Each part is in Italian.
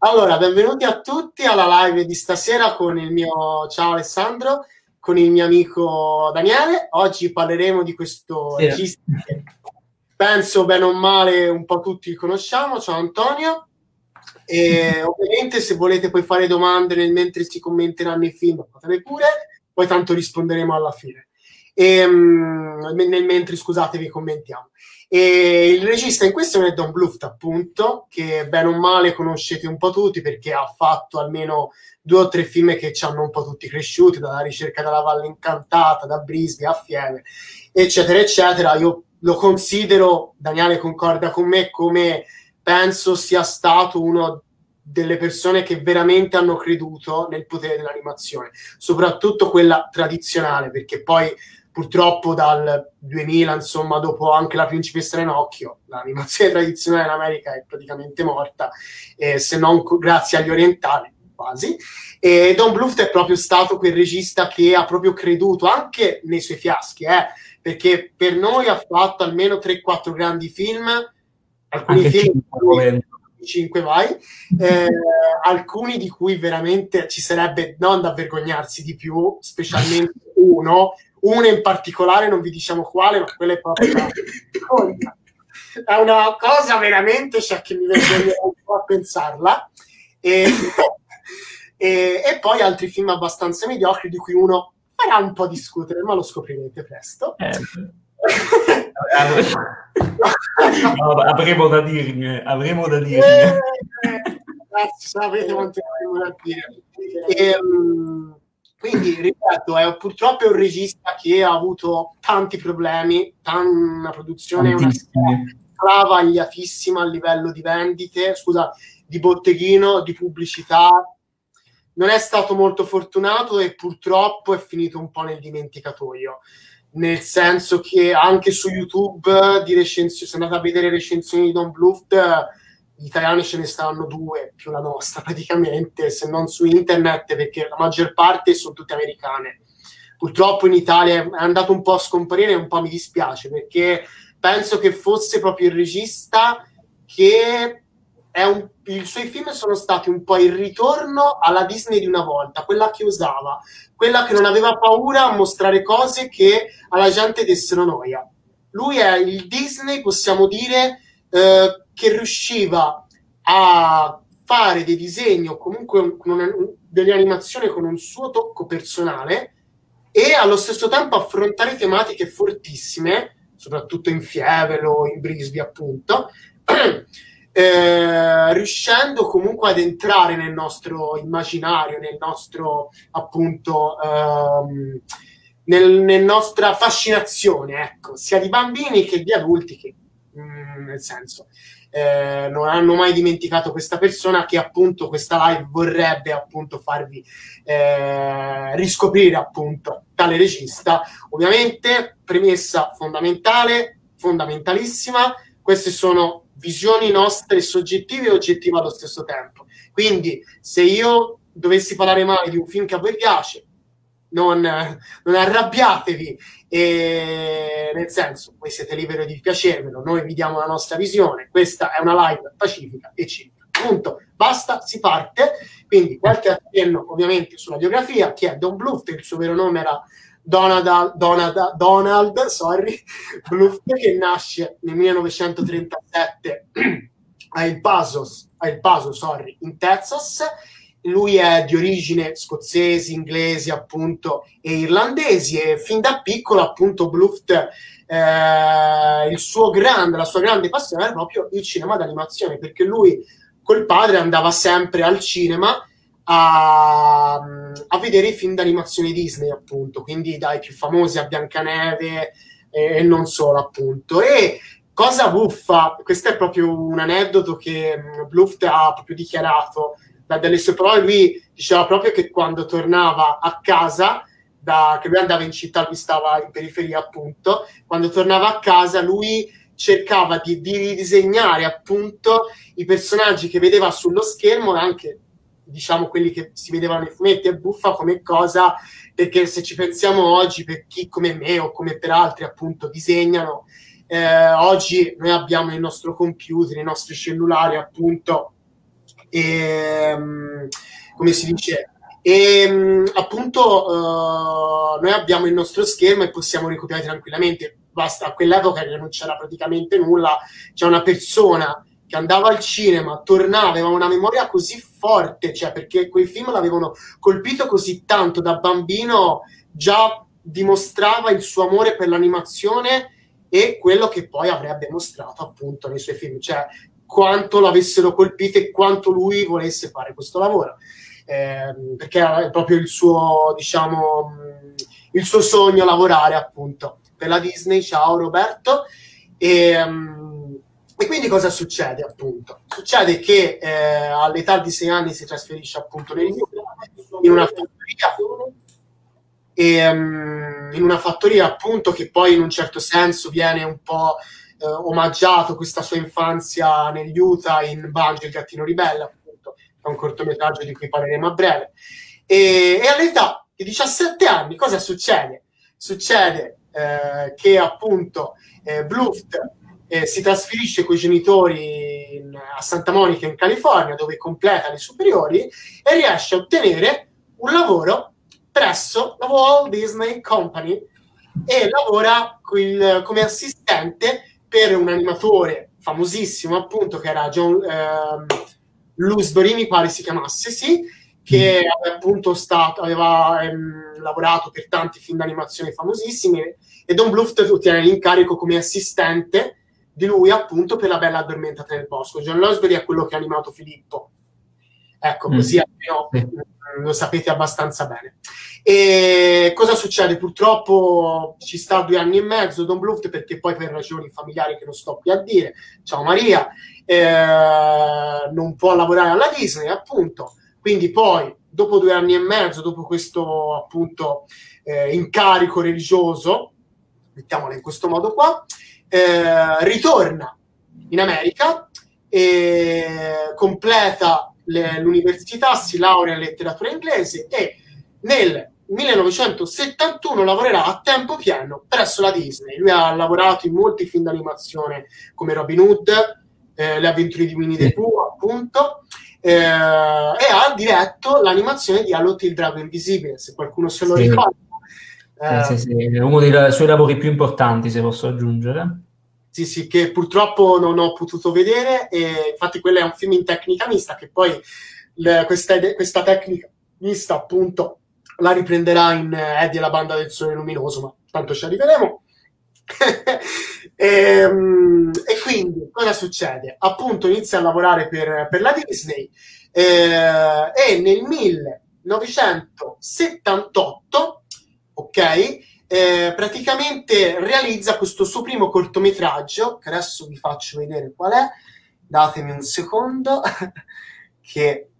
Allora, benvenuti a tutti alla live di stasera con il mio ciao Alessandro, con il mio amico Daniele. Oggi parleremo di questo sì. regista che penso bene o male un po' tutti conosciamo. Ciao Antonio. E ovviamente se volete poi fare domande nel mentre si commenteranno i film, fatele pure, poi tanto risponderemo alla fine. E, um, nel mentre scusate vi commentiamo. E il regista in questione è Don Bluth, appunto, che bene o male conoscete un po' tutti perché ha fatto almeno due o tre film che ci hanno un po' tutti cresciuti, dalla ricerca della Valle Incantata, da Brisby a Fieve, eccetera, eccetera. Io lo considero, Daniele concorda con me, come penso sia stato uno delle persone che veramente hanno creduto nel potere dell'animazione, soprattutto quella tradizionale, perché poi purtroppo dal 2000, insomma, dopo anche la principessa Renocchio, l'animazione tradizionale in America è praticamente morta, eh, se non grazie agli orientali, quasi. E Don Bluth è proprio stato quel regista che ha proprio creduto anche nei suoi fiaschi, eh, perché per noi ha fatto almeno 3-4 grandi film, alcuni anche film... 5 vai, eh, alcuni di cui veramente ci sarebbe non da vergognarsi di più, specialmente uno una in particolare, non vi diciamo quale, ma quella è proprio una, è una cosa veramente, cioè, che mi viene un po' a pensarla. E, e, e, poi altri film abbastanza mediocri di cui uno farà un po' discutere, ma lo scoprirete presto. Eh. avremo da dirne, avremo da dirne. Eh, eh, sapete quanto avremo da dire. E, um, quindi, ripeto, è purtroppo è un regista che ha avuto tanti problemi, una produzione, una travagliatissima a livello di vendite, scusa, di botteghino, di pubblicità. Non è stato molto fortunato e purtroppo è finito un po' nel dimenticatoio. Nel senso che anche su YouTube di recensioni, se andate a vedere recensioni di Don Bluth, gli italiani ce ne stanno due più la nostra praticamente, se non su internet, perché la maggior parte sono tutte americane. Purtroppo in Italia è andato un po' a scomparire e un po' mi dispiace perché penso che fosse proprio il regista che un, i suoi film sono stati un po' il ritorno alla Disney di una volta, quella che usava, quella che non aveva paura a mostrare cose che alla gente dessero noia. Lui è il Disney, possiamo dire, eh, che riusciva a fare dei disegni o comunque una, delle animazioni con un suo tocco personale e allo stesso tempo affrontare tematiche fortissime, soprattutto in Fievelo, in Brisby appunto, eh, riuscendo comunque ad entrare nel nostro immaginario, nel nostro appunto... Ehm, nel, nel nostra fascinazione, ecco, sia di bambini che di adulti, che, mm, nel senso, eh, non hanno mai dimenticato questa persona che appunto questa live vorrebbe appunto farvi eh, riscoprire appunto tale regista. Ovviamente premessa fondamentale, fondamentalissima, queste sono visioni nostre soggettive e oggettive allo stesso tempo. Quindi se io dovessi parlare male di un film che a voi piace, non, non arrabbiatevi, e, nel senso, voi siete liberi di piacervelo, noi vi diamo la nostra visione, questa è una live pacifica e civica. Punto, basta, si parte. Quindi qualche accenno ovviamente sulla biografia, chi è Don Bluth, il suo vero nome era Donald, Donald, Donald sorry, Bluth, che nasce nel 1937 a El Paso, a El Paso sorry, in Texas lui è di origine scozzesi, inglesi appunto e irlandesi e fin da piccolo appunto Bluft eh, il suo grande, la sua grande passione era proprio il cinema d'animazione perché lui col padre andava sempre al cinema a, a vedere i film d'animazione Disney appunto. Quindi dai più famosi a Biancaneve e non solo appunto. E cosa buffa questo è proprio un aneddoto che Bluft ha proprio dichiarato da delle sue parole, lui diceva proprio che quando tornava a casa, da, che lui andava in città, lui stava in periferia appunto, quando tornava a casa lui cercava di, di ridisegnare appunto i personaggi che vedeva sullo schermo e anche diciamo quelli che si vedevano nei fumetti e buffa come cosa perché se ci pensiamo oggi per chi come me o come per altri appunto disegnano eh, oggi noi abbiamo il nostro computer i nostri cellulari appunto E, um, come si dice? E um, appunto uh, noi abbiamo il nostro schermo e possiamo ricopiare tranquillamente. Basta, a quell'epoca non c'era praticamente nulla, c'è una persona che andava al cinema, tornava, aveva una memoria così forte, cioè perché quei film l'avevano colpito così tanto da bambino, già dimostrava il suo amore per l'animazione e quello che poi avrebbe mostrato appunto nei suoi film, cioè quanto l'avessero colpito e quanto lui volesse fare questo lavoro. Eh, perché era proprio il suo, diciamo, il suo sogno lavorare appunto per la Disney. Ciao Roberto. E, um, e quindi cosa succede appunto? Succede che eh, all'età di sei anni si trasferisce appunto in una fattoria e, um, in una fattoria appunto che poi in un certo senso viene un po' eh, omaggiato questa sua infanzia negli Utah in Bungie il gattino ribelle appunto è un cortometraggio di cui parleremo a breve e, e all'età di 17 anni cosa succede? Succede eh, che appunto eh, Bluft eh, si trasferisce con i genitori in, a Santa Monica in California dove completa le superiori e riesce a ottenere un lavoro presso la Walt Disney Company e lavora quel, come assistente per un animatore famosissimo appunto che era John eh, Lusbury mi pare si chiamasse sì che mm. appunto stato, aveva ehm, lavorato per tanti film d'animazione famosissimi e Don Bluth ottiene l'incarico come assistente di lui appunto per la bella addormentata nel bosco John Lusbury è quello che ha animato Filippo ecco così mm. almeno lo sapete abbastanza bene. E cosa succede? Purtroppo ci sta due anni e mezzo Don Bluth perché poi per ragioni familiari che non sto qui a dire, ciao Maria, eh, non può lavorare alla Disney appunto, quindi poi dopo due anni e mezzo, dopo questo appunto eh, incarico religioso, mettiamola in questo modo qua, eh, ritorna in America e completa le, l'università, si laurea in letteratura inglese e nel 1971 lavorerà a tempo pieno presso la Disney. Lui ha lavorato in molti film d'animazione come Robin Hood, eh, Le avventure di Winnie the Pooh, appunto, eh, e ha diretto l'animazione di Allot il drago invisibile, se qualcuno se lo sì. ricorda. Eh, sì, sì. uno dei suoi lavori più importanti, se posso aggiungere. Sì, sì, che purtroppo non ho potuto vedere, e infatti quello è un film in tecnica mista, che poi le, questa, questa, tecnica mista appunto la riprenderà in Eddie e la banda del sole luminoso, ma tanto ci arriveremo. e, ehm, e, quindi cosa succede? Appunto inizia a lavorare per, per la Disney eh, e nel 1978, ok, eh, praticamente realizza questo suo primo cortometraggio, che adesso vi faccio vedere qual è, datemi un secondo, che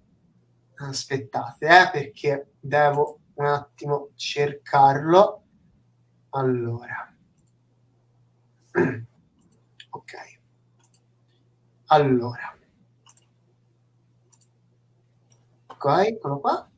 aspettate, eh, perché devo un attimo cercarlo. Allora, ok, allora, ok, eccolo qua.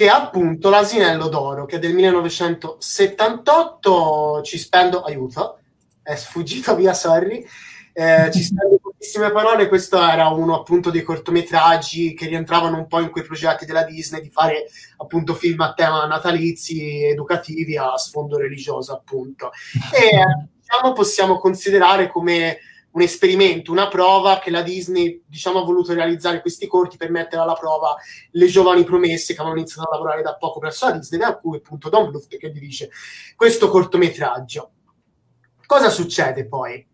Che è appunto L'asinello d'oro, che è del 1978, ci spendo, aiuto, è sfuggito via, sorry, eh, ci spendo pochissime parole, questo era uno appunto dei cortometraggi che rientravano un po' in quei progetti della Disney di fare appunto film a tema natalizi, educativi a sfondo religioso appunto. E diciamo possiamo considerare come un esperimento, una prova che la Disney diciamo, ha voluto realizzare questi corti per mettere alla prova le giovani promesse che avevano iniziato a lavorare da poco presso la Disney, da cui appunto Don Bluth che dirige questo cortometraggio. Cosa succede poi?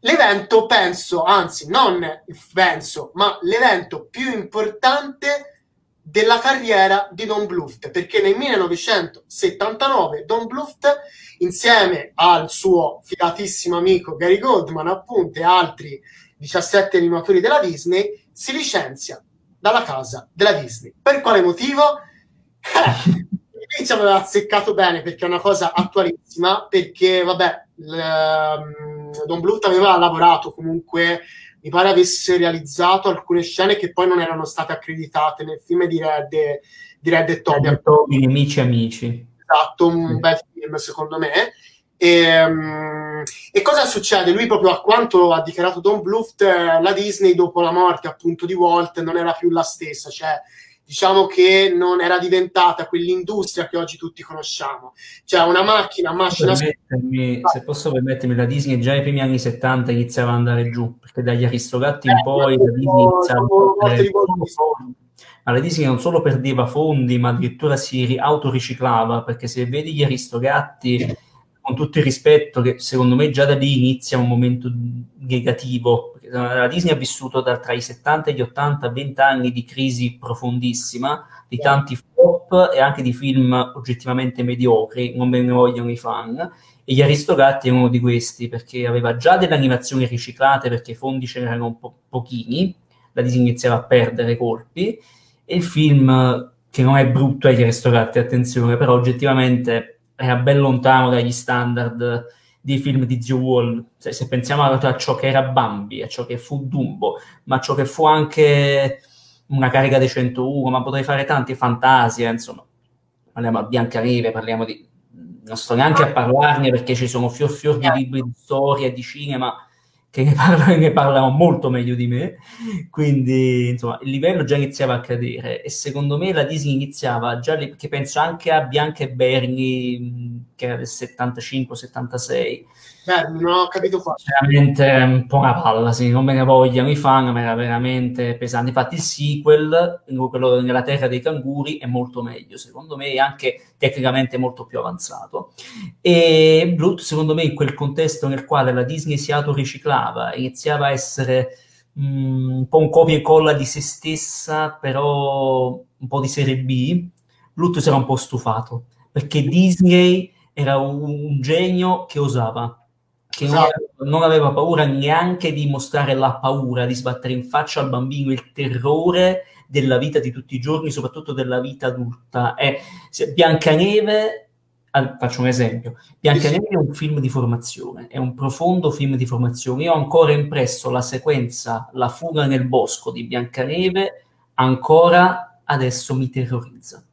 L'evento, penso, anzi non penso, ma l'evento più importante della carriera di Don Bluth, perché nel 1979 Don Bluth, insieme al suo fidatissimo amico Gary Goldman, appunto, e altri 17 animatori della Disney, si licenzia dalla casa della Disney. Per quale motivo? Eh, ci aveva azzeccato bene perché è una cosa attualissima, perché vabbè, um, Don Bluth aveva lavorato comunque mi pare avesse realizzato alcune scene che poi non erano state accreditate nel film di Red, e Toby. Toby, Amici Amici. Esatto, un sì. bel film secondo me. E, um, e, cosa succede? Lui proprio a quanto ha dichiarato Don Bluft, eh, la Disney dopo la morte appunto di Walt non era più la stessa, cioè diciamo che non era diventata quell'industria che oggi tutti conosciamo. Cioè una macchina, macchina... Se posso permettermi, la Disney già nei primi anni 70 iniziava ad andare giù, perché dagli Aristogatti eh, in poi la Disney iniziava a ma la Disney non solo perdeva fondi, ma addirittura si autoriciclava, perché se vedi gli Aristogatti con tutto il rispetto, che secondo me già da lì inizia un momento negativo. La Disney ha vissuto da, tra i 70 e gli 80 20 anni di crisi profondissima, di tanti flop e anche di film oggettivamente mediocri, non me ne vogliono i fan. E gli Aristogatti è uno di questi, perché aveva già delle animazioni riciclate, perché i fondi ce n'erano un po' pochini, la Disney iniziava a perdere colpi, il film, che non è brutto agli Aristogatti, attenzione, però oggettivamente era ben lontano dagli standard dei film di Zio Wall. Se, se pensiamo a, ciò che era Bambi, a ciò che fu Dumbo, ma a ciò che fu anche una carica dei 101, ma potrei fare tanti fantasia, insomma. Parliamo di Biancaneve, parliamo di... Non sto neanche a parlarne perché ci sono fior fior di libri di storia, di cinema, che ne parlano, ne parlano, molto meglio di me, quindi insomma il livello già iniziava a cadere e secondo me la Disney iniziava già lì, perché penso anche a Bianca e Bernie che era del 75-76 eh, non ho capito qua. Veramente un po' una palla, sì, non me ne vogliano i fan, ma era veramente pesante. Infatti il sequel, quello nella terra dei canguri, è molto meglio, secondo me, e anche tecnicamente molto più avanzato. E Blut, secondo me, in quel contesto nel quale la Disney si autoriciclava, iniziava a essere mh, mm, un po' un copia e incolla di se stessa, però un po' di serie B, Blut si era un po' stufato, perché Disney era un, genio che osava che esatto. non, aveva paura neanche di mostrare la paura, di sbattere in faccia al bambino il terrore della vita di tutti i giorni, soprattutto della vita adulta. È, Biancaneve, faccio un esempio, Biancaneve è un film di formazione, è un profondo film di formazione. Io ho ancora impresso la sequenza La fuga nel bosco di Biancaneve, ancora adesso mi terrorizza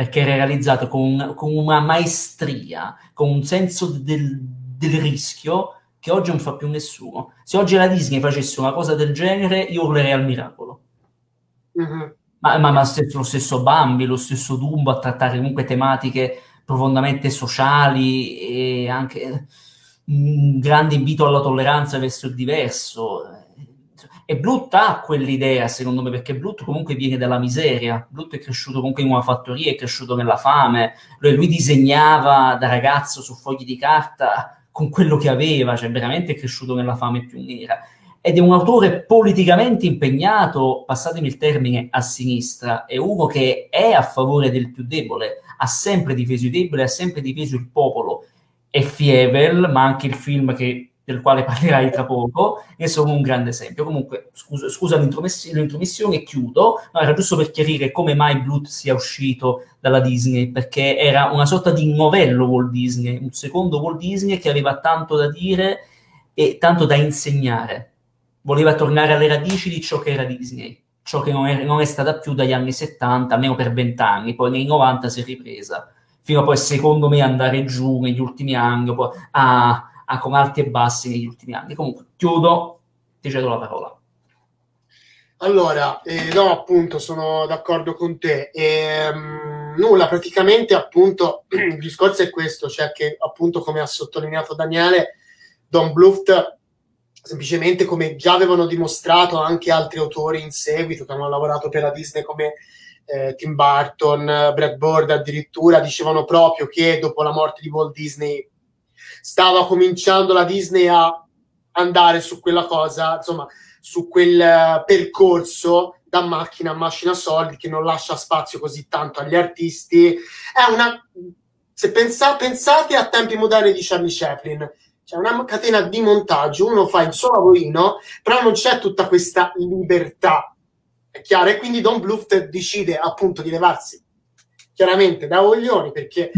perché era realizzato con, con una maestria, con un senso del, del rischio che oggi non fa più nessuno. Se oggi la Disney facesse una cosa del genere, io urlerei al miracolo. Mm-hmm. Ma, ma, ma stesso, lo stesso Bambi, lo stesso Dumbo a trattare comunque tematiche profondamente sociali e anche un grande invito alla tolleranza verso il diverso. E Blut ha quell'idea, secondo me, perché Blut comunque viene dalla miseria. Blut è cresciuto comunque in una fattoria, è cresciuto nella fame. Lui, lui disegnava da ragazzo su fogli di carta con quello che aveva, cioè veramente è cresciuto nella fame più nera. Ed è un autore politicamente impegnato, passatemi il termine, a sinistra, è uno che è a favore del più debole, ha sempre difeso i deboli, ha sempre difeso il popolo. È Fievel, ma anche il film che del quale parlerai tra poco, e sono un grande esempio. Comunque, scusa, scusa l'intromissione chiudo, no, era giusto per chiarire come mai Blut sia uscito dalla Disney, perché era una sorta di novello Walt Disney, un secondo Walt Disney che aveva tanto da dire e tanto da insegnare. Voleva tornare alle radici di ciò che era Disney, ciò che non è, non è stata più dagli anni 70, almeno per vent'anni, poi nei 90 si è ripresa, fino a poi secondo me andare giù negli ultimi anni, poi, ah, a con alti e bassi negli ultimi anni. Comunque, chiudo, ti cedo la parola. Allora, eh, no, appunto, sono d'accordo con te. E, ehm, nulla, praticamente, appunto, il discorso è questo, cioè che, appunto, come ha sottolineato Daniele, Don Bluft, semplicemente come già avevano dimostrato anche altri autori in seguito che hanno lavorato per la Disney come eh, Tim Burton, Brad Bird addirittura, dicevano proprio che dopo la morte di Walt Disney stava cominciando la Disney a andare su quella cosa, insomma, su quel uh, percorso da macchina a macchina soldi che non lascia spazio così tanto agli artisti. È una. Se pensa, pensate a tempi moderni di Charlie Chaplin, c'è una catena di montaggio, uno fa il suo lavorino, però non c'è tutta questa libertà. È chiaro? E quindi Don Bluth decide appunto di levarsi chiaramente da Oglioni perché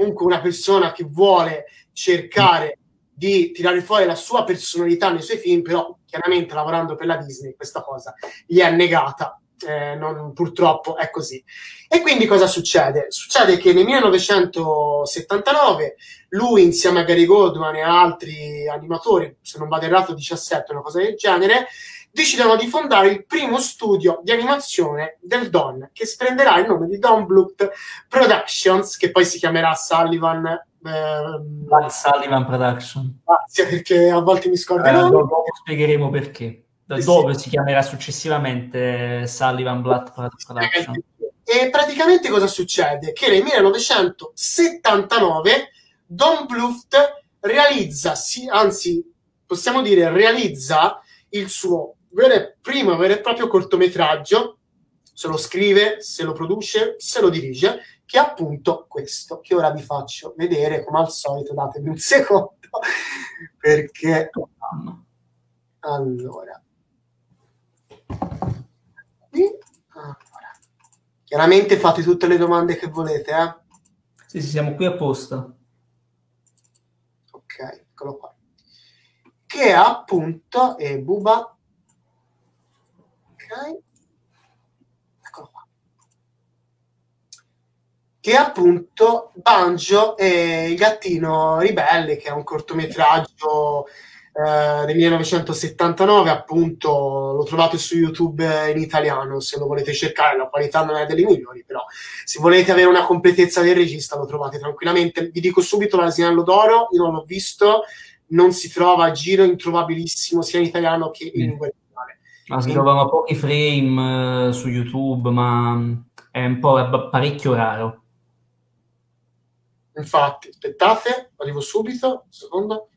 comunque una persona che vuole cercare di tirare fuori la sua personalità nei suoi film, però chiaramente lavorando per la Disney questa cosa gli è negata, eh, non, purtroppo è così. E quindi cosa succede? Succede che nel 1979 lui insieme a Gary Goldman e altri animatori, se non vado errato 17, una cosa del genere, decidono di fondare il primo studio di animazione del Don, che prenderà il nome di Don Bluth Productions, che poi si chiamerà Sullivan. Eh, Sullivan Production. Grazie, perché a volte mi scordo. Eh, dopo spiegheremo perché. Da eh, dove sì. si chiamerà successivamente Sullivan Blood Production. E praticamente cosa succede? Che nel 1979 Don Bluth realizza, sì, anzi possiamo dire realizza il suo vero, primo vero e proprio cortometraggio, se lo scrive, se lo produce, se lo dirige, che è appunto questo, che ora vi faccio vedere, come al solito, datemi un secondo, perché... Allora... allora. Chiaramente fate tutte le domande che volete, eh? Sì, sì, siamo qui apposta. Ok, eccolo qua. Che appunto è Buba Eccolo qua. Che appunto Banjo e il gattino ribelle, che è un cortometraggio eh, del 1979, appunto lo trovate su YouTube in italiano, se lo volete cercare, la qualità non è delle migliori, però se volete avere una completezza del regista lo trovate tranquillamente. Vi dico subito l'Asinello d'Oro, io non l'ho visto, non si trova a giro, introvabilissimo sia in italiano che in lingua ma si trovano pochi frame uh, su YouTube, ma è un po' è parecchio raro. Infatti, aspettate, arrivo subito, secondo.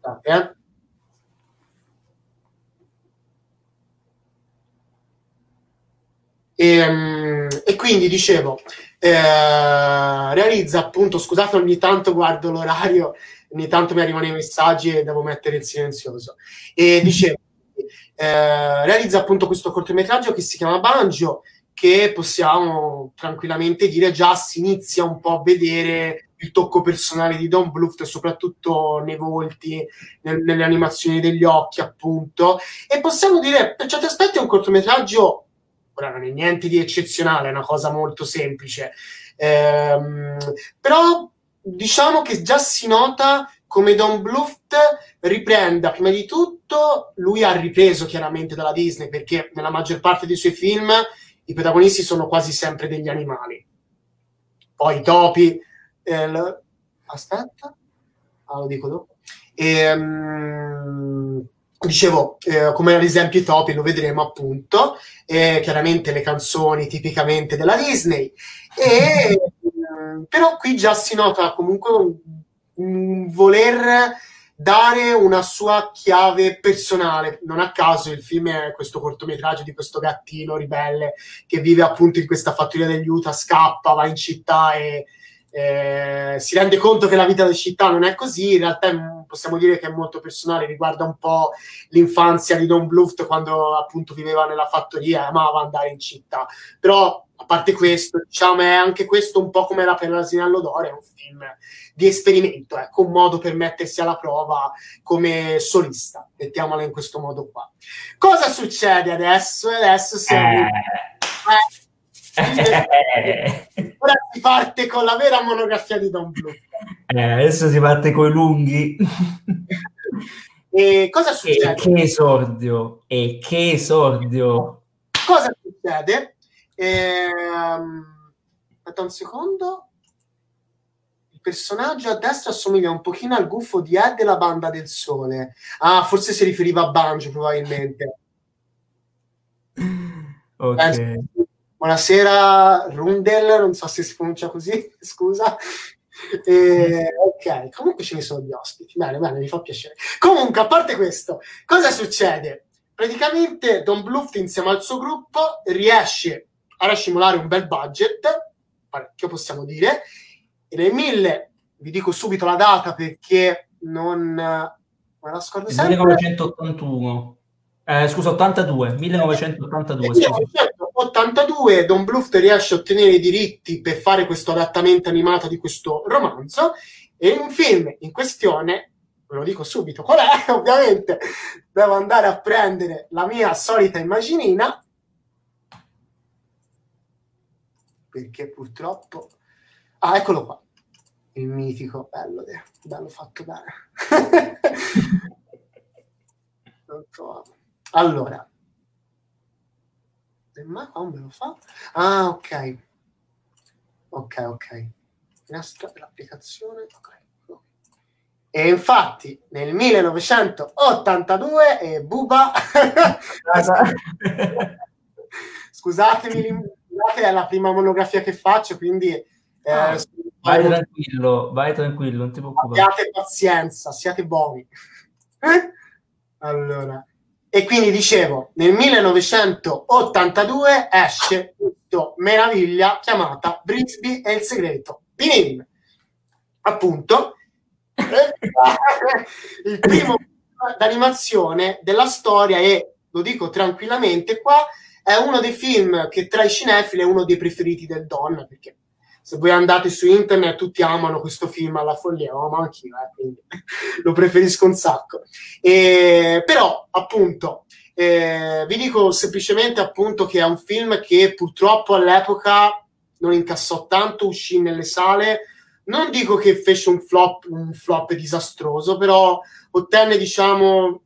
Aspettate, eh. E, um, e, quindi dicevo, eh, realizza appunto, scusate ogni tanto guardo l'orario ogni tanto mi arrivano i messaggi e devo mettere il silenzioso. E dicevo, eh, realizza appunto questo cortometraggio che si chiama Banjo, che possiamo tranquillamente dire già si inizia un po' a vedere il tocco personale di Don Bluth, soprattutto nei volti, nel, nelle animazioni degli occhi, appunto. E possiamo dire, per certi aspetti, è un cortometraggio, ora non è niente di eccezionale, è una cosa molto semplice. Ehm, però diciamo che già si nota come Don Bluth riprenda prima di tutto, lui ha ripreso chiaramente dalla Disney perché nella maggior parte dei suoi film i protagonisti sono quasi sempre degli animali. Poi i topi, eh, aspetta, ah, lo dico dopo. E, um, dicevo, eh, come ad esempio i topi, lo vedremo appunto, e chiaramente le canzoni tipicamente della Disney. E però qui già si nota comunque un, un voler dare una sua chiave personale. Non a caso il film è questo cortometraggio di questo gattino ribelle che vive appunto in questa fattoria degli Utah, scappa, va in città e eh, si rende conto che la vita di città non è così. In realtà possiamo dire che è molto personale, riguarda un po' l'infanzia di Don Bluth quando appunto viveva nella fattoria e amava andare in città. Però a parte questo, diciamo, è anche questo un po' come la per l'Asinello d'Oro, è un film di esperimento, ecco, un modo per mettersi alla prova come solista, mettiamola in questo modo qua. Cosa succede adesso? Adesso siamo... Eh. Eh. Ora si parte con la vera monografia di Don Bluth. Eh, adesso si parte con i lunghi. e cosa succede? E che esordio! E che esordio! Cosa succede? Ehm, aspetta un secondo. Il personaggio a destra assomiglia un pochino al gufo di Ed della Banda del Sole. Ah, forse si riferiva a Banjo, probabilmente. Ok. Eh, buonasera, Rundel, non so se si pronuncia così, scusa. Eh, ok, comunque ce ne sono gli ospiti. Bene, bene, mi fa piacere. Comunque, a parte questo, cosa succede? Praticamente Don Bluth insieme al suo gruppo riesce a stimolare un bel budget, che possiamo dire, e nel 1000, vi dico subito la data perché non me la scordo sempre. 1981. Eh, scusa, 82, 1982. 1982 Don Bluth riesce a ottenere i diritti per fare questo adattamento animato di questo romanzo e un film in questione ve lo dico subito qual è, ovviamente devo andare a prendere la mia solita immaginina, perché purtroppo... Ah, eccolo qua, il mitico, bello, bello fatto bene. allora, ma qua me lo fa? Ah, ok. Ok, ok. Finestra dell'applicazione. Ok. E infatti nel 1982 eh, Buba scusatemi, scusate, è la prima monografia che faccio, quindi eh, ah, vai tranquillo, vai tranquillo, non ti preoccupare. Abbiate pazienza, siate buoni. allora, e quindi dicevo, nel 1982 esce questo meraviglia chiamata Brisby e il segreto di Nim. Appunto, il primo d'animazione della storia e lo dico tranquillamente qua è uno dei film che tra i cinefili è uno dei preferiti del Don perché se voi andate su internet tutti amano questo film alla follia lo amo anch'io eh, quindi lo preferisco un sacco e, però appunto eh, vi dico semplicemente appunto che è un film che purtroppo all'epoca non incassò tanto uscì nelle sale non dico che fece un flop, un flop disastroso, però ottenne, diciamo,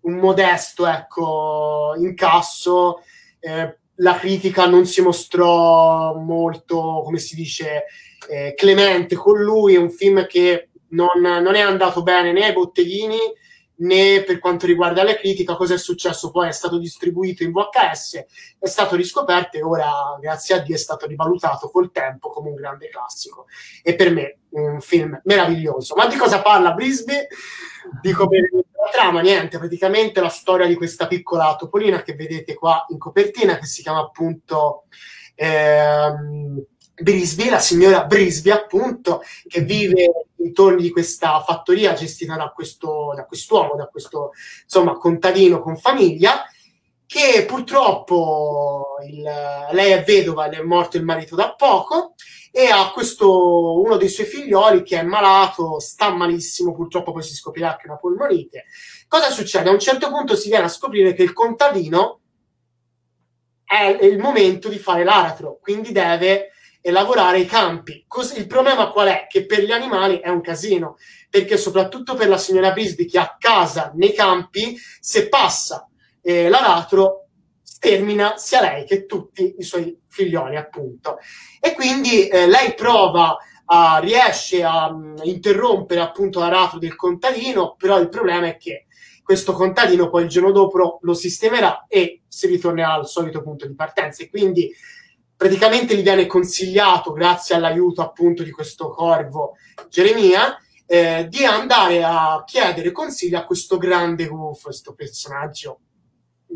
un modesto ecco, incasso. Eh, la critica non si mostrò molto, come si dice, eh, clemente con lui. È un film che non, non, è andato bene né ai botteghini né per quanto riguarda la critica, cosa è successo poi? È stato distribuito in VHS, è stato riscoperto e ora, grazie a Dio, è stato rivalutato col tempo come un grande classico. E per me un film meraviglioso. Ma di cosa parla Brisby? Dico per la trama, niente, praticamente la storia di questa piccola topolina che vedete qua in copertina, che si chiama appunto... Ehm, Brisby, la signora Brisby appunto, che vive intorno di questa fattoria gestita da, questo, da quest'uomo, da questo insomma contadino con famiglia, che purtroppo il, lei è vedova, le è morto il marito da poco e ha questo uno dei suoi figlioli che è malato, sta malissimo, purtroppo poi si scoprirà che è una polmonite. Cosa succede? A un certo punto si viene a scoprire che il contadino è il momento di fare l'aratro, quindi deve lavorare i campi. Così, il problema qual è? Che per gli animali è un casino, perché soprattutto per la signora Bisbee che a casa, nei campi, se passa eh, l'aratro, stermina sia lei che tutti i suoi figlioli, appunto. E quindi eh, lei prova a, riesce a um, interrompere appunto l'aratro del contadino, però il problema è che questo contadino poi il giorno dopo lo sistemerà e si ritornerà al solito punto di partenza. E quindi praticamente gli viene consigliato, grazie all'aiuto appunto di questo corvo Geremia, eh, di andare a chiedere consigli a questo grande gufo, questo personaggio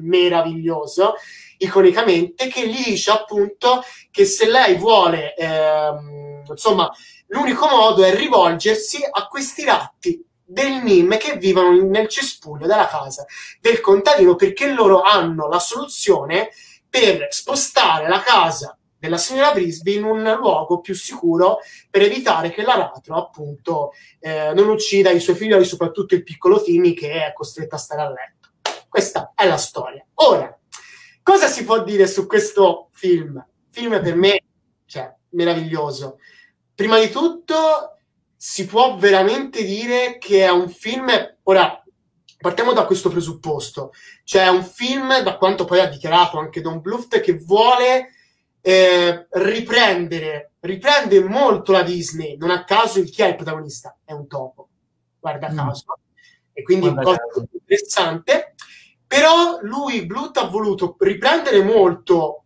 meraviglioso, iconicamente, che gli dice appunto che se lei vuole, ehm, insomma, l'unico modo è rivolgersi a questi ratti del NIM che vivono nel cespuglio della casa del contadino perché loro hanno la soluzione per spostare la casa della signora Brisby in un luogo più sicuro per evitare che l'aratro appunto eh, non uccida i suoi figlioli, soprattutto il piccolo Timmy che è costretto a stare a letto. Questa è la storia. Ora, cosa si può dire su questo film? Film per me, cioè, meraviglioso. Prima di tutto, si può veramente dire che è un film. Ora, partiamo da questo presupposto. Cioè, è un film, da quanto poi ha dichiarato anche Don Bluft, che vuole eh, riprendere, riprende molto la Disney. Non a caso chi è il protagonista? È un topo, guarda mm. caso. E quindi guarda cosa caso. interessante. Però lui, Blut, ha voluto riprendere molto,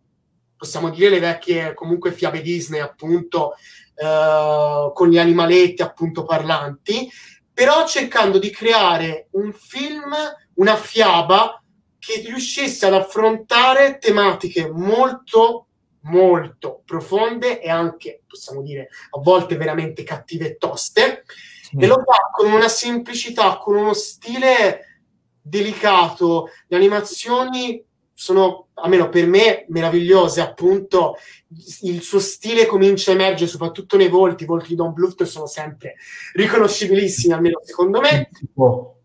possiamo dire, le vecchie comunque fiabe Disney, appunto, eh, con gli animaletti appunto parlanti, però cercando di creare un film, una fiaba che riuscisse ad affrontare tematiche molto molto profonde e anche, possiamo dire, a volte veramente cattive e toste, sì. e lo fa con una semplicità, con uno stile delicato, le animazioni sono, almeno per me, meravigliose, appunto, il suo stile comincia a emergere soprattutto nei volti, i volti di Don Bluth sono sempre riconoscibilissimi, almeno secondo me. Tipo.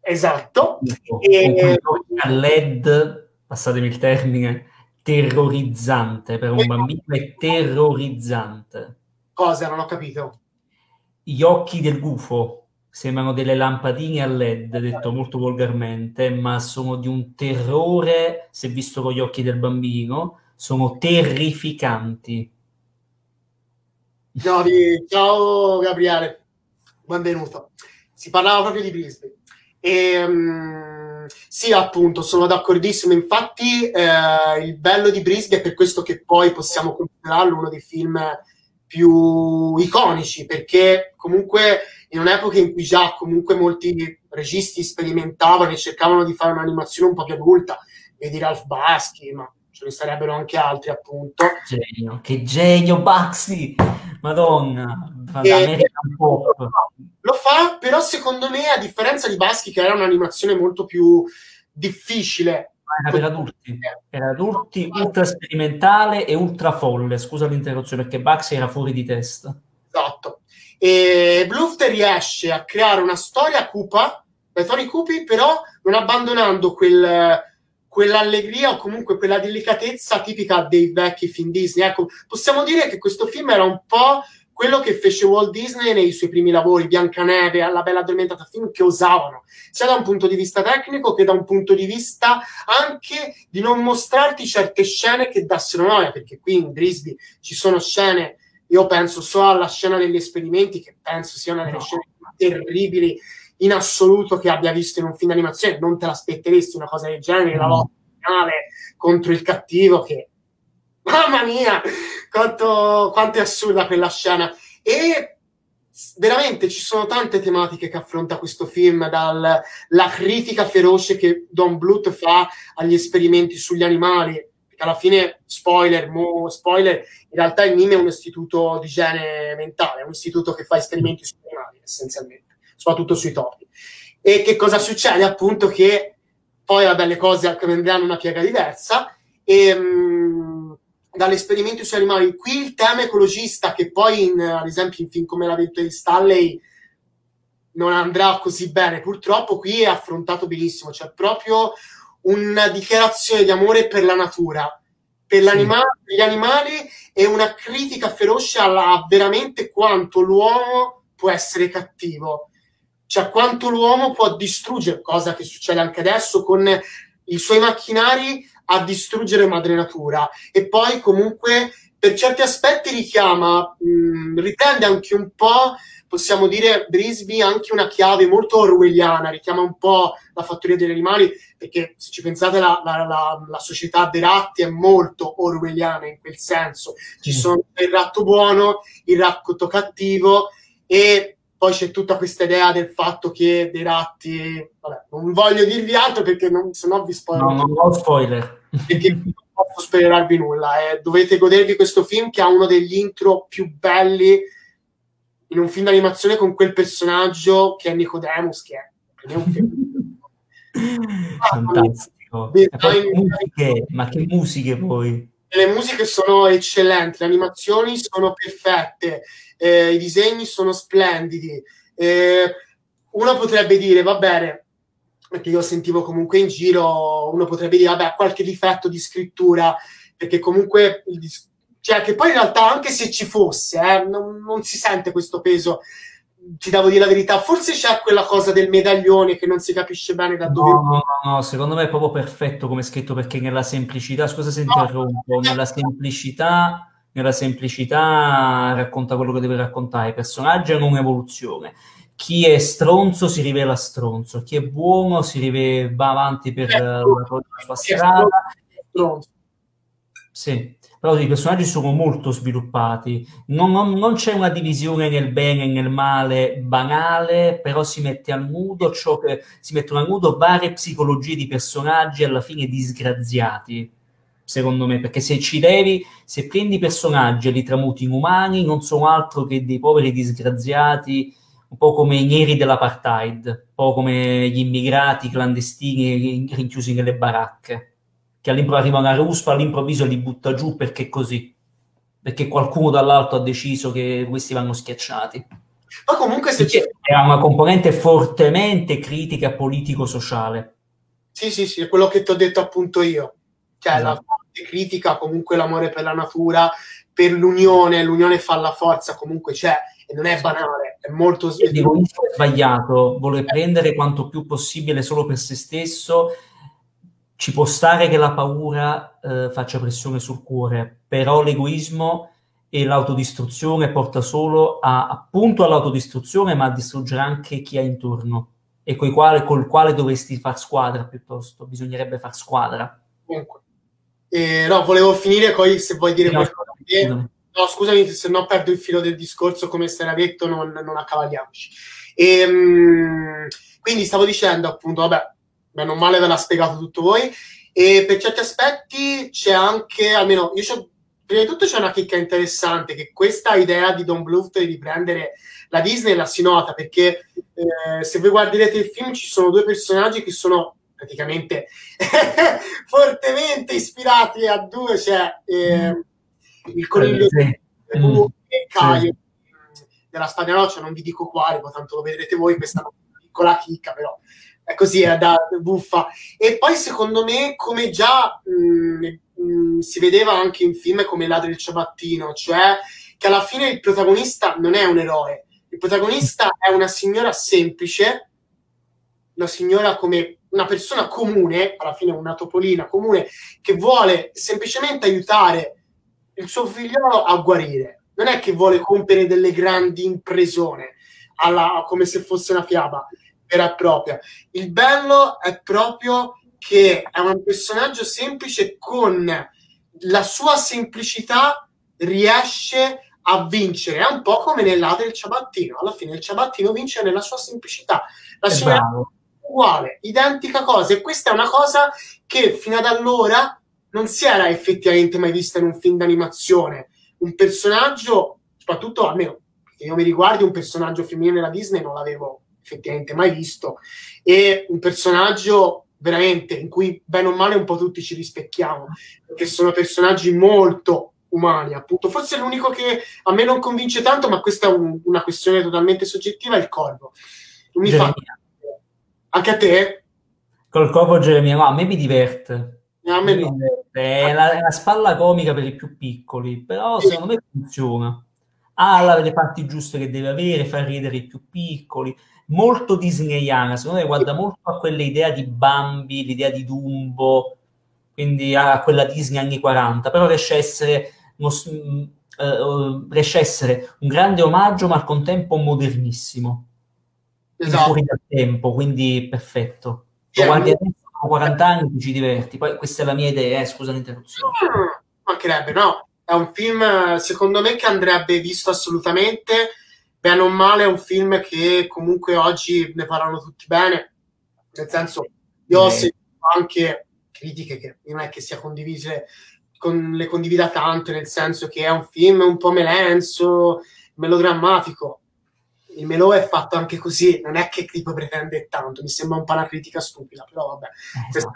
Esatto. Tipo. E... A LED, passatemi il termine, terrorizzante per un bambino, è terrorizzante. Cosa? Non ho capito. Gli occhi del gufo sembrano delle lampadine a LED, detto molto volgarmente, ma sono di un terrore, se visto con gli occhi del bambino, sono terrificanti. Ciao, ciao Gabriele, benvenuto. Si parlava proprio di Brisbane. E, um, sì, appunto, sono d'accordissimo. Infatti, eh, il bello di Brisbane è per questo che poi possiamo considerarlo uno dei film più iconici, perché comunque in un'epoca in cui già comunque molti registi sperimentavano e cercavano di fare un'animazione un po' più adulta, vedi Ralph Baschi, ma ce ne sarebbero anche altri appunto. Genio, che genio Baxi! Madonna, Pop. Lo fa, però secondo me, a differenza di Baschi, che era un'animazione molto più difficile, era per adulti, per adulti ultra sperimentale e ultra folle. Scusa l'interruzione, perché Bugs era fuori di testa. Esatto. E Bluff riesce a creare una storia cupa dai toni cupi, però non abbandonando quel, quell'allegria o comunque quella delicatezza tipica dei vecchi film Disney. Ecco, possiamo dire che questo film era un po' quello che fece Walt Disney nei suoi primi lavori, Biancaneve, alla Bella Addormentata Film, che osavano, sia da un punto di vista tecnico che da un punto di vista anche di non mostrarti certe scene che dassero noia, perché qui in Grisby ci sono scene, io penso solo alla scena degli esperimenti, che penso sia una delle no. scene terribili in assoluto che abbia visto in un film d'animazione, non te l'aspetteresti una cosa del genere, mm. la lotta finale contro il cattivo che Mamma mia, quanto, quanto è assurda quella scena. E veramente ci sono tante tematiche che affronta questo film, dalla critica feroce che Don Bluth fa agli esperimenti sugli animali, alla fine, spoiler, mo, spoiler, in realtà il MIM è un istituto di igiene mentale, è un istituto che fa esperimenti sugli animali, essenzialmente, soprattutto sui topi. E che cosa succede? Appunto che poi, vabbè, le cose prenderanno una piega diversa e... Mh, dall'esperimento sugli animali. Qui il tema ecologista, che poi, in, ad esempio, in film come La vita di Stanley non andrà così bene, purtroppo qui è affrontato benissimo. C'è proprio una dichiarazione di amore per la natura, per, per gli animali e una critica feroce a veramente quanto l'uomo può essere cattivo. Cioè, quanto l'uomo può distruggere, cosa che succede anche adesso con i suoi macchinari a distruggere madre natura e poi comunque per certi aspetti richiama, mh, riprende anche un po', possiamo dire, Brisby anche una chiave molto orwelliana, richiama un po' la fattoria degli animali, perché se ci pensate la, la, la, la società dei ratti è molto orwelliana in quel senso, ci mm. sono il ratto buono, il ratto cattivo e poi c'è tutta questa idea del fatto che dei ratti, vabbè, non voglio dirvi altro perché non, se no vi spoiler. No, non ho spoiler. Perché non posso spoilerarvi nulla. Eh. Dovete godervi questo film che ha uno degli intro più belli in un film d'animazione con quel personaggio che è Nicodemus, che è, è un film. Fantastico. Ah, musiche, ma che musiche poi? Le musiche sono eccellenti, le animazioni sono perfette eh, i disegni sono splendidi. Eh, uno potrebbe dire, va bene, perché io sentivo comunque in giro, uno potrebbe dire, vabbè, qualche difetto di scrittura, perché comunque, cioè che poi in realtà anche se ci fosse, eh, non, non si sente questo peso ti devo dire la verità, forse c'è quella cosa del medaglione che non si capisce bene da dove. No, no, no, secondo me è proprio perfetto come scritto perché nella semplicità, scusa se interrompo, nella semplicità nella semplicità racconta quello che deve raccontare. I personaggi hanno un'evoluzione. Chi è stronzo si rivela stronzo, chi è buono si rivela, va avanti per eh, la, sua strada. Sì, però i personaggi sono molto sviluppati. Non, non, non, c'è una divisione nel bene e nel male banale, però si mette a nudo ciò che si mettono a nudo varie psicologie di personaggi alla fine disgraziati secondo me, perché se ci devi, se prendi personaggi e li tramuti in umani, non sono altro che dei poveri disgraziati, un po' come i neri dell'apartheid, un po' come gli immigrati clandestini rinchiusi nelle baracche. Che all'improvviso arriva una ruspa, all'improvviso li butta giù perché così, perché qualcuno dall'alto ha deciso che questi vanno schiacciati. Ma comunque se c'è... Era una componente fortemente critica politico-sociale. Sì, sì, sì, è quello che ti ho detto appunto io. Cioè, esatto. la parte critica, comunque l'amore per la natura, per l'unione, l'unione fa la forza, comunque c'è e non è banale, è molto sbagliato. Vuole prendere quanto più possibile solo per se stesso. Ci può stare che la paura eh, faccia pressione sul cuore, però l'egoismo e l'autodistruzione porta solo a, appunto all'autodistruzione, ma a distruggere anche chi ha intorno e quale, col quale dovresti far squadra piuttosto. Bisognerebbe far squadra. Eh, no, volevo finire poi se vuoi dire no, qualcosa. Scusami. No, scusami, se no perdo il filo del discorso, come si era detto, non, non accavagliamoci. E, ehm, quindi stavo dicendo, appunto, vabbè, bene o male ve l'ha spiegato tutto voi, e per certi aspetti c'è anche, almeno io c'ho, prima di tutto c'è una chicca interessante, che questa idea di Don Bluth di riprendere la Disney la si nota, perché eh, se voi guarderete il film ci sono due personaggi che sono praticamente fortemente ispirati a due, cioè... Eh, il coniglio sì. mm. e Caio sì. della Spagnoloccia, non vi dico quale, ma tanto lo vedrete voi, questa piccola chicca, però è così, è da buffa. E poi secondo me, come già mh, mh, si vedeva anche in film come Ladro del Ciabattino, cioè che alla fine il protagonista non è un eroe, il protagonista è una signora semplice, una signora come una persona comune, alla fine una topolina comune, che vuole semplicemente aiutare il suo figliolo a guarire. Non è che vuole compiere delle grandi impresone alla, come se fosse una fiaba vera e propria. Il bello è proprio che è un personaggio semplice con la sua semplicità riesce a vincere. È un po' come nell'Ade del ciabattino. Alla fine il ciabattino vince nella sua semplicità. La sua uguale, identica cosa. E questa è una cosa che fino ad allora non si era effettivamente mai vista in un film d'animazione. Un personaggio, soprattutto almeno che io mi riguardi, un personaggio femminile della Disney non l'avevo effettivamente mai visto. E un personaggio veramente in cui bene o male un po' tutti ci rispecchiamo, perché sono personaggi molto umani, appunto. Forse l'unico che a me non convince tanto, ma questa è un, una questione totalmente soggettiva, è il corvo. Non mi fa... Anche a te? Col corvo Geremia, no, a me mi diverte. A me no. È la, è la, spalla comica per i più piccoli, però sì. secondo me funziona. Ha le parti giuste che deve avere, fa ridere i più piccoli, molto disneyana, secondo me guarda molto a quell'idea di Bambi, l'idea di Dumbo, quindi a quella Disney anni 40, però riesce a essere, uno, uh, riesce a essere un grande omaggio, ma al contempo modernissimo. Esatto. Fuori dal tempo, quindi perfetto. Lo guardi adesso 40 anni ti ci diverti. Poi questa è la mia idea, eh, scusa l'interruzione. Mm, mancherebbe, no. È un film, secondo me, che andrebbe visto assolutamente. Bene o male, è un film che comunque oggi ne parlano tutti bene. Nel senso, io ho sentito anche critiche che non è che sia condivise, con, le condivida tanto, nel senso che è un film un po' melenso, melodrammatico il Melò è fatto anche così, non è che tipo pretende tanto, mi sembra un po' una critica stupida, però vabbè. Eh, esatto.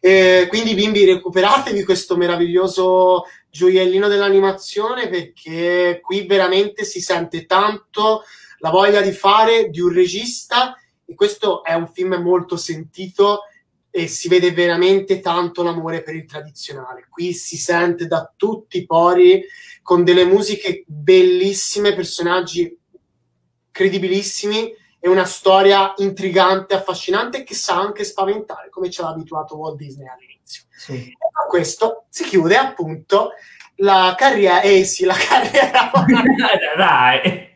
eh, quindi bimbi recuperatevi questo meraviglioso gioiellino dell'animazione perché qui veramente si sente tanto la voglia di fare di un regista e questo è un film molto sentito e si vede veramente tanto l'amore per il tradizionale. Qui si sente da tutti i pori con delle musiche bellissime, personaggi credibilissimi e una storia intrigante, affascinante che sa anche spaventare, come ci aveva abituato Walt Disney all'inizio. Sì. E con questo si chiude appunto la carriera, eh sì, la carriera. Dai.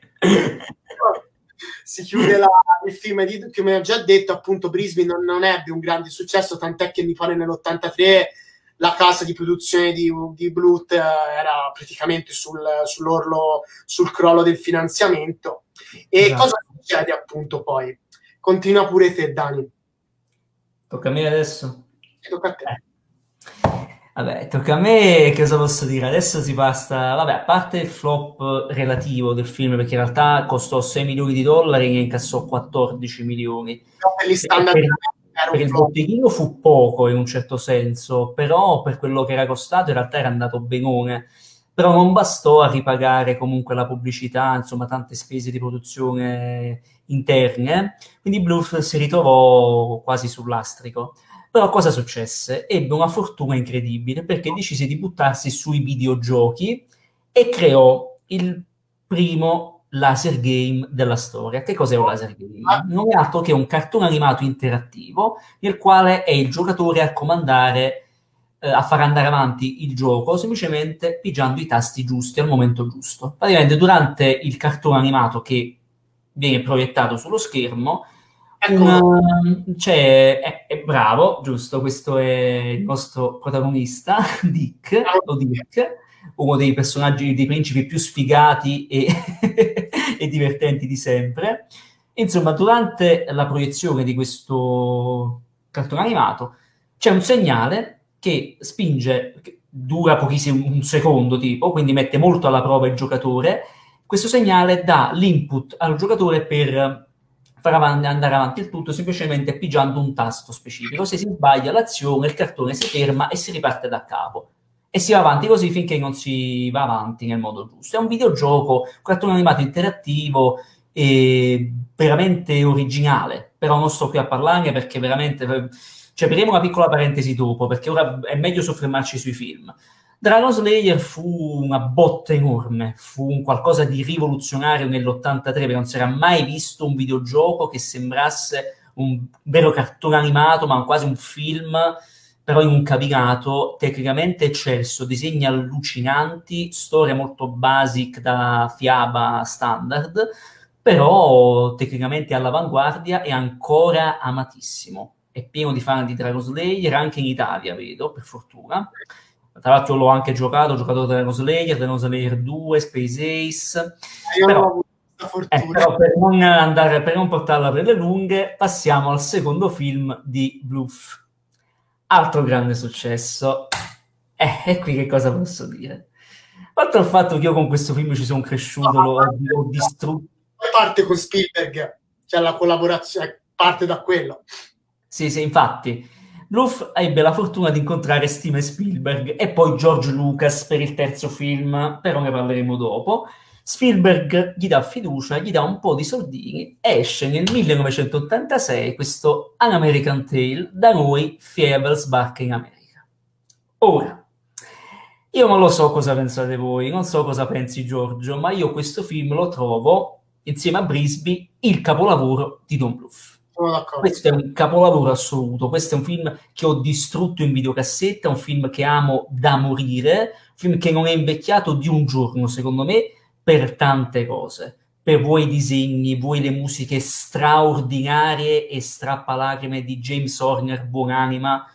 si chiude la, il film di, come ho già detto, appunto Brisbane non, non ebbe un grande successo, tant'è che mi pare nell'83 la casa di produzione di, di Bluth eh, era praticamente sul, sull'orlo, sul crollo del finanziamento. E esatto. cosa succede appunto poi? Continua pure te, Dani. Tocca a me adesso? Tocca a te. Eh. Vabbè, tocca a me, che cosa posso dire? Adesso si passa, vabbè, a parte il flop relativo del film, perché in realtà costò 6 milioni di dollari e incassò 14 milioni. No, per standard per il botteghino fu poco in un certo senso, però per quello che era costato in realtà era andato benone. Però non bastò a ripagare comunque la pubblicità, insomma, tante spese di produzione interne, quindi Bluff si ritrovò quasi sull'astrico. Però cosa successe? Ebbe una fortuna incredibile perché decise di buttarsi sui videogiochi e creò il primo laser game della storia. Che cos'è un laser game? Ah. Non è altro che un cartone animato interattivo nel quale è il giocatore a comandare, eh, a far andare avanti il gioco semplicemente pigiando i tasti giusti al momento giusto. Praticamente durante il cartone animato che viene proiettato sullo schermo, una, cioè, è, è, bravo, giusto, questo è il nostro protagonista, Dick, o Dick uno dei personaggi, dei principi più sfigati e, e divertenti di sempre. Insomma, durante la proiezione di questo cartone animato c'è un segnale che spinge, che dura pochissimo, un secondo tipo, quindi mette molto alla prova il giocatore. Questo segnale dà l'input al giocatore per far avanti, andare avanti il tutto semplicemente pigiando un tasto specifico. Se si sbaglia l'azione, il cartone si ferma e si riparte da capo e si va avanti così finché non si va avanti nel modo giusto. È un videogioco, un cartone animato interattivo e veramente originale, però non sto qui a parlarne perché veramente... Cioè, apriamo una piccola parentesi dopo, perché ora è meglio soffermarci sui film. Dragon Slayer fu una botta enorme, fu un qualcosa di rivoluzionario nell'83, perché non si era mai visto un videogioco che sembrasse un vero cartone animato, ma quasi un film però in un cabinato tecnicamente eccelso, disegni allucinanti, storia molto basic da fiaba standard, però tecnicamente all'avanguardia e ancora amatissimo. È pieno di fan di Dragon Slayer, anche in Italia, vedo, per fortuna. Tra l'altro l'ho anche giocato, ho giocato Dragon Slayer, Dragon Slayer 2, Space Ace. Però, eh, però per, non andare, per non portarla per le lunghe, passiamo al secondo film di Bluff Altro grande successo. Eh, e qui che cosa posso dire? Oltre al fatto che io con questo film ci sono cresciuto, no, l'ho, l'ho distrutto. Poi parte con Spielberg, cioè la collaborazione parte da quello. Sì, sì, infatti. Luff ebbe la fortuna di incontrare Steven Spielberg e poi George Lucas per il terzo film, però ne parleremo dopo. Spielberg gli dà fiducia, gli dà un po' di soldini, esce nel 1986 questo An American Tale, da noi Fievel sbarca in America. Ora, io non lo so cosa pensate voi, non so cosa pensi Giorgio, ma io questo film lo trovo, insieme a Brisby, il capolavoro di Don Bluth. Questo è un capolavoro assoluto, questo è un film che ho distrutto in videocassetta, un film che amo da morire, un film che non è invecchiato di un giorno, secondo me, per tante cose, per voi i disegni, voi le musiche straordinarie e strappalacrime di James Horner, buonanima,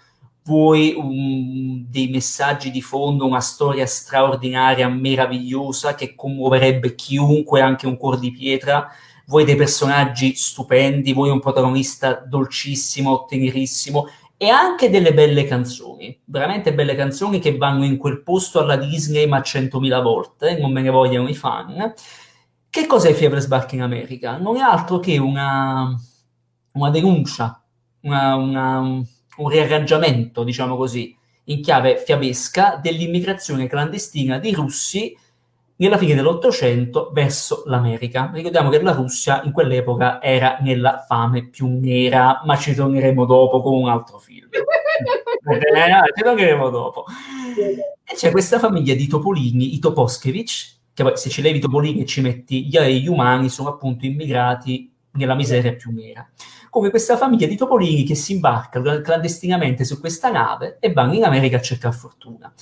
vuoi um, dei messaggi di fondo, una storia straordinaria, meravigliosa, che commuoverebbe chiunque, anche un cuore di pietra, vuoi dei personaggi stupendi, vuoi un protagonista dolcissimo, tenerissimo, e anche delle belle canzoni, veramente belle canzoni che vanno in quel posto alla Disney ma centomila volte, non me ne vogliono i fan. Che cos'è Fiebre Sbarca in America? Non è altro che una, una denuncia, una, una, un riarrangiamento, diciamo così, in chiave fiabesca dell'immigrazione clandestina di russi nella fine dell'Ottocento verso l'America. Ricordiamo che la Russia in quell'epoca era nella fame più nera, ma ci torneremo dopo con un altro film. eh, ci torneremo dopo. E c'è questa famiglia di topolini, i Toposkevich, che poi se ci levi topolini e ci metti gli, gli umani, sono appunto immigrati nella miseria più nera. Come questa famiglia di topolini che si imbarca clandestinamente su questa nave e vanno in America a cercare fortuna.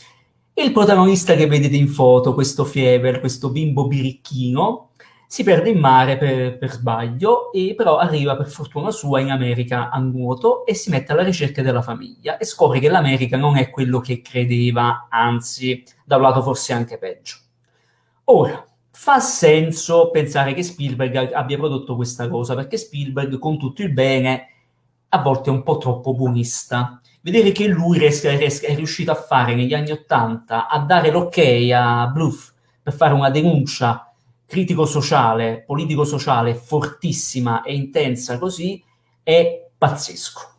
Il protagonista che vedete in foto, questo Fievel, questo bimbo birichino, si perde in mare per, per, sbaglio e però arriva per fortuna sua in America a nuoto e si mette alla ricerca della famiglia e scopre che l'America non è quello che credeva, anzi, da un lato forse anche peggio. Ora, fa senso pensare che Spielberg abbia prodotto questa cosa, perché Spielberg, con tutto il bene, a volte è un po' troppo buonista vedere che lui riesca, riesca, è riuscito a fare negli anni Ottanta, a dare l'ok a Bluff per fare una denuncia critico-sociale, politico-sociale fortissima e intensa così, è pazzesco.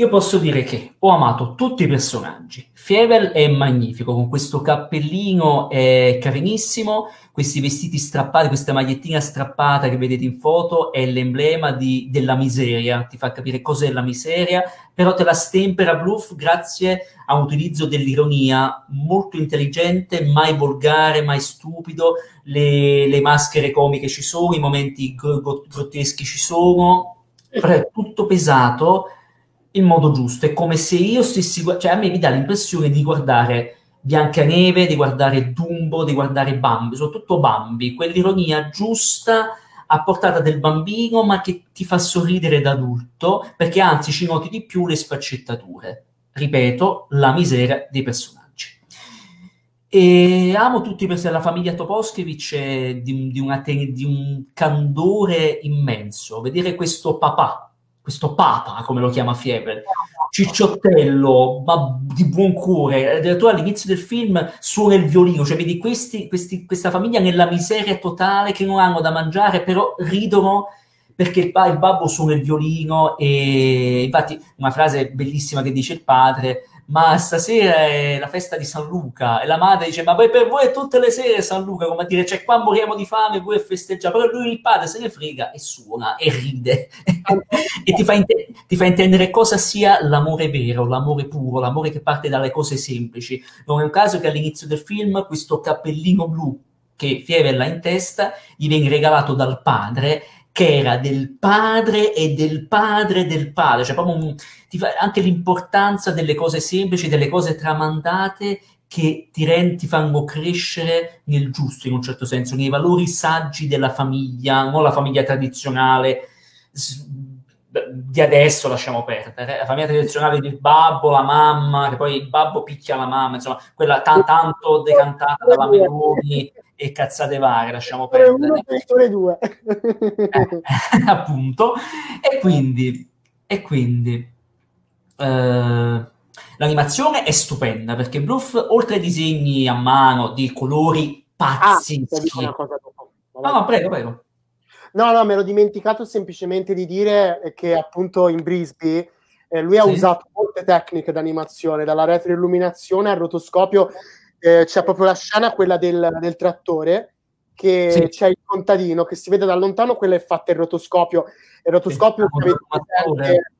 Io posso dire che ho amato tutti i personaggi. Fievel è magnifico, con questo cappellino è carinissimo, questi vestiti strappati, questa magliettina strappata che vedete in foto è l'emblema di, della miseria, ti fa capire cos'è la miseria, però te la stempera Bluff grazie a un utilizzo dell'ironia. Molto intelligente, mai volgare, mai stupido, le, le maschere comiche ci sono, i momenti grotteschi ci sono, però è tutto pesato in modo giusto. È come se io stessi, cioè a me mi dà l'impressione di guardare Biancaneve, di guardare Dumbo, di guardare Bambi, soprattutto Bambi, quell'ironia giusta a portata del bambino, ma che ti fa sorridere da adulto, perché anzi ci noti di più le sfaccettature. Ripeto, la miseria dei personaggi. E amo tutti i personaggi, la famiglia Toposkevich di, di, una, di un candore immenso. Vedere questo papà questo papa, come lo chiama Fievel, cicciottello, ma di buon cuore. Addirittura all'inizio del film suona il violino, cioè vedi questi, questi, questa famiglia nella miseria totale che non hanno da mangiare, però ridono perché il, il babbo suona il violino e infatti una frase bellissima che dice il padre ma stasera è la festa di San Luca e la madre dice ma per voi tutte le sere San Luca come a dire cioè qua moriamo di fame voi festeggiate però lui il padre se ne frega e suona e ride. E ti fa, inte- ti fa, intendere cosa sia l'amore vero l'amore puro l'amore che parte dalle cose semplici. Non è un caso che all'inizio del film questo cappellino blu che Fievel ha in testa gli viene regalato dal padre che era del padre e del padre del padre, cioè proprio un, anche l'importanza delle cose semplici, delle cose tramandate che ti, rend, ti fanno crescere nel giusto in un certo senso, nei valori saggi della famiglia, non la famiglia tradizionale di adesso lasciamo perdere, la famiglia tradizionale del babbo, la mamma, che poi il babbo picchia la mamma, insomma, quella t- tanto decantata dalla Meloni e cazzate varie, lasciamo perdere. Uno, due. Eh, appunto. E quindi, e quindi eh, l'animazione è stupenda perché Bluff, oltre ai disegni a mano di colori pazzeschi... Ah, no, no, prego, prego. No, no, me l'ho dimenticato semplicemente di dire che appunto in Brisbane eh, lui ha sì. usato molte tecniche d'animazione, dalla retroilluminazione al rotoscopio eh, c'è proprio la scena, quella del, del trattore, che sì. c'è il contadino che si vede da lontano, quella è fatta in rotoscopio. Il rotoscopio, se, avete presente,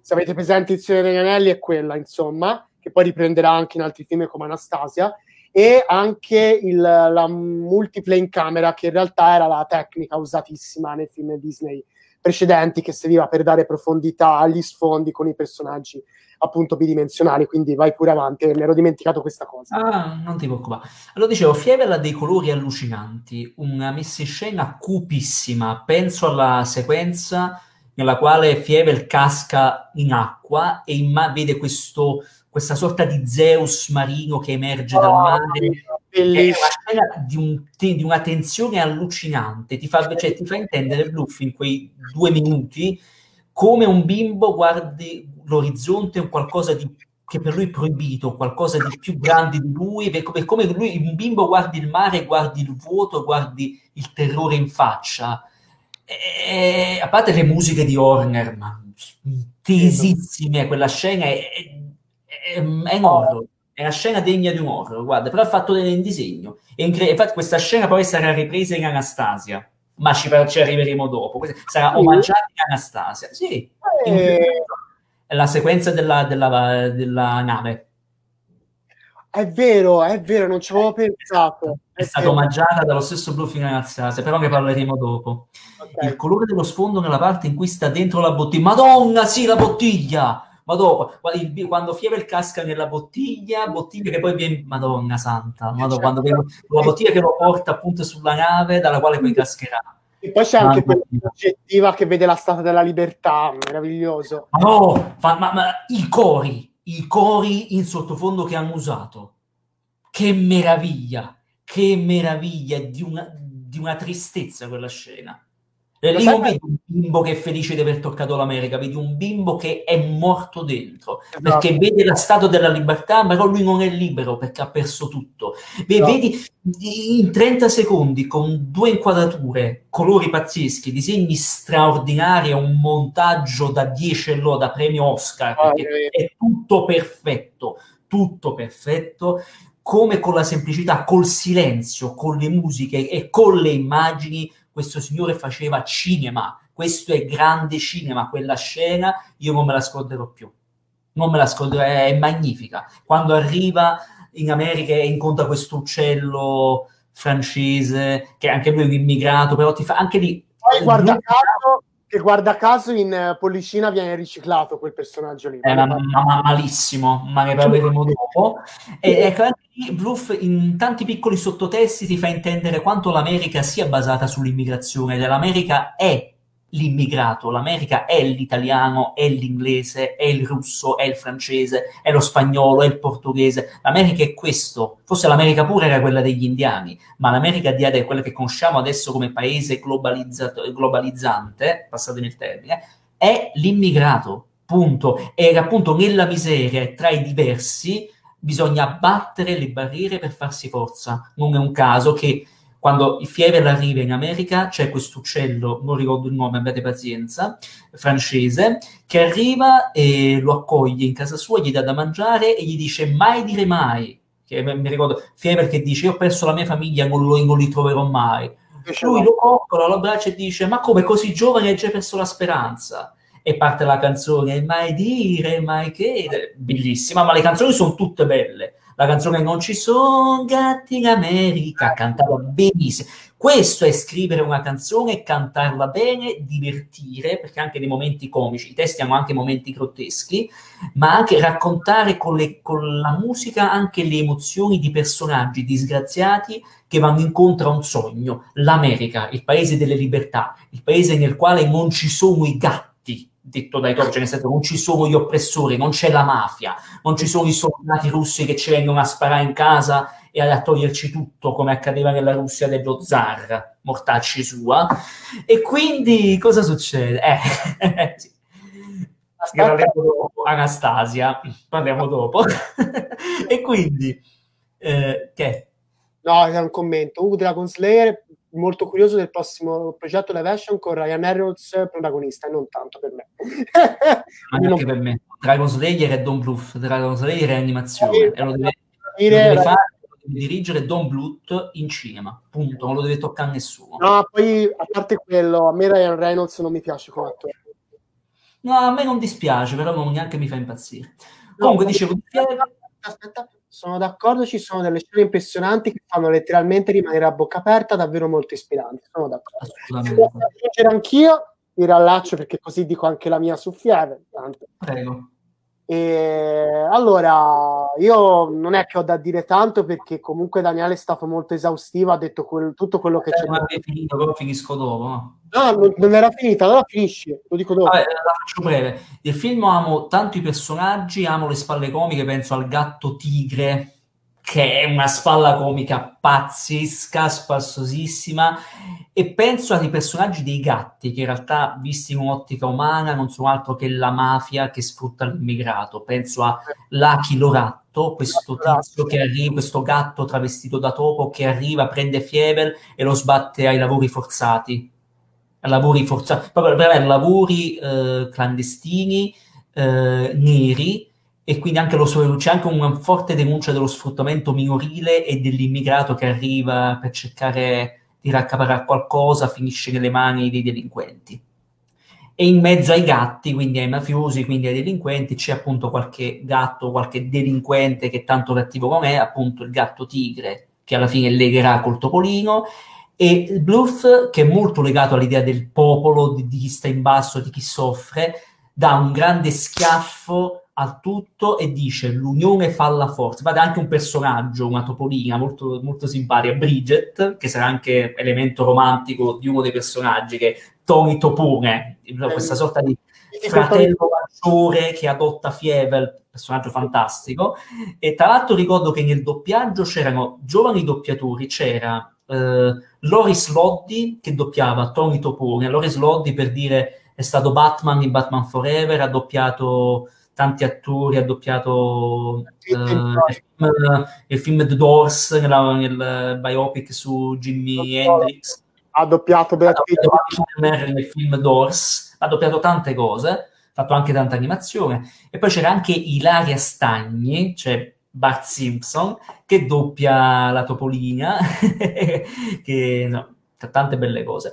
se avete presente il Signore degli Anelli, è quella, insomma, che poi riprenderà anche in altri film come Anastasia, e anche il, la multiplane camera, che in realtà era la tecnica usatissima nei film Disney precedenti, che serviva per dare profondità agli sfondi con i personaggi appunto bidimensionali, quindi vai pure avanti, mi ero dimenticato questa cosa. Ah, non ti preoccupare. Allora dicevo, Fievel ha dei colori allucinanti, una messa in scena cupissima, penso alla sequenza nella quale Fievel casca in acqua e imma- vede questo, questa sorta di Zeus marino che emerge oh, dal mare. È una scena di, un te- di, una tensione allucinante, ti fa, cioè, ti fa intendere Bluff in quei due minuti come un bimbo guardi l'orizzonte un qualcosa di, che per lui è proibito, qualcosa di più grande di lui, è come, come lui, un bimbo guardi il mare, guardi il vuoto, guardi il terrore in faccia. E, a parte le musiche di Horner, ma tesissime, quella scena è, è, è un horror, è una scena degna di un horror, guarda, però è fatto in disegno. E infatti questa scena poi sarà ripresa in Anastasia ma ci, ci arriveremo dopo. Sarà omaggiata in Anastasia. Sì, eh, la sequenza della, della, della, nave. È vero, è vero, non ci avevo pensato. È, è stata omaggiata dallo stesso Bluffing Anastasia, però ne parleremo dopo. Okay. Il colore dello sfondo nella parte in cui sta dentro la bottiglia. Madonna, sì, la bottiglia! Madonna, quando Fievel casca nella bottiglia, bottiglia che poi viene, Madonna santa, Madonna, certo. quando viene, la bottiglia che lo porta appunto sulla nave dalla quale poi cascherà. E poi c'è anche quella oggettiva che vede la Statua della Libertà, meraviglioso. Ma no, ma, ma, ma i cori, i cori in sottofondo che hanno usato, che meraviglia, che meraviglia, di una, di una tristezza quella scena. E lì non vedi un bimbo che è felice di aver toccato l'America, vedi un bimbo che è morto dentro, esatto. perché vede la statua della libertà, però lui non è libero perché ha perso tutto. Esatto. Vedi in 30 secondi con due inquadrature, colori pazzeschi, disegni straordinari, un montaggio da 10 da premio Oscar, oh, è tutto perfetto, tutto perfetto come con la semplicità, col silenzio, con le musiche e con le immagini questo signore faceva cinema, questo è grande cinema, quella scena io non me la scorderò più, non me la scorderò, è magnifica. Quando arriva in America e incontra questo uccello francese, che anche lui è un immigrato, però ti fa anche lì... Poi guarda caso, che guarda caso in uh, Pollicina viene riciclato quel personaggio lì. Eh, ma, ma, malissimo, ma ne parleremo dopo. E ecco, anche lì Bluff in tanti piccoli sottotesti ti fa intendere quanto l'America sia basata sull'immigrazione, l'America è l'immigrato, l'America è l'italiano, è l'inglese, è il russo, è il francese, è lo spagnolo, è il portoghese. L'America è questo. Forse l'America pure era quella degli indiani, ma l'America di adesso, quella che conosciamo adesso come paese globalizzante, passatemi il termine, è l'immigrato, punto. E appunto nella miseria tra i diversi bisogna abbattere le barriere per farsi forza. Non è un caso che quando il Fievel arriva in America c'è questo uccello, non ricordo il nome, abbiate pazienza, francese, che arriva e lo accoglie in casa sua, gli dà da mangiare e gli dice mai dire mai. Che, mi ricordo Fievel che dice io ho perso la mia famiglia, non, lo, non li troverò mai. Lui lo coccola, lo abbraccia e dice ma come così giovane hai già perso la speranza? e parte la canzone mai dire, mai chiedere, bellissima, ma le canzoni sono tutte belle la canzone Non ci sono gatti in America, cantata benissimo. Questo è scrivere una canzone, cantarla bene, divertire, perché anche dei momenti comici, i testi hanno anche momenti grotteschi, ma anche raccontare con, le, con la musica anche le emozioni di personaggi disgraziati che vanno incontro a un sogno, l'America, il paese delle libertà, il paese nel quale non ci sono i gatti detto dai torci, nel senso non ci sono gli oppressori, non c'è la mafia, non ci sono i soldati russi che ci vengono a sparare in casa e a toglierci tutto come accadeva nella Russia dello zar, mortacci sua. E quindi cosa succede? Eh, sì. Parliamo dopo, Anastasia, parliamo dopo. e quindi, eh, che? No, è un commento. U Dragon Slayer molto curioso del prossimo progetto live action con Ryan Reynolds protagonista, non tanto per me. Ma anche per me. Dragon Slayer è Don Bluth, Dragon Slayer è animazione e lo deve, lo deve fare deve dirigere Don Bluth in cinema, punto, non lo deve toccare nessuno. No, poi a parte quello, a me Ryan Reynolds non mi piace come attore. No, a me non dispiace, però non neanche mi fa impazzire. Comunque no, dicevo, aspetta, aspetta, sono d'accordo, ci sono delle scene impressionanti che fanno letteralmente rimanere a bocca aperta, davvero molto ispiranti. Sono d'accordo. Se devo aggiungere anch'io, mi rallaccio perché così dico anche la mia su Fieve. Prego. E allora, io non è che ho da dire tanto perché comunque Daniele è stato molto esaustivo, ha detto quel, tutto quello che eh, c'è. Ma è finito, però finisco dopo. No, non, non era finita, allora finisci, lo dico dopo. Vabbè, la faccio breve. Nel film amo tanto i personaggi, amo le spalle comiche, penso al gatto tigre che è una spalla comica pazzesca, spassosissima, e penso ai personaggi dei gatti, che in realtà, visti in un'ottica umana, non sono altro che la mafia che sfrutta l'immigrato. Penso a Lucky Loratto, questo tizio che arriva, questo gatto travestito da topo che arriva, prende Fievel e lo sbatte ai lavori forzati. A lavori forzati, proprio per lavori eh, clandestini, eh, neri, e quindi anche lo, c'è anche una forte denuncia dello sfruttamento minorile e dell'immigrato che arriva per cercare di raccaparare qualcosa, finisce nelle mani dei delinquenti. E in mezzo ai gatti, quindi ai mafiosi, quindi ai delinquenti, c'è appunto qualche gatto, qualche delinquente che tanto cattivo non è, appunto il gatto tigre, che alla fine legherà col topolino, e il bluff, che è molto legato all'idea del popolo, di, di chi sta in basso, di chi soffre, dà un grande schiaffo al tutto e dice l'unione fa la forza. Vede anche un personaggio, una topolina molto, molto simpatica, Bridget, che sarà anche elemento romantico di uno dei personaggi, che è Tony Topone, questa sorta di fratello maggiore che adotta Fievel, personaggio fantastico. E tra l'altro ricordo che nel doppiaggio c'erano giovani doppiatori, c'era eh, Loris Loddi che doppiava Tony Topone. Loris Loddi per dire è stato Batman in Batman Forever, ha doppiato tanti attori, ha doppiato eh, il, film, il, film, The Doors nella, nel biopic su Jimi Hendrix. Ha doppiato Brad Pitt nel film Doors, ha doppiato tante cose, ha fatto anche tanta animazione. E poi c'era anche Ilaria Stagni, cioè Bart Simpson, che doppia la Topolina, che no, tante belle cose.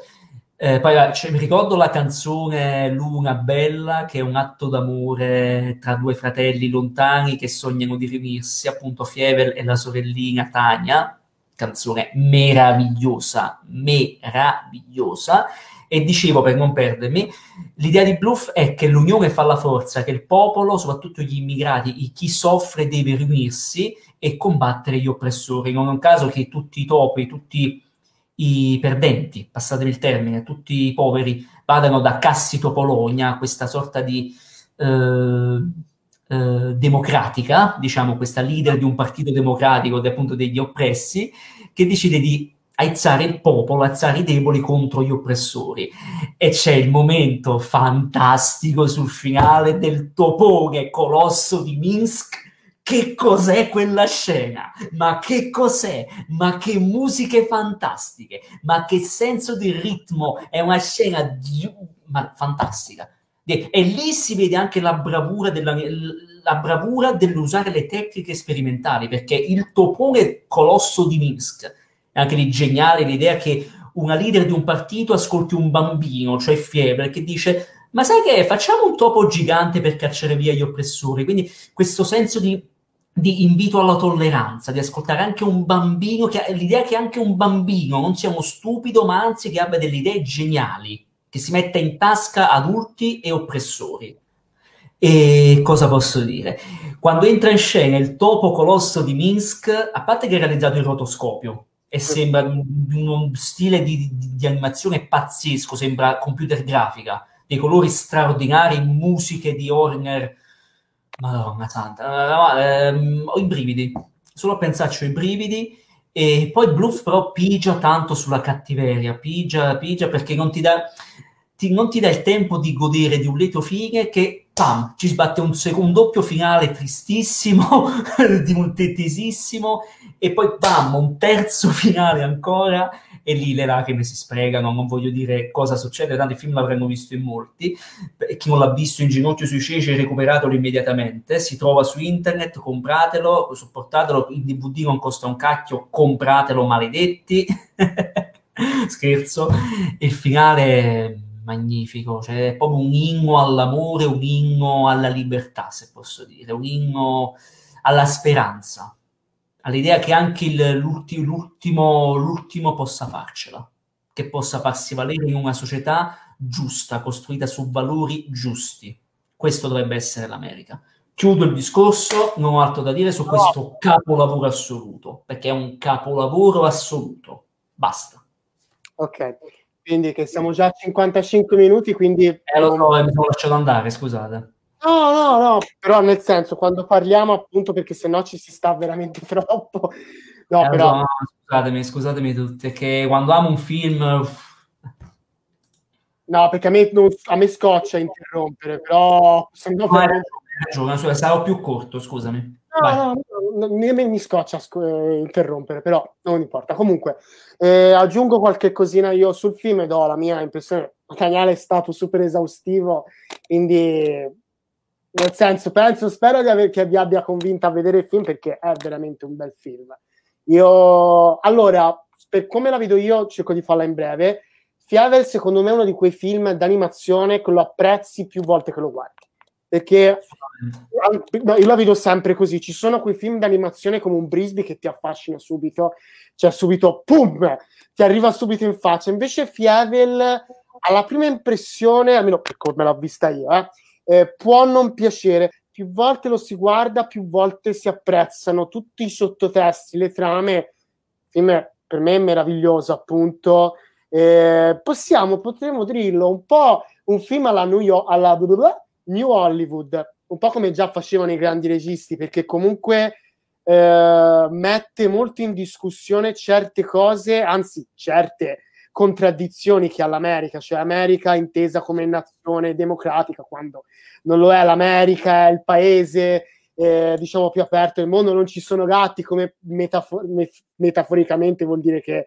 Eh, poi cioè, mi ricordo la canzone Luna Bella, che è un atto d'amore tra due fratelli lontani che sognano di riunirsi, appunto Fievel e la sorellina Tania, canzone meravigliosa, meravigliosa. E dicevo, per non perdermi, l'idea di Bluff è che l'unione fa la forza, che il popolo, soprattutto gli immigrati, chi soffre deve riunirsi e combattere gli oppressori. Non è un caso che tutti i topi, tutti i perdenti, passatemi il termine, tutti i poveri, vadano da Cassito Polonia, questa sorta di eh, eh, democratica, diciamo questa leader di un partito democratico, appunto degli oppressi, che decide di aizzare il popolo, aizzare i deboli contro gli oppressori. E c'è il momento fantastico sul finale del topone colosso di Minsk che cos'è quella scena? Ma che cos'è? Ma che musiche fantastiche? Ma che senso di ritmo? È una scena di... ma fantastica. E lì si vede anche la bravura, della, la bravura dell'usare le tecniche sperimentali, perché il topone colosso di Minsk è anche lì geniale l'idea che una leader di un partito ascolti un bambino, cioè Fiebre, che dice ma sai che facciamo un topo gigante per cacciare via gli oppressori? Quindi questo senso di di invito alla tolleranza, di ascoltare anche un bambino, che, l'idea che anche un bambino non sia uno stupido, ma anzi che abbia delle idee geniali, che si metta in tasca adulti e oppressori. E cosa posso dire? Quando entra in scena il topo colosso di Minsk, a parte che è realizzato in rotoscopio, e sembra uno stile di, di, di animazione pazzesco, sembra computer grafica, dei colori straordinari, musiche di Horner Madonna santa, ehm, ho i brividi, solo a pensarci ho i brividi. E poi Bluff però pigia tanto sulla cattiveria, pigia, pigia perché non ti dà, non ti dà il tempo di godere di un lieto fine che pam, ci sbatte un, sec- un doppio finale tristissimo, dimontetesissimo e poi pam, un terzo finale ancora e lì le lacrime si sprecano, non voglio dire cosa succede, tanti film l'avranno visto in molti, e chi non l'ha visto in ginocchio sui ceci recuperatelo immediatamente, si trova su internet, compratelo, supportatelo, il DVD non costa un cacchio, compratelo maledetti, scherzo, il finale magnifico, cioè è proprio un inno all'amore, un inno alla libertà, se posso dire, un inno alla speranza all'idea che anche il, l'ulti, l'ultimo, l'ultimo possa farcela, che possa farsi valere in una società giusta, costruita su valori giusti. Questo dovrebbe essere l'America. Chiudo il discorso, non ho altro da dire su questo capolavoro assoluto, perché è un capolavoro assoluto. Basta. Ok, quindi che siamo già a 55 minuti, quindi... Eh, lo so, mi sono lasciato andare, scusate. No, no, no, però nel senso, quando parliamo appunto perché sennò ci si sta veramente troppo. No, eh, però... No, scusatemi, scusatemi tutti, che quando amo un film... No, perché a me, non, a me scoccia interrompere, però... Se no, no, veramente... ragione, sarò più corto, scusami. No, no, no, no, mi scoccia eh, interrompere, però non importa. Comunque, eh, aggiungo qualche cosina io sul film e do la mia impressione. Daniele è stato super esaustivo, quindi nel senso, penso, spero di aver, che vi abbia convinto a vedere il film perché è veramente un bel film. Io, allora, per come la vedo io, cerco di farla in breve. Fievel, secondo me, è uno di quei film d'animazione che lo apprezzi più volte che lo guardi. Perché io la vedo sempre così. Ci sono quei film d'animazione come un Brisby che ti affascina subito, cioè subito, pum, ti arriva subito in faccia. Invece Fievel, alla prima impressione, almeno per come l'ho vista io, eh, eh, può non piacere. Più volte lo si guarda, più volte si apprezzano tutti i sottotesti, le trame. Film per me è meraviglioso, appunto. Eh, possiamo, potremmo dirlo, un po' un film alla New, York, alla New Hollywood, un po' come già facevano i grandi registi, perché comunque eh, mette molto in discussione certe cose, anzi certe contraddizioni che ha l'America, cioè America intesa come nazione democratica, quando non lo è l'America, è il paese eh, diciamo più aperto del mondo, non ci sono gatti, come metafor- metaforicamente vuol dire che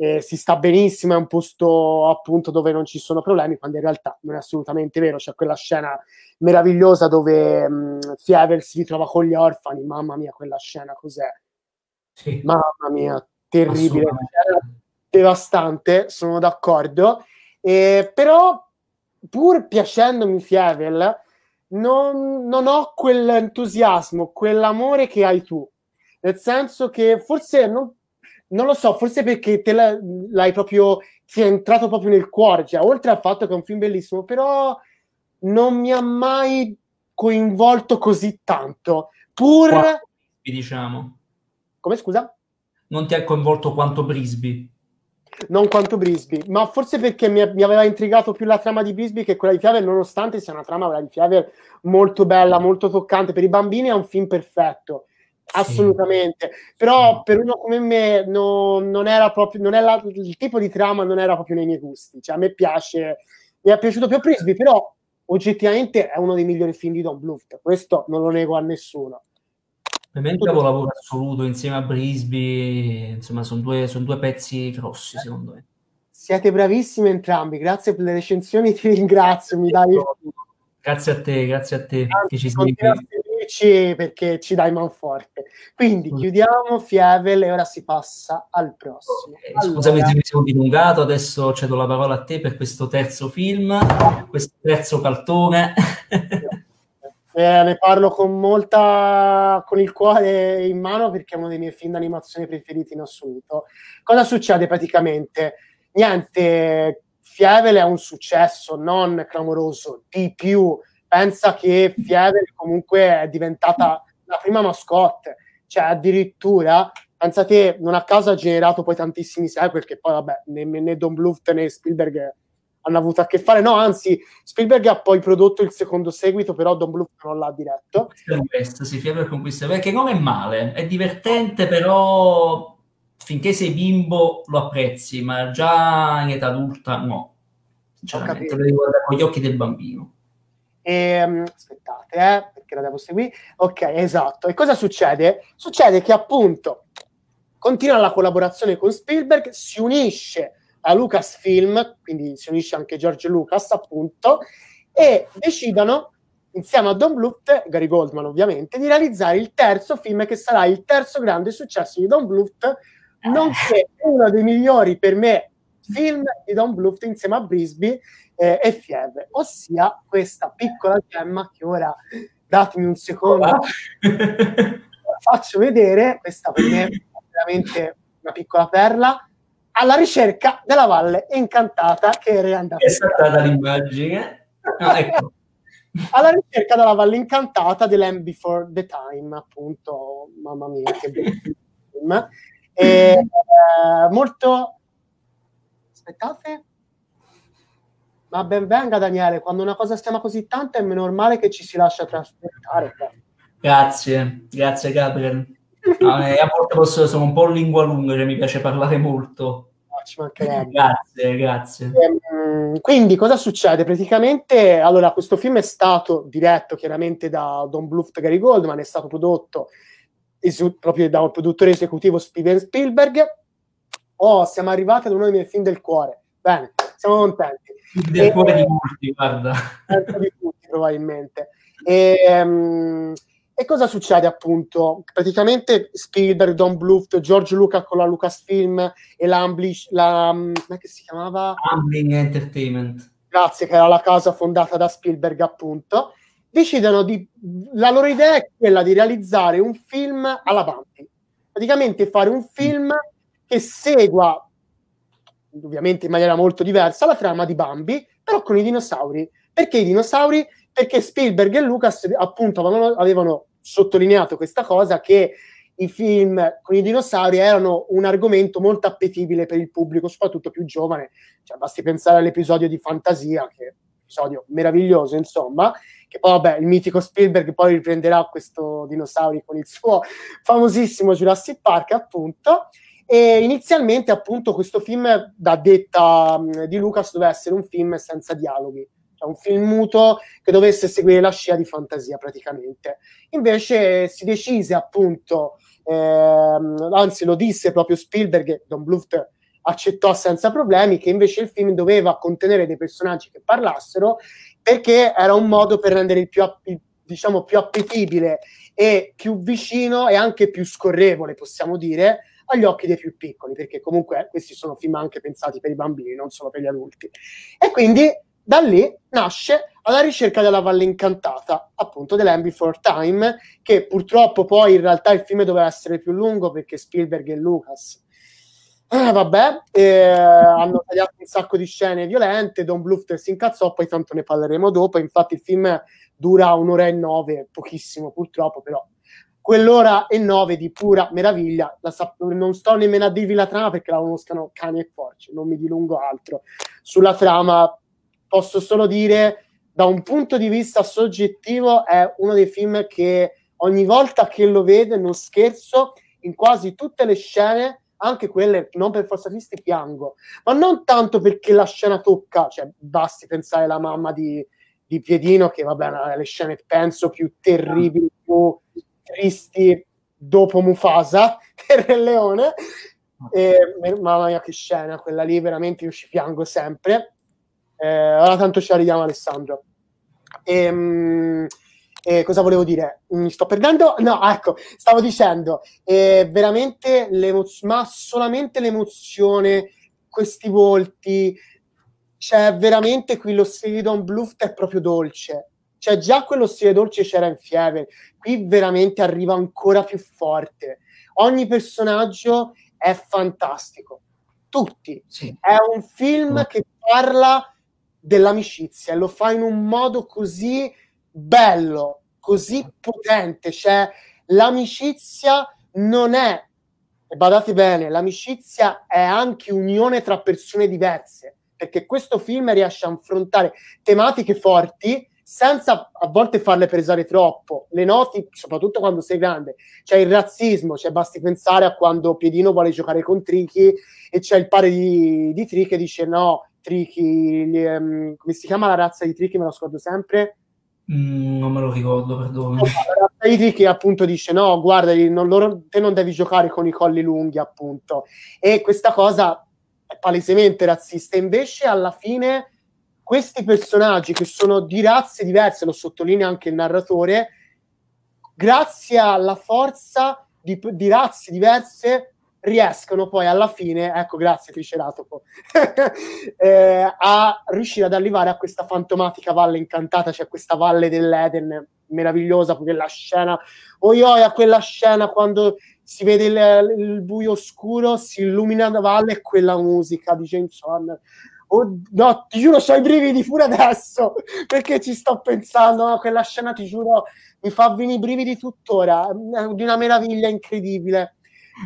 eh, si sta benissimo, è un posto appunto dove non ci sono problemi, quando in realtà non è assolutamente vero. C'è quella scena meravigliosa dove mh, Fievel si ritrova con gli orfani, mamma mia, quella scena cos'è? Sì. Mamma mia, terribile, devastante, sono d'accordo. Eh, però, pur piacendomi Fievel, non, non ho quell'entusiasmo, quell'amore che hai tu. Nel senso che forse non, non lo so, forse perché te la, l'hai proprio, ti è entrato proprio nel cuore, cioè, oltre al fatto che è un film bellissimo, però non mi ha mai coinvolto così tanto. Pur... Quanto, diciamo. Come scusa? Non ti ha coinvolto quanto Brisby? Non quanto Brisby, ma forse perché mi, mi, aveva intrigato più la trama di Brisby che quella di Fiaver, nonostante sia una trama quella di Fiaver molto bella, molto toccante. Per i bambini è un film perfetto assolutamente. Però per uno come me no, non era proprio, non era, il tipo di trama non era proprio nei miei gusti. Cioè, a me piace, mi è piaciuto più Frisbee, però oggettivamente è uno dei migliori film di Don Bluth. Questo non lo nego a nessuno. Per me è un capolavoro assoluto insieme a Brisby, insomma, sono due, sono due pezzi grossi, secondo me. Siete bravissimi entrambi, grazie per le recensioni, ti ringrazio, mi dai... Grazie a te, grazie a te. Che ci sei seguirci perché ci dai man forte. Quindi chiudiamo Fievel e ora si passa al prossimo. Allora... Scusami se mi sono dilungato, adesso cedo la parola a te per questo terzo film, questo terzo cartone. Eh, ne parlo con molta con il cuore in mano perché è uno dei miei film d'animazione preferiti in assoluto. Cosa succede praticamente? Niente, Fievel è un successo non clamoroso, di più pensa che Fievel comunque è diventata la prima mascotte, cioè addirittura, pensate, non a caso ha generato poi tantissimi sequel che poi vabbè, né, né Don Bluth né Spielberg hanno avuto a che fare, no, anzi Spielberg ha poi prodotto il secondo seguito, però Don Bluth non l'ha diretto. Questo, sì, Fievel conquista, perché non è male, è divertente, però finché sei bimbo lo apprezzi, ma già in età adulta no. Sinceramente, lo riguarda con gli occhi del bambino. E, ehm, aspettate, eh, perché la devo seguire. Ok, esatto. E cosa succede? Succede che appunto continua la collaborazione con Spielberg, si unisce a Lucasfilm, quindi si unisce anche George Lucas, appunto, e decidono insieme a Don Bluth, Gary Goldman ovviamente, di realizzare il terzo film che sarà il terzo grande successo di Don Bluth, nonché uno dei migliori per me film di Don Bluth insieme a Brisby eh, e Fiebre, ossia questa piccola gemma che ora datemi un secondo, faccio vedere, questa per me è veramente una piccola perla, alla ricerca della valle incantata che era andata. È stata l'immagine. Ah, ecco. alla ricerca della valle incantata dell'M Before the Time, appunto, mamma mia, che bel film. E, eh, molto... Aspettate, ma ben venga Daniele, quando una cosa si chiama così tanto è normale che ci si lascia trasportare. Grazie, grazie Gabriel. No, eh, a volte posso, sono un po' lingua lunga, cioè mi piace parlare molto. No, grazie, grazie. Ehm, quindi cosa succede? Praticamente, allora, questo film è stato diretto chiaramente da Don Bluth e Gary Goldman, è stato prodotto esu- proprio da un produttore esecutivo Steven Spielberg. Oh, siamo arrivati ad uno dei miei film del cuore. Bene, siamo contenti. Del e, cuore di molti, guarda. Di tutti, probabilmente. E, um, e, cosa succede appunto? Praticamente Spielberg, Don Bluth, George Lucas con la Lucasfilm e l'Amblish, la, mm, come si chiamava? Ambling Entertainment. Grazie, che era la casa fondata da Spielberg appunto. Decidono di... La loro idea è quella di realizzare un film alla Bambi. Praticamente fare un film che segua ovviamente in maniera molto diversa, la trama di Bambi, però con i dinosauri. Perché i dinosauri? Perché Spielberg e Lucas appunto avevano, avevano sottolineato questa cosa che i film con i dinosauri erano un argomento molto appetibile per il pubblico, soprattutto più giovane. Cioè, basti pensare all'episodio di Fantasia, che è un episodio meraviglioso, insomma, che poi vabbè, il mitico Spielberg poi riprenderà questo dinosauro con il suo famosissimo Jurassic Park, appunto. E inizialmente, appunto, questo film, da detta di Lucas, doveva essere un film senza dialoghi, cioè un film muto che dovesse seguire la scia di fantasia praticamente. Invece si decise, appunto, ehm, anzi lo disse proprio Spielberg, Don Bluth accettò senza problemi che invece il film doveva contenere dei personaggi che parlassero perché era un modo per rendere il più, diciamo, più appetibile e più vicino e anche più scorrevole, possiamo dire, agli occhi dei più piccoli, perché comunque questi sono film anche pensati per i bambini, non solo per gli adulti. E quindi da lì nasce alla ricerca della Valle Incantata, appunto dell'End Before Time, che purtroppo poi in realtà il film doveva essere più lungo perché Spielberg e Lucas eh, vabbè, eh, hanno tagliato un sacco di scene violente, Don Bluth si incazzò, poi tanto ne parleremo dopo, infatti il film dura un'ora e nove, pochissimo purtroppo, però quell'ora e nove di pura meraviglia, sap- non sto nemmeno a dirvi la trama perché la conoscano cani e porci, non mi dilungo altro. Sulla trama posso solo dire, da un punto di vista soggettivo, è uno dei film che ogni volta che lo vedo, non scherzo, in quasi tutte le scene anche quelle non per forza tristi piango, ma non tanto perché la scena tocca, cioè basti pensare alla mamma di, di Piedino, che vabbè, le scene penso più terribili, più tristi dopo Mufasa per il leone. E, mamma mia, che scena quella lì, veramente io ci piango sempre. Eh, ora tanto ci arriviamo, Alessandro. E, ehm, eh, cosa volevo dire? Mi sto perdendo? No, ecco, stavo dicendo, eh, veramente l'emozione, ma solamente l'emozione, questi volti, cioè veramente qui lo stile Don Bluff è proprio dolce. Cioè già quello stile dolce c'era in Fievel, qui veramente arriva ancora più forte. Ogni personaggio è fantastico, tutti. Sì. È un film che parla dell'amicizia e lo fa in un modo così bello, così potente, cioè l'amicizia non è, e badate bene, l'amicizia è anche unione tra persone diverse, perché questo film riesce a affrontare tematiche forti senza a volte farle pesare troppo. Le noti, soprattutto quando sei grande, c'è il razzismo, cioè basti pensare a quando Piedino vuole giocare con Trichi e c'è il pare di, di Trichi che dice no, Trichi, um, come si chiama la razza di Trichi, me lo scordo sempre, Mm, non me lo ricordo, perdono. Allora, che appunto dice no, guarda, non, loro, te non devi giocare con i colli lunghi, appunto. E questa cosa è palesemente razzista. Invece, alla fine, questi personaggi che sono di razze diverse, lo sottolinea anche il narratore, grazie alla forza di, di razze diverse, riescono poi alla fine, ecco grazie Triceratopo, eh, a riuscire ad arrivare a questa fantomatica valle incantata, cioè questa valle dell'Eden meravigliosa, quella scena, oi oi a quella scena quando si vede il, il, buio oscuro, si illumina la valle e quella musica di James Horner. Oh, no, ti giuro, ho i brividi pure adesso perché ci sto pensando. No, quella scena, ti giuro, mi fa venire i brividi tuttora. È di una meraviglia incredibile.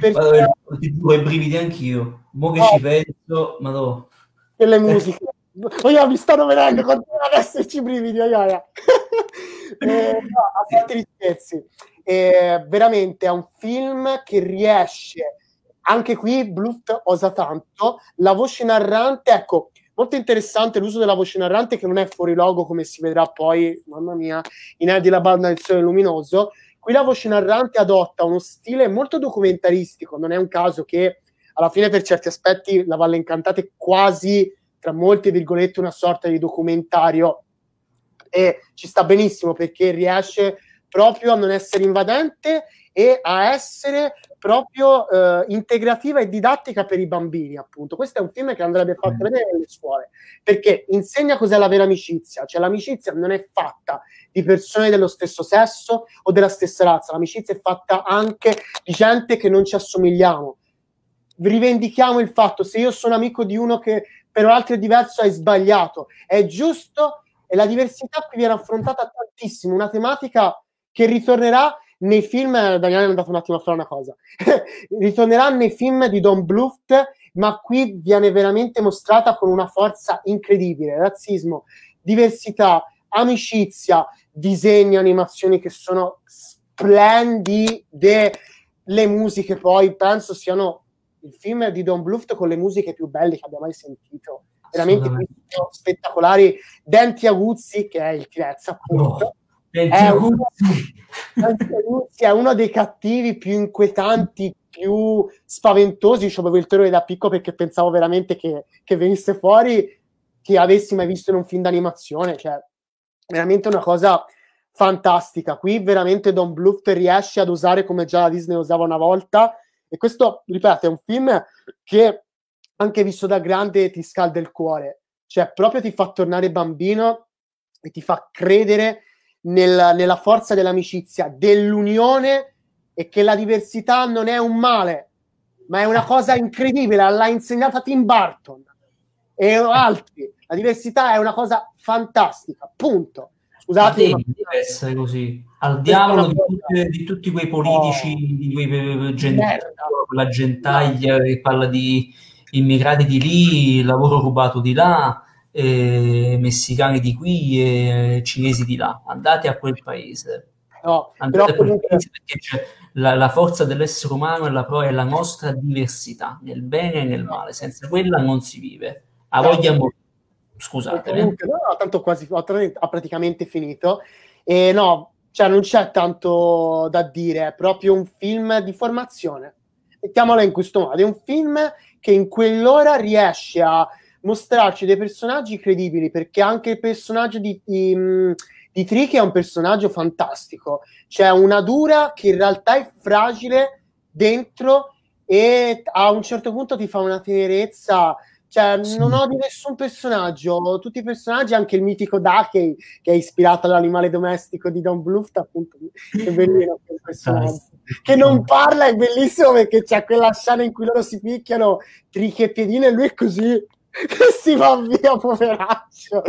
Perché... Allora, ti giuro, i brividi anch'io. Mo che oh. ci penso, ma no. Quelle musiche. Oh, mi stanno venendo, continuano ad esserci brividi, oh, oh. eh, no, a parte gli scherzi. Eh, veramente è un film che riesce, anche qui Bluth osa tanto, la voce narrante, ecco, molto interessante l'uso della voce narrante che non è fuori logo come si vedrà poi, mamma mia, in Eddie la banda del sole luminoso, Qui la voce narrante adotta uno stile molto documentaristico, non è un caso che alla fine per certi aspetti la Valle Incantata è quasi, tra molte virgolette, una sorta di documentario. E ci sta benissimo perché riesce proprio a non essere invadente e a essere proprio eh, integrativa e didattica per i bambini, appunto. Questo è un film che andrebbe fatto mm. vedere nelle scuole, perché insegna cos'è la vera amicizia, cioè l'amicizia non è fatta di persone dello stesso sesso o della stessa razza, l'amicizia è fatta anche di gente che non ci assomigliamo. Rivendichiamo il fatto, se io sono amico di uno che per altro è diverso, è sbagliato, è giusto e la diversità qui viene affrontata tantissimo, una tematica che ritornerà nei film, Daniele è andato un attimo a fare una cosa, ritornerà nei film di Don Bluth, ma qui viene veramente mostrata con una forza incredibile, razzismo, diversità, amicizia, disegni, animazioni che sono splendide, le musiche poi penso siano il film di Don Bluth con le musiche più belle che abbia mai sentito. Veramente spettacolari. Denti aguzzi, che è il Tirez, appunto. È, uno, è uno dei cattivi più inquietanti, più spaventosi. Ci avevo il terrore da piccolo perché pensavo veramente che, che venisse fuori che avessi mai visto in un film d'animazione. Cioè, veramente una cosa fantastica. Qui veramente Don Bluth riesce ad usare come già la Disney usava una volta. E questo, ripeto, è un film che anche visto da grande ti scalda il cuore. Cioè, proprio ti fa tornare bambino e ti fa credere nel, nella forza dell'amicizia, dell'unione e che la diversità non è un male, ma è una cosa incredibile. L'ha insegnata Tim Burton e altri. La diversità è una cosa fantastica, punto. Scusate, ma deve essere così. Al diavolo di, tutti, di tutti quei politici, oh, di quei gent- la gentaglia che parla di immigrati di lì, lavoro rubato di là, eh, messicani di qui e cinesi di là. Andate a quel paese. No, Andate a quel comunque... paese perché c'è la, la, forza dell'essere umano è la, è la, nostra diversità, nel bene e nel male. Senza quella non si vive. A no, voglia morire. Scusate. Comunque, no, tanto quasi ho, ho praticamente finito. E no, cioè non c'è tanto da dire, è proprio un film di formazione. Mettiamola in questo modo, è un film che in quell'ora riesce a mostrarci dei personaggi credibili, perché anche il personaggio di, di, di Tricky è un personaggio fantastico. C'è una dura che in realtà è fragile dentro e a un certo punto ti fa una tenerezza. Cioè, sì. non odio nessun personaggio, tutti i personaggi, anche il mitico Dakey, che è ispirato all'animale domestico di Don Bluth, appunto, che bellino quel personaggio che non parla è bellissimo perché c'è quella scena in cui loro si picchiano trichi e piedine e lui è così che si va via, poveraccio.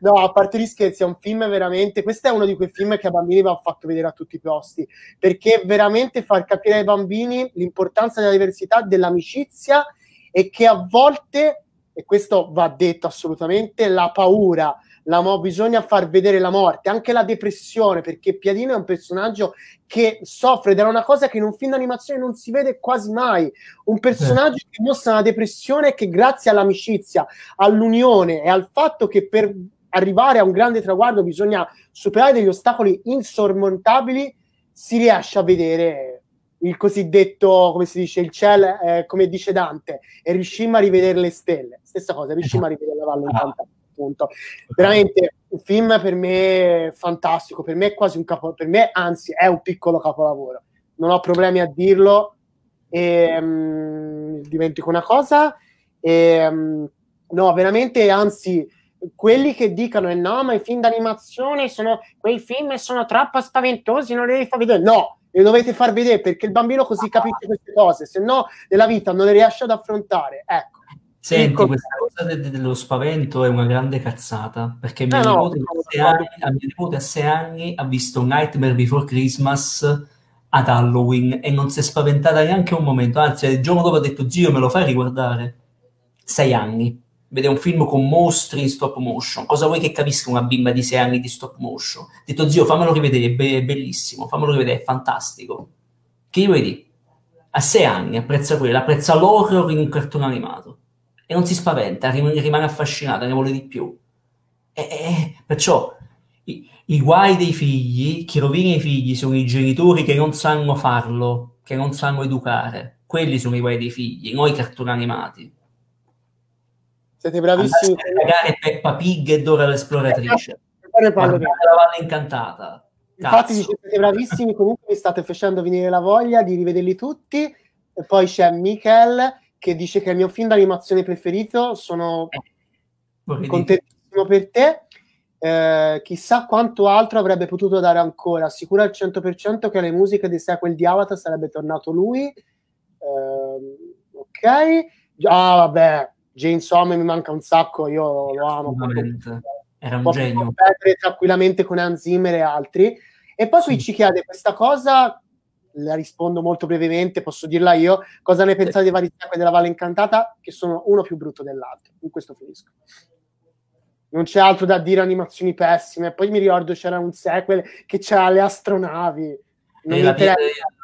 No, a parte gli scherzi, è un film veramente. Questo è uno di quei film che a bambini va fatto vedere a tutti i posti perché veramente far capire ai bambini l'importanza della diversità, dell'amicizia e che a volte, e questo va detto assolutamente, la paura mo- bisogna far vedere la morte, anche la depressione, perché Piadino è un personaggio che soffre ed era una cosa che in un film d'animazione non si vede quasi mai. Un personaggio eh. che mostra una depressione che grazie all'amicizia, all'unione e al fatto che per arrivare a un grande traguardo bisogna superare degli ostacoli insormontabili, si riesce a vedere il cosiddetto, come si dice, il cielo, eh, come dice Dante, e riuscimmo a rivedere le stelle. Stessa cosa, riuscimmo a rivedere la valle incantata appunto. Veramente un film per me fantastico, per me è quasi un capolavoro, per me anzi è un piccolo capolavoro. Non ho problemi a dirlo. E, um, dimentico una cosa. E, um, no, veramente, anzi, quelli che dicono eh no, ma i film d'animazione sono quei film sono troppo spaventosi, non li devi far vedere. No, li dovete far vedere perché il bambino così capisce queste cose, se no nella vita non le riesce ad affrontare. Ecco. Senti, questa cosa de- dello spavento è una grande cazzata, perché mio, eh nipote, no, no, anni, a mio nipote a sei anni ha visto Nightmare Before Christmas ad Halloween e non si è spaventata neanche un momento, anzi il giorno dopo ha detto zio me lo fai riguardare? Sei anni, vede un film con mostri in stop motion, cosa vuoi che capisca una bimba di sei anni di stop motion? Ha detto zio fammelo rivedere, è, be- bellissimo, fammelo rivedere, è fantastico. Che io vedi? A sei anni apprezza quello, apprezza l'horror in un cartone animato e non si spaventa, rimane affascinata, ne vuole di più. E, e, perciò i, i, guai dei figli, chi rovina i figli sono i genitori che non sanno farlo, che non sanno educare. Quelli sono i guai dei figli, noi cartoni animati. Siete bravissimi. A pagare Peppa Pig e Dora l'esploratrice. la Valle Incantata. Infatti siete bravissimi, comunque mi state facendo venire la voglia di rivederli tutti. E poi c'è Michael che dice che è il mio film d'animazione preferito. Sono eh, contentissimo per te. Eh, chissà quanto altro avrebbe potuto dare ancora. Sicuro al 100% che le musiche dei sequel di Avatar sarebbe tornato lui. Eh, ok. Ah, vabbè, James Home mi manca un sacco. Io lo amo. Era un genio. tranquillamente con Hans Zimmer e altri. E poi sì. qui ci chiede questa cosa la rispondo molto brevemente, posso dirla io. Cosa ne pensate dei vari sequel della Valle Incantata? Che sono uno più brutto dell'altro. In questo finisco. non c'è altro da dire, animazioni pessime. Poi mi ricordo c'era un sequel che c'era le astronavi. La pietra,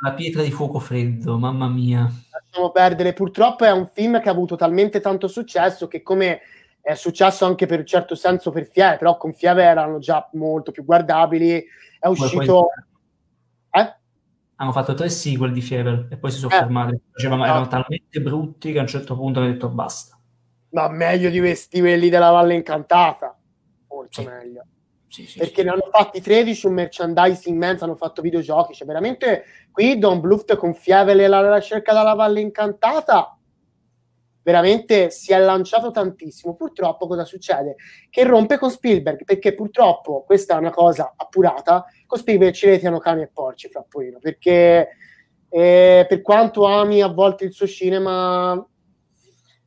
la, pietra, di fuoco freddo, mamma mia. Lasciamo perdere. Purtroppo è un film che ha avuto talmente tanto successo che come è successo anche per un certo senso per Fieve, però con Fieve erano già molto più guardabili. È uscito... Hanno fatto tre sequel di Fieve e poi si sono eh. fermati. Facevano, erano talmente brutti che a un certo punto hanno detto basta. Ma meglio di questi quelli della Valle Incantata. Molto sì. meglio. Sì, sì, perché ne hanno fatti 13, un merchandising immenso, hanno fatto videogiochi. Cioè, veramente qui Don Bluft con Fievel e la ricerca della Valle Incantata veramente si è lanciato tantissimo. Purtroppo cosa succede? Che rompe con Spielberg, perché purtroppo questa è una cosa appurata, con Spielberg ci retiano cani e porci, fra pochino, perché eh, per quanto ami a volte il suo cinema,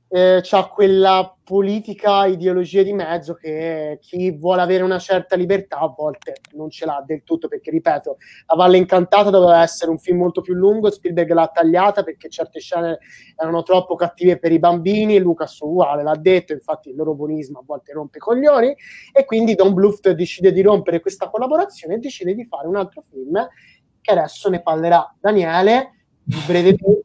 eh, c'ha quella politica ideologia di mezzo che chi vuole avere una certa libertà a volte non ce l'ha del tutto perché ripeto La Valle Incantata doveva essere un film molto più lungo Spielberg l'ha tagliata perché certe scene erano troppo cattive per i bambini Lucas uguale l'ha detto infatti il loro buonismo a volte rompe i coglioni e quindi Don Bluth decide di rompere questa collaborazione e decide di fare un altro film che adesso ne parlerà Daniele brevemente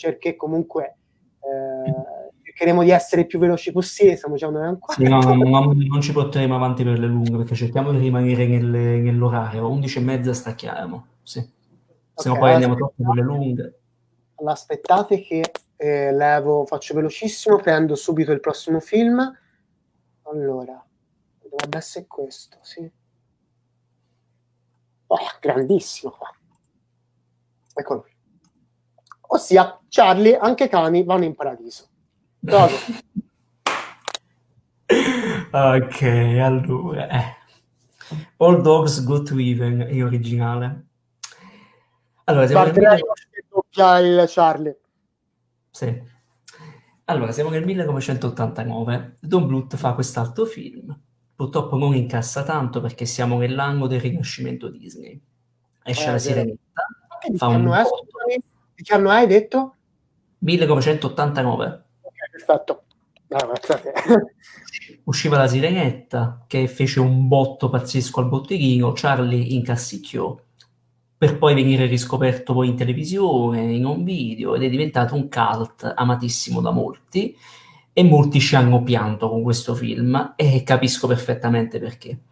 perché comunque eh, cercheremo di essere più veloci possibile, stiamo già un'ora sì, no, no, no, non ci porteremo avanti per le lunghe perché cerchiamo di rimanere nelle, nell'orario, 11 e mezza stacchiamo, sì. se okay, no poi andiamo troppo per le lunghe. Allora, aspettate che eh, levo, faccio velocissimo, prendo subito il prossimo film. Allora, dovrebbe essere questo, sì. Oh, grandissimo qua. Eccolo. Ossia, Charlie, anche cani vanno in paradiso. Cosa? ok, allora. Eh. All Dogs Go to Even in originale. Allora, siamo nel... il Charlie. Sì. Allora, siamo nel 1989. Don Bluth fa quest'altro film. Purtroppo non incassa tanto perché siamo nell'anno del rinascimento Disney. Esce eh, la Sirenetta. Fa un Di che anno hai detto? 1989 No, Usciva la sirenetta che fece un botto pazzesco al botteghino, Charlie incassicchiò per poi venire riscoperto poi in televisione, in un video ed è diventato un cult amatissimo da molti e molti ci hanno pianto con questo film e capisco perfettamente perché.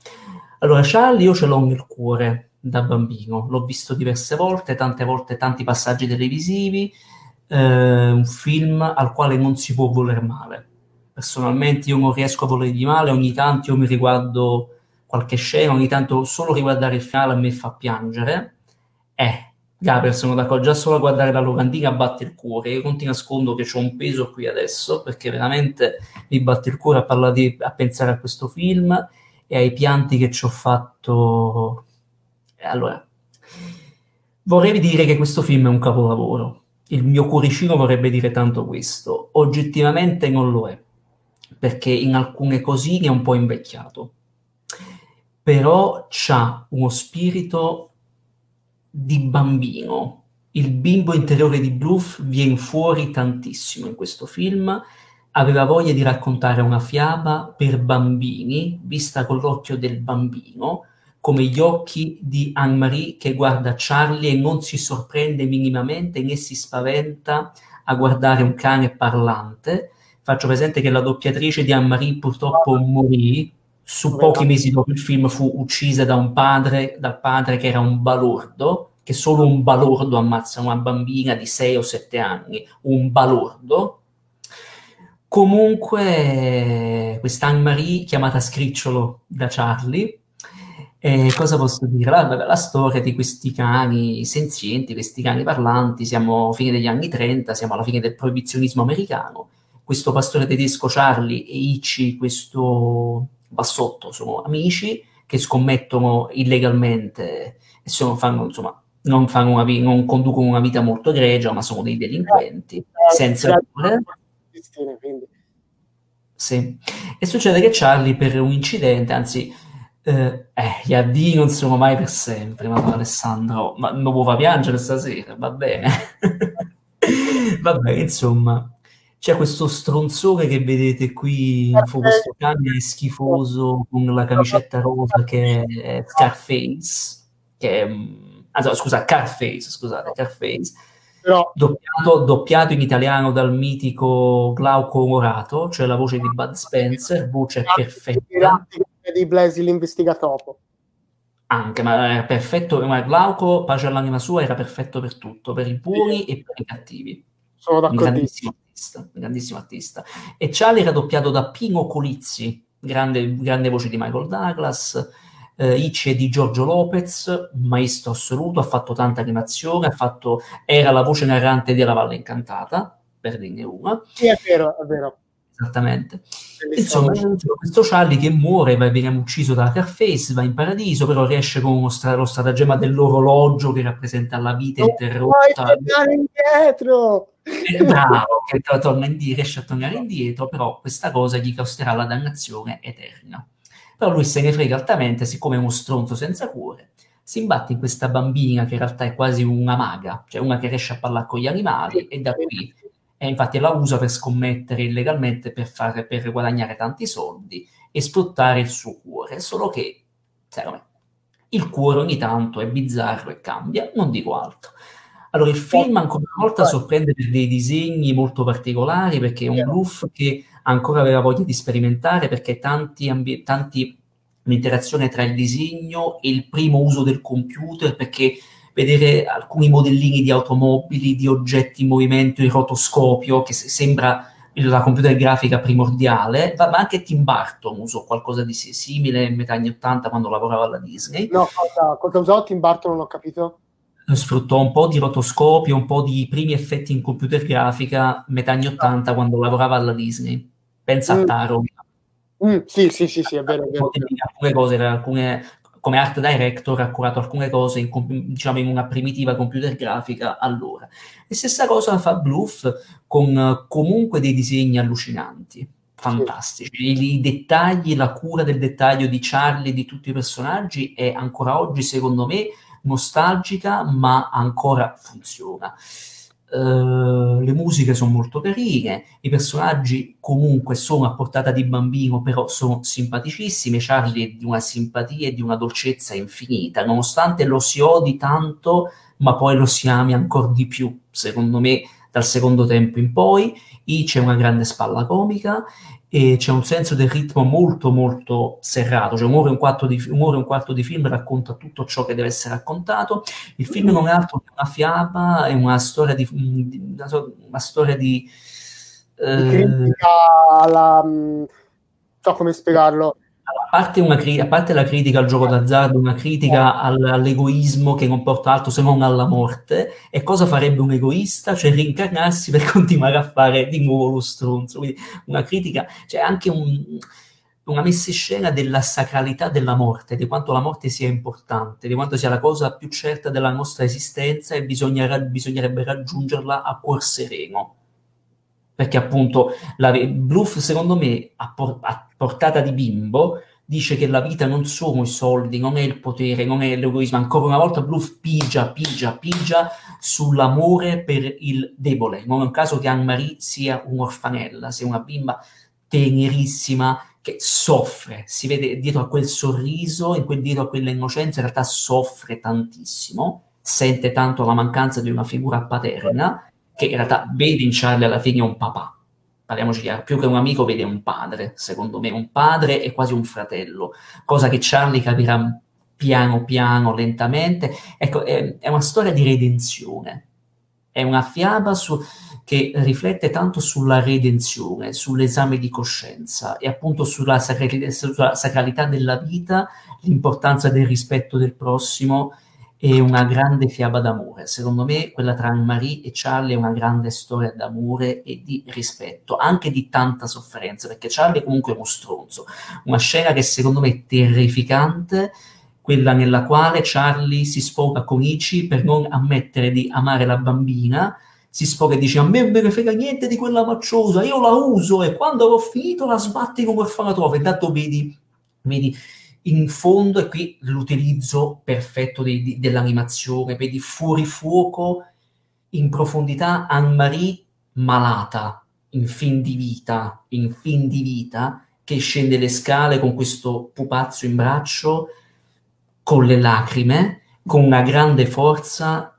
Allora, Charlie io ce l'ho nel cuore da bambino, l'ho visto diverse volte, tante volte tanti passaggi televisivi, eh, un film al quale non si può voler male. Personalmente io non riesco a volergli male, ogni tanto io mi riguardo qualche scena, ogni tanto solo riguardare il finale a me fa piangere. Eh, Gabriel, sono d'accordo, già solo a guardare la locandina batte il cuore. Io non ti nascondo che ho un peso qui adesso, perché veramente mi batte il cuore a, di, a pensare a questo film e ai pianti che ci ho fatto. Allora, vorrei dire che questo film è un capolavoro il mio cuoricino vorrebbe dire tanto questo. Oggettivamente non lo è, perché in alcune cosine è un po' invecchiato. Però c'ha uno spirito di bambino. Il bimbo interiore di Bluff viene fuori tantissimo in questo film. Aveva voglia di raccontare una fiaba per bambini, vista con l'occhio del bambino, come gli occhi di Anne-Marie che guarda Charlie e non si sorprende minimamente né si spaventa a guardare un cane parlante. Faccio presente che la doppiatrice di Anne-Marie purtroppo morì su pochi mesi dopo il film fu uccisa da un padre, dal padre che era un balordo, che solo un balordo ammazza una bambina di 6 o 7 anni, un balordo. Comunque, questa Anne-Marie, chiamata Scricciolo da Charlie, e cosa posso dire? La, la, storia di questi cani senzienti, questi cani parlanti, siamo a fine degli anni 30, siamo alla fine del proibizionismo americano. Questo pastore tedesco Charlie e Ichi, questo bassotto, sono amici che scommettono illegalmente e sono, fanno, insomma, non, fanno una, non, conducono una vita molto egregia, ma sono dei delinquenti, eh, senza cure. Sì. E succede che Charlie per un incidente, anzi eh, eh, gli addii non sono mai per sempre, ma Alessandro, ma non può far piangere stasera, va bene. va bene, insomma. c'è questo stronzone che vedete qui, questo cane schifoso con la camicetta rosa che è Scarface, che è, ah, scusa, Carface, scusate, Carface, Però... doppiato, doppiato, in italiano dal mitico Glauco Morato, cioè la voce di Bud Spencer, voce perfetta. Di Blasi l'investigatopo. Anche, ma era perfetto, ma Glauco, pace all'anima sua, era perfetto per tutto, per i buoni e per i cattivi. Sono d'accordo artista, grandissimo artista. E Charlie era doppiato da Pino Colizzi, grande, grande voce di Michael Douglas, eh, Ice di Giorgio Lopez, maestro assoluto, ha fatto tanta animazione, ha fatto, era la voce narrante di La Valle Incantata, per dirne una. Sì, è vero, è vero. Esattamente. Insomma, questo Charlie che muore, va, viene ucciso da Carface, va in paradiso, però riesce con stra- lo stratagemma dell'orologio che rappresenta la vita interrotta. Puoi tornare indietro! Eh, bravo, che torna indietro, riesce a tornare indietro, però questa cosa gli costerà la dannazione eterna. Però lui se ne frega altamente, siccome è uno stronzo senza cuore, si imbatte in questa bambina che in realtà è quasi una maga, cioè una che riesce a parlare con gli animali e da qui e infatti la usa per scommettere illegalmente per, fare, per guadagnare tanti soldi e sfruttare il suo cuore, solo che, secondo me, il cuore ogni tanto è bizzarro e cambia, non dico altro. Allora, il film ancora una volta sorprende per dei disegni molto particolari, perché è un bluff che ancora aveva voglia di sperimentare, perché tanti, ambi- tanti l'interazione tra il disegno e il primo uso del computer, perché vedere alcuni modellini di automobili, di oggetti in movimento in rotoscopio, che sembra la computer grafica primordiale, ma anche Tim Burton usò qualcosa di simile in metà anni 80 quando lavorava alla Disney. No, cosa, cosa usò Tim Burton? Non ho capito. Sfruttò un po' di rotoscopio, un po' di primi effetti in computer grafica metà anni 80 quando lavorava alla Disney. Pensa mm. a Taro. Mm, sì, sì, sì, sì, è vero. È vero. Alcune cose, alcune come art director ha curato alcune cose in, diciamo, in una primitiva computer grafica allora. E stessa cosa fa Bluff con comunque dei disegni allucinanti, fantastici. I, I, dettagli, la cura del dettaglio di Charlie di tutti i personaggi è ancora oggi, secondo me, nostalgica, ma ancora funziona. Uh, le musiche sono molto carine, i personaggi comunque sono a portata di bambino, però sono simpaticissimi. Charlie è di una simpatia e di una dolcezza infinita, nonostante lo si odi tanto, ma poi lo si ami ancora di più, secondo me, dal secondo tempo in poi. I c'è una grande spalla comica e c'è un senso del ritmo molto molto serrato, cioè un'ora e un quarto di, un'ora e un quarto di film racconta tutto ciò che deve essere raccontato, il film non è altro che una fiaba, è una storia di, una, una storia di, eh, di critica alla, non so come spiegarlo, parte, una, a parte, la critica al gioco d'azzardo, una critica al, all'egoismo che non porta altro se non alla morte, e cosa farebbe un egoista? Cioè rincarnarsi per continuare a fare di nuovo lo stronzo. Quindi una critica, cioè anche un, una messa in scena della sacralità della morte, di quanto la morte sia importante, di quanto sia la cosa più certa della nostra esistenza e bisognerebbe raggiungerla a cuor sereno perché appunto la, Bluff secondo me a, por- a, portata di bimbo dice che la vita non sono i soldi, non è il potere, non è l'egoismo, ancora una volta Bluff pigia, pigia, pigia sull'amore per il debole, non è un caso che Anne-Marie sia un'orfanella, sia una bimba tenerissima che soffre, si vede dietro a quel sorriso, in quel, dietro a quella innocenza, in realtà soffre tantissimo, sente tanto la mancanza di una figura paterna che in realtà vede in Charlie alla fine un papà. Parliamoci chiaro, più che un amico vede un padre, secondo me, un padre è quasi un fratello, cosa che Charlie capirà piano piano, lentamente. Ecco, è, è una storia di redenzione, è una fiaba su, che riflette tanto sulla redenzione, sull'esame di coscienza e appunto sulla sacralità, sulla sacralità della vita, l'importanza del rispetto del prossimo è una grande fiaba d'amore. Secondo me quella tra Marie e Charlie è una grande storia d'amore e di rispetto, anche di tanta sofferenza, perché Charlie comunque è uno stronzo. Una scena che secondo me è terrificante, quella nella quale Charlie si sfoga con Ichi per non ammettere di amare la bambina, si sfoga e dice a me me ne frega niente di quella macciosa, io la uso e quando avrò finito la sbatti come orfanatrofe. Intanto vedi, vedi in fondo, e qui l'utilizzo perfetto di, di, dell'animazione, vedi fuori fuoco, in profondità Anne-Marie malata, in fin di vita, in fin di vita, che scende le scale con questo pupazzo in braccio, con le lacrime, con una grande forza,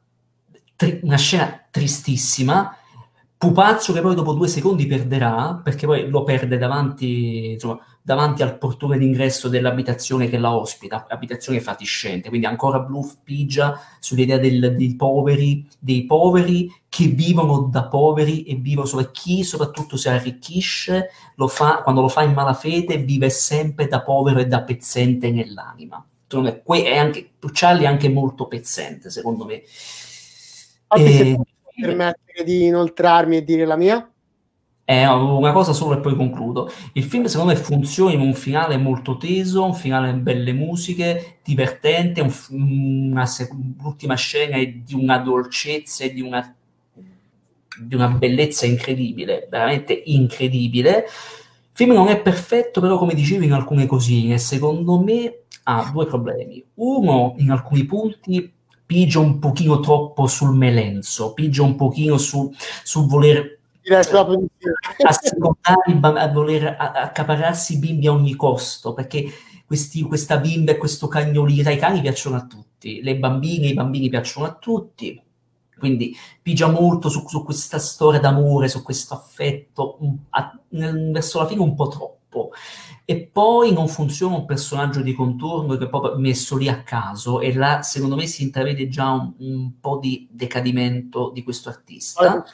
tri- una scena tristissima, pupazzo che poi dopo due secondi perderà, perché poi lo perde davanti, insomma, davanti al portone d'ingresso dell'abitazione che la ospita, abitazione fatiscente, quindi ancora Bluff pigia sull'idea del, dei poveri, dei poveri che vivono da poveri e vivono solo chi soprattutto si arricchisce, lo fa, quando lo fa in malafede, vive sempre da povero e da pezzente nell'anima. È anche, Charlie è anche molto pezzente, secondo me. E... permettere di inoltrarmi e dire la mia? Una cosa solo e poi concludo. Il film secondo me funziona in un finale molto teso, un finale belle musiche, divertente, un, una, l'ultima scena è di una dolcezza e di una, di una bellezza incredibile, veramente incredibile. Il film non è perfetto, però come dicevo in alcune cosine, secondo me ha due problemi. Uno, in alcuni punti pigia un pochino troppo sul melenzo, pigia un pochino su, su voler assecondare, a voler accaparrarsi i bimbi a ogni costo, perché questi, questa bimba e questo cagnolino, i cani piacciono a tutti, le bambine, i bambini piacciono a tutti, quindi pigia molto su, su questa storia d'amore, su questo affetto, a, verso la fine un po' troppo. E poi non funziona un personaggio di contorno che è proprio messo lì a caso, e là secondo me si intravede già un, un po' di decadimento di questo artista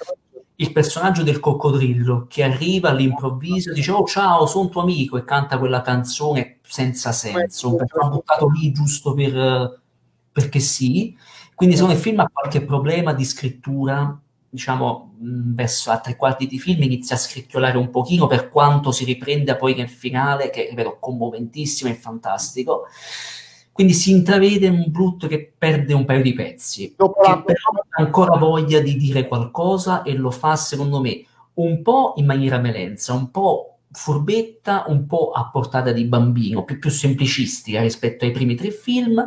il personaggio del coccodrillo che arriva all'improvviso e dice oh ciao sono tuo amico e canta quella canzone senza senso perché l'ha buttato lì giusto per, perché sì. Quindi secondo me il film ha qualche problema di scrittura diciamo verso a tre quarti di film inizia a scricchiolare un pochino per quanto si riprende poi nel finale che ripeto commoventissimo e fantastico quindi si intravede un brutto che perde un paio di pezzi, Dopo che però ha ancora voglia di dire qualcosa e lo fa, secondo me, un po' in maniera melenza, un po' furbetta, un po' a portata di bambino, più, più semplicistica rispetto ai primi tre film,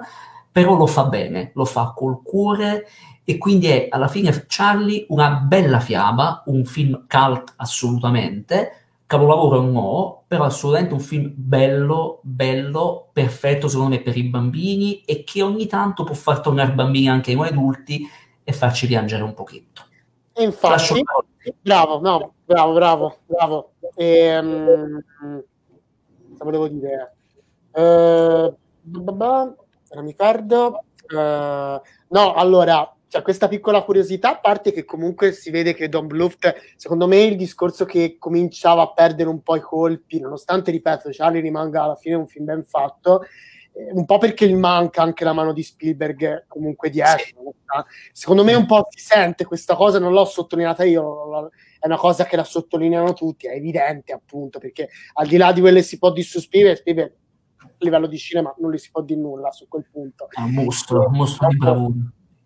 però lo fa bene, lo fa col cuore e quindi è alla fine Charlie una bella fiaba, un film cult assolutamente, capolavoro no, però assolutamente un film bello, bello, perfetto secondo me per i bambini e che ogni tanto può far tornare bambini anche noi adulti e farci piangere un pochetto. Infatti, bravo, no, bravo, bravo, bravo. E, um, cosa volevo dire? Uh, perdo. Uh, no, allora, cioè, questa piccola curiosità, a parte che comunque si vede che Don Bluft, secondo me il discorso che cominciava a perdere un po' i colpi, nonostante, ripeto, Charlie rimanga alla fine un film ben fatto, eh, un po' perché gli manca anche la mano di Spielberg comunque dietro. Sì. Secondo me un po' si sente questa cosa, non l'ho sottolineata io, è una cosa che la sottolineano tutti, è evidente appunto, perché al di là di quelle si può su Spielberg, Spielberg a livello di cinema non gli si può dire nulla su quel punto. È un mostro, un mostro di bravura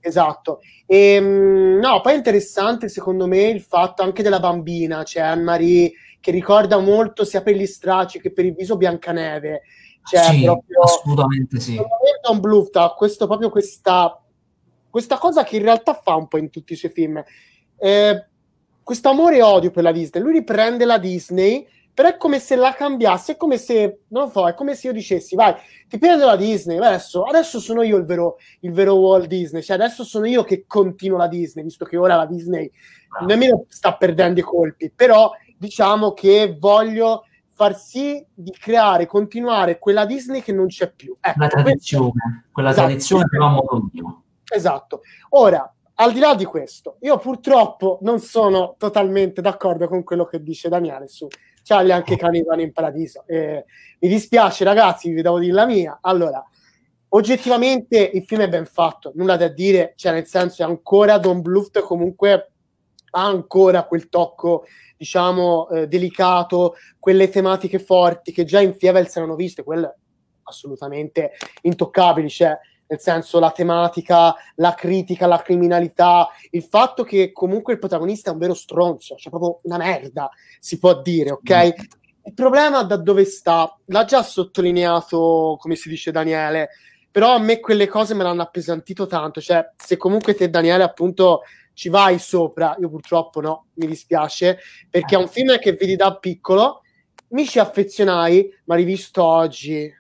Esatto. E, ehm, no, poi è interessante secondo me il fatto anche della bambina, cioè Anne-Marie, che ricorda molto sia per gli stracci che per il viso Biancaneve. Cioè, sì, proprio, assolutamente sì. Don Bluth ha questo, proprio questa, questa cosa che in realtà fa un po' in tutti i suoi film. Eh, questo amore e odio per la Disney. Lui riprende la Disney però è come se la cambiasse, è come se, non lo so, è come se io dicessi, vai, ti prendo la Disney, adesso, adesso sono io il vero, il vero Walt Disney, cioè adesso sono io che continuo la Disney, visto che ora la Disney ah. nemmeno sta perdendo i colpi, però diciamo che voglio far sì di creare, continuare quella Disney che non c'è più. Ecco, la tradizione, questo... quella esatto. tradizione però modo mio. Esatto. Ora, al di là di questo, io purtroppo non sono totalmente d'accordo con quello che dice Daniele su Charlie anche Canevano in paradiso. Eh, mi dispiace, ragazzi, vi devo dire la mia. Allora, oggettivamente il film è ben fatto, nulla da dire, cioè nel senso è ancora Don Bluth comunque ha ancora quel tocco diciamo eh, delicato, quelle tematiche forti che già in Fievels erano viste, quelle assolutamente intoccabili, cioè nel senso la tematica, la critica, la criminalità, il fatto che comunque il protagonista è un vero stronzo, cioè proprio una merda, si può dire, ok? Mm. Il problema da dove sta? L'ha già sottolineato, come si dice Daniele, però a me quelle cose me l'hanno appesantito tanto, cioè se comunque te Daniele appunto ci vai sopra, io purtroppo no, mi dispiace, perché è un film che vedi da piccolo, mi ci affezionai, ma rivisto oggi,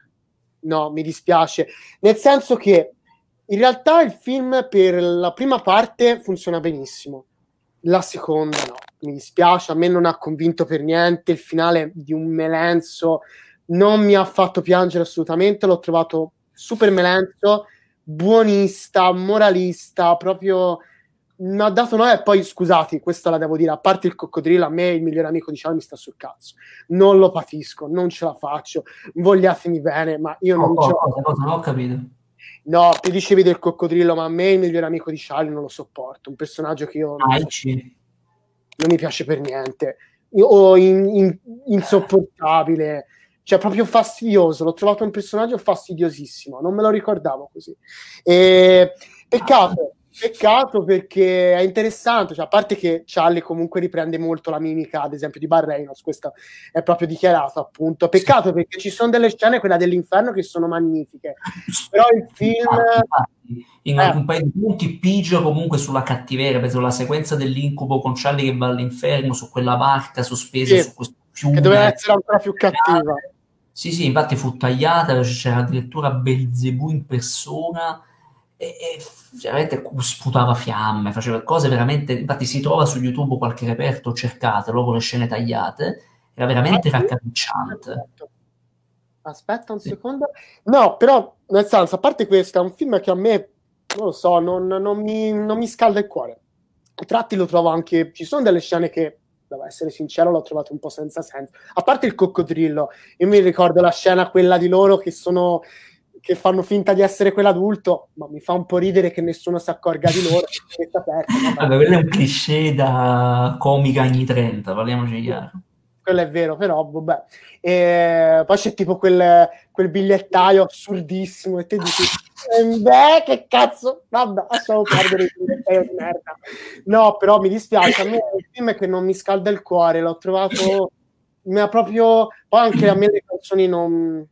no, mi dispiace, nel senso che in realtà il film per la prima parte funziona benissimo, la seconda no, mi dispiace, a me non ha convinto per niente, il finale di un melenzo non mi ha fatto piangere assolutamente, l'ho trovato super melenzo, buonista, moralista, proprio mi ha dato no e poi scusate, questa la devo dire, a parte il coccodrillo, a me il migliore amico di Ciao mi sta sul cazzo. Non lo patisco, non ce la faccio. Vogliatemi bene, ma io non oh, ce oh, cosa, non ho capito. No, ti dicevi del coccodrillo, ma a me il migliore amico di Charlie non lo sopporto. Un personaggio che io non, non mi piace per niente. O in- in- insopportabile. Cioè, proprio fastidioso. L'ho trovato un personaggio fastidiosissimo. Non me lo ricordavo così. E peccato. Peccato perché è interessante, cioè, a parte che Charlie comunque riprende molto la mimica, ad esempio, di Bar Reynolds, questo è proprio dichiarato, appunto. Peccato perché ci sono delle scene, quella dell'inferno, che sono magnifiche. Però il film... In Eh. un paio di punti pigio comunque sulla cattiveria, esempio la sequenza dell'incubo con Charlie che va all'inferno su quella barca sospesa Sì, su questo fiume. che doveva essere ancora più cattiva. Sì, sì, infatti fu tagliata, c'era addirittura Belzebù in persona e, e veramente sputava fiamme, faceva cose veramente... Infatti si trova su YouTube qualche reperto, cercatelo con le scene tagliate, era veramente sì? raccapricciante. Aspetta un Sì. secondo. No, però, nel senso, a parte questo, è un film che a me, non lo so, non, non mi, non mi scalda il cuore. A tratti lo trovo anche... Ci sono delle scene che, devo essere sincero, l'ho trovato un po' senza senso. A parte il coccodrillo, io mi ricordo la scena quella di loro che sono che fanno finta di essere quell'adulto, ma mi fa un po' ridere che nessuno si accorga di loro. Vabbè. Quello è un cliché da comica anni 30, parliamoci chiaro. quello è vero, però vabbè. E poi c'è tipo quel, quel bigliettaio assurdissimo e te dici, "Eh, beh, che cazzo, vabbè, lasciamo perdere il bigliettaio di merda. No, però mi dispiace, a me è un film che non mi scalda il cuore, l'ho trovato, mi ha proprio, poi anche a me le canzoni non...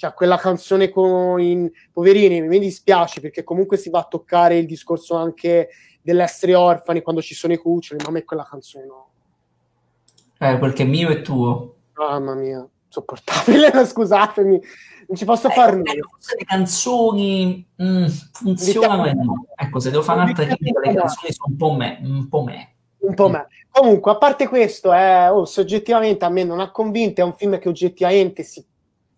Cioè, quella canzone con i poverini mi dispiace perché comunque si va a toccare il discorso anche dell'essere orfani quando ci sono i cuccioli, ma a me quella canzone no. Eh, quel che è mio è tuo. Mamma mia, sopportabile, scusatemi, non ci posso Eh, fare ecco, nulla. forse le canzoni mm, funzionano e no. Ecco, se devo fare un'altra critica, le canzoni sono un po' me, un po' me. Un po' me. Comunque, a parte questo, eh, oh, soggettivamente a me non ha convinto, è un film che oggettivamente si,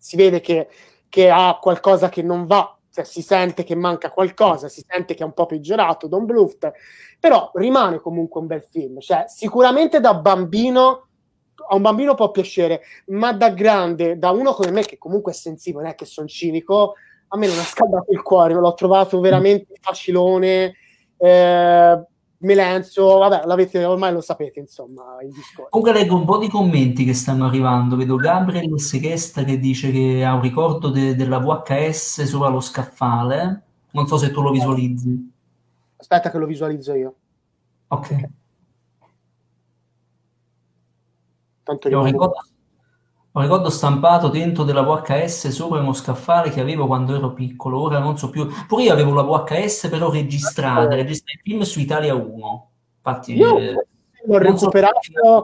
si vede che, che ha qualcosa che non va, cioè si sente che manca qualcosa, si sente che è un po' peggiorato, Don Bluth, però rimane comunque un bel film, cioè sicuramente da bambino a un bambino può piacere, ma da grande, da uno come me che comunque è sensibile, non è che sono cinico, a me non ha scaldato il cuore, l'ho trovato veramente facilone, eh, melenzo, vabbè, l'avete, ormai lo sapete, insomma, il discorso. Comunque leggo un po' di commenti che stanno arrivando. Vedo Gabriel Segesta che dice che ha un ricordo de- della VHS sopra lo scaffale. Non so se tu lo visualizzi. Aspetta che lo visualizzo io. Ok. Tanto un rimango- ricordo, ho un ricordo stampato dentro della VHS sopra uno scaffale che avevo quando ero piccolo. Ora non so più. Pure io avevo la VHS, però registrata. Registrai il film su Italia 1. Infatti, Io eh, l'ho so recuperato,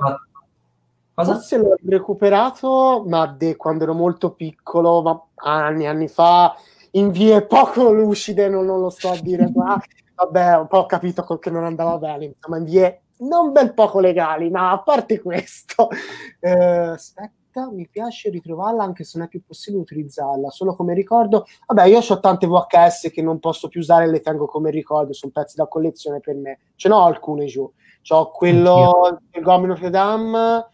Cosa? forse l'ho recuperato, ma de- quando ero molto piccolo, ma anni, anni fa, in vie poco lucide, non, non lo sto a dire qua. Vabbè, un po' ho capito che non andava bene, insomma, in vie non bel poco legali, ma a parte questo, eh, aspetta, mi piace ritrovarla anche se non è più possibile utilizzarla, solo come ricordo. Vabbè, io ho tante VHS che non posso più usare, le tengo come ricordo, sono pezzi da collezione per me. Ce n'ho alcune giù. C'ho quello del Gomino Notre Dame,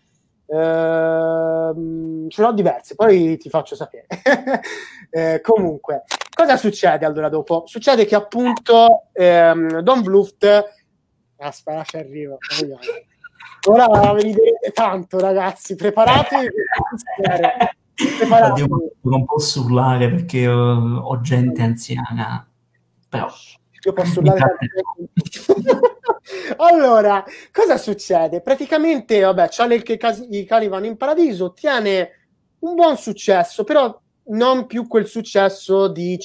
ehm, ce n'ho diverse, poi ti faccio sapere. Eh, comunque, cosa succede allora dopo? Succede che appunto ehm, Don Bluth aspetta ci arrivo. Ora vi vedrete tanto ragazzi preparatevi preparatevi Oddio, non posso urlare perché eh, ho gente anziana. Però io posso urlare allora cosa succede? Praticamente vabbè Charlie che i cani vanno in paradiso ottiene un buon successo però non più quel successo di,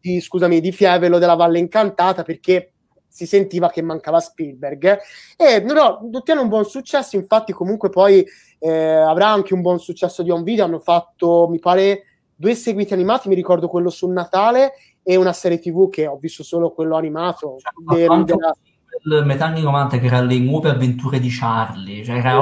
di scusami di Fievelo della Valle Incantata perché si sentiva che mancava Spielberg e no, ottiene un buon successo infatti comunque poi eh, avrà anche un buon successo di un video hanno fatto mi pare due seguiti animati mi ricordo quello sul Natale e una serie tv che ho visto solo quello animato cioè, del, della... metà anni 90 che era le nuove avventure di Charlie cioè era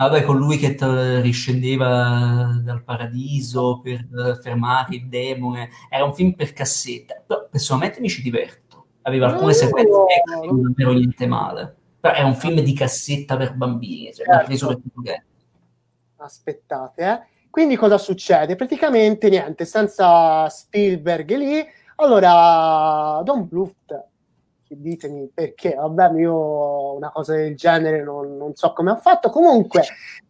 Vabbè, con lui che t- riscendeva dal paradiso per fermare il demone. Era un film per cassetta. Però personalmente mi ci diverto. Aveva alcune sequenze che non davvero niente male. Però era un film di cassetta per bambini. Cioè, certo. Aspettate, eh. Quindi cosa succede? Praticamente niente, senza Spielberg lì. Allora, Don Bluth ditemi perché, vabbè, io una cosa del genere non, non so come ha fatto. Comunque,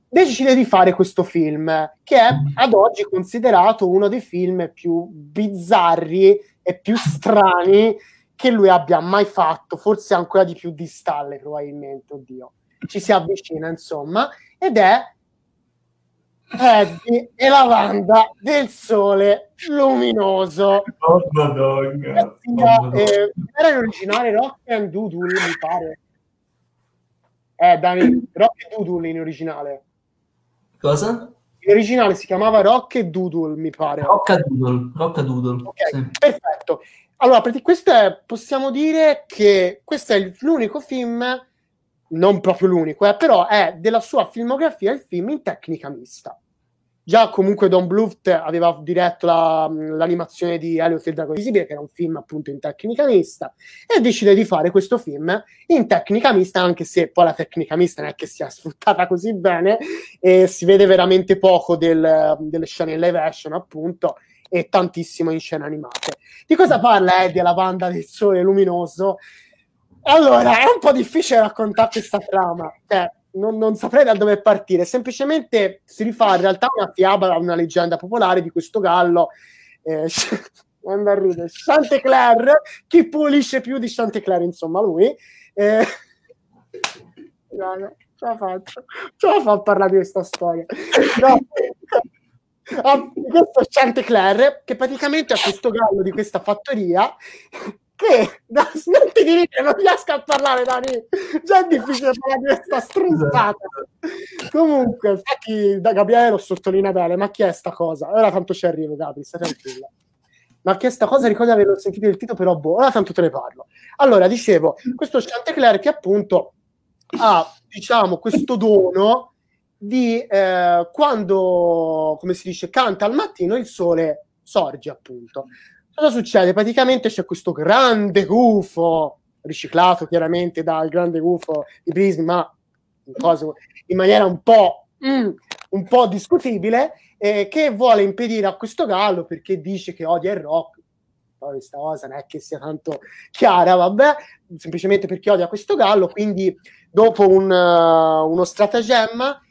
decide di fare questo film, che è ad oggi considerato uno dei film più bizzarri e più strani che lui abbia mai fatto, forse ancora di più di Stalle, probabilmente, oddio. Ci si avvicina, insomma, ed è Eddie e la banda del sole luminoso. Oh, madonna. Oh, eh, era in originale Rock and Doodle, mi pare. Eh, Dani, Rock and Doodle in originale. Cosa? In originale si chiamava Rock e Doodle, mi pare. Rock and Doodle. Rock and Doodle. Okay, sì. perfetto. Allora, questo è, possiamo dire che questo è l'unico film non proprio l'unico, eh, però è della sua filmografia il film in tecnica mista. Già comunque Don Bluth aveva diretto la, l'animazione di Elliot il Drago Visibile, che era un film appunto in tecnica mista, e decide di fare questo film in tecnica mista, anche se poi la tecnica mista non è che sia sfruttata così bene, e si vede veramente poco del, delle scene in live action, appunto, e tantissimo in scene animate. Di cosa parla Eddie, la banda del sole luminoso? Allora, è un po' difficile raccontare questa trama. Cioè, non, non, saprei da dove partire. Semplicemente si rifà in realtà una fiaba, una leggenda popolare di questo gallo. Eh, a ridere. Chantecler, chi pulisce più di Chantecler, insomma, lui. Eh, no, no, ce la faccio, ce la fa a parlare di questa storia. No. Ah, questo Chantecler, che praticamente ha questo gallo di questa fattoria che da, smetti di ridere, non riesco a parlare Dani. Già è difficile parlare di questa stronzata. Comunque infatti da Gabriele lo sottolinea bene ma chi è sta cosa? ora tanto ci arrivo Gabri stai tranquilla. Ma che sta cosa? Ricordo di aver sentito il titolo però boh, ora tanto te ne parlo. Allora dicevo questo Chantecler che appunto ha diciamo questo dono di eh, quando come si dice canta al mattino il sole sorge appunto Cosa succede? Praticamente c'è questo grande gufo, riciclato chiaramente dal grande gufo di Prism, ma in, cosa, in maniera un po', mm, un po discutibile, eh, che vuole impedire a questo gallo perché dice che odia il rock. Poi questa cosa non è che sia tanto chiara, vabbè, semplicemente perché odia questo gallo, quindi dopo un, uh, uno stratagemma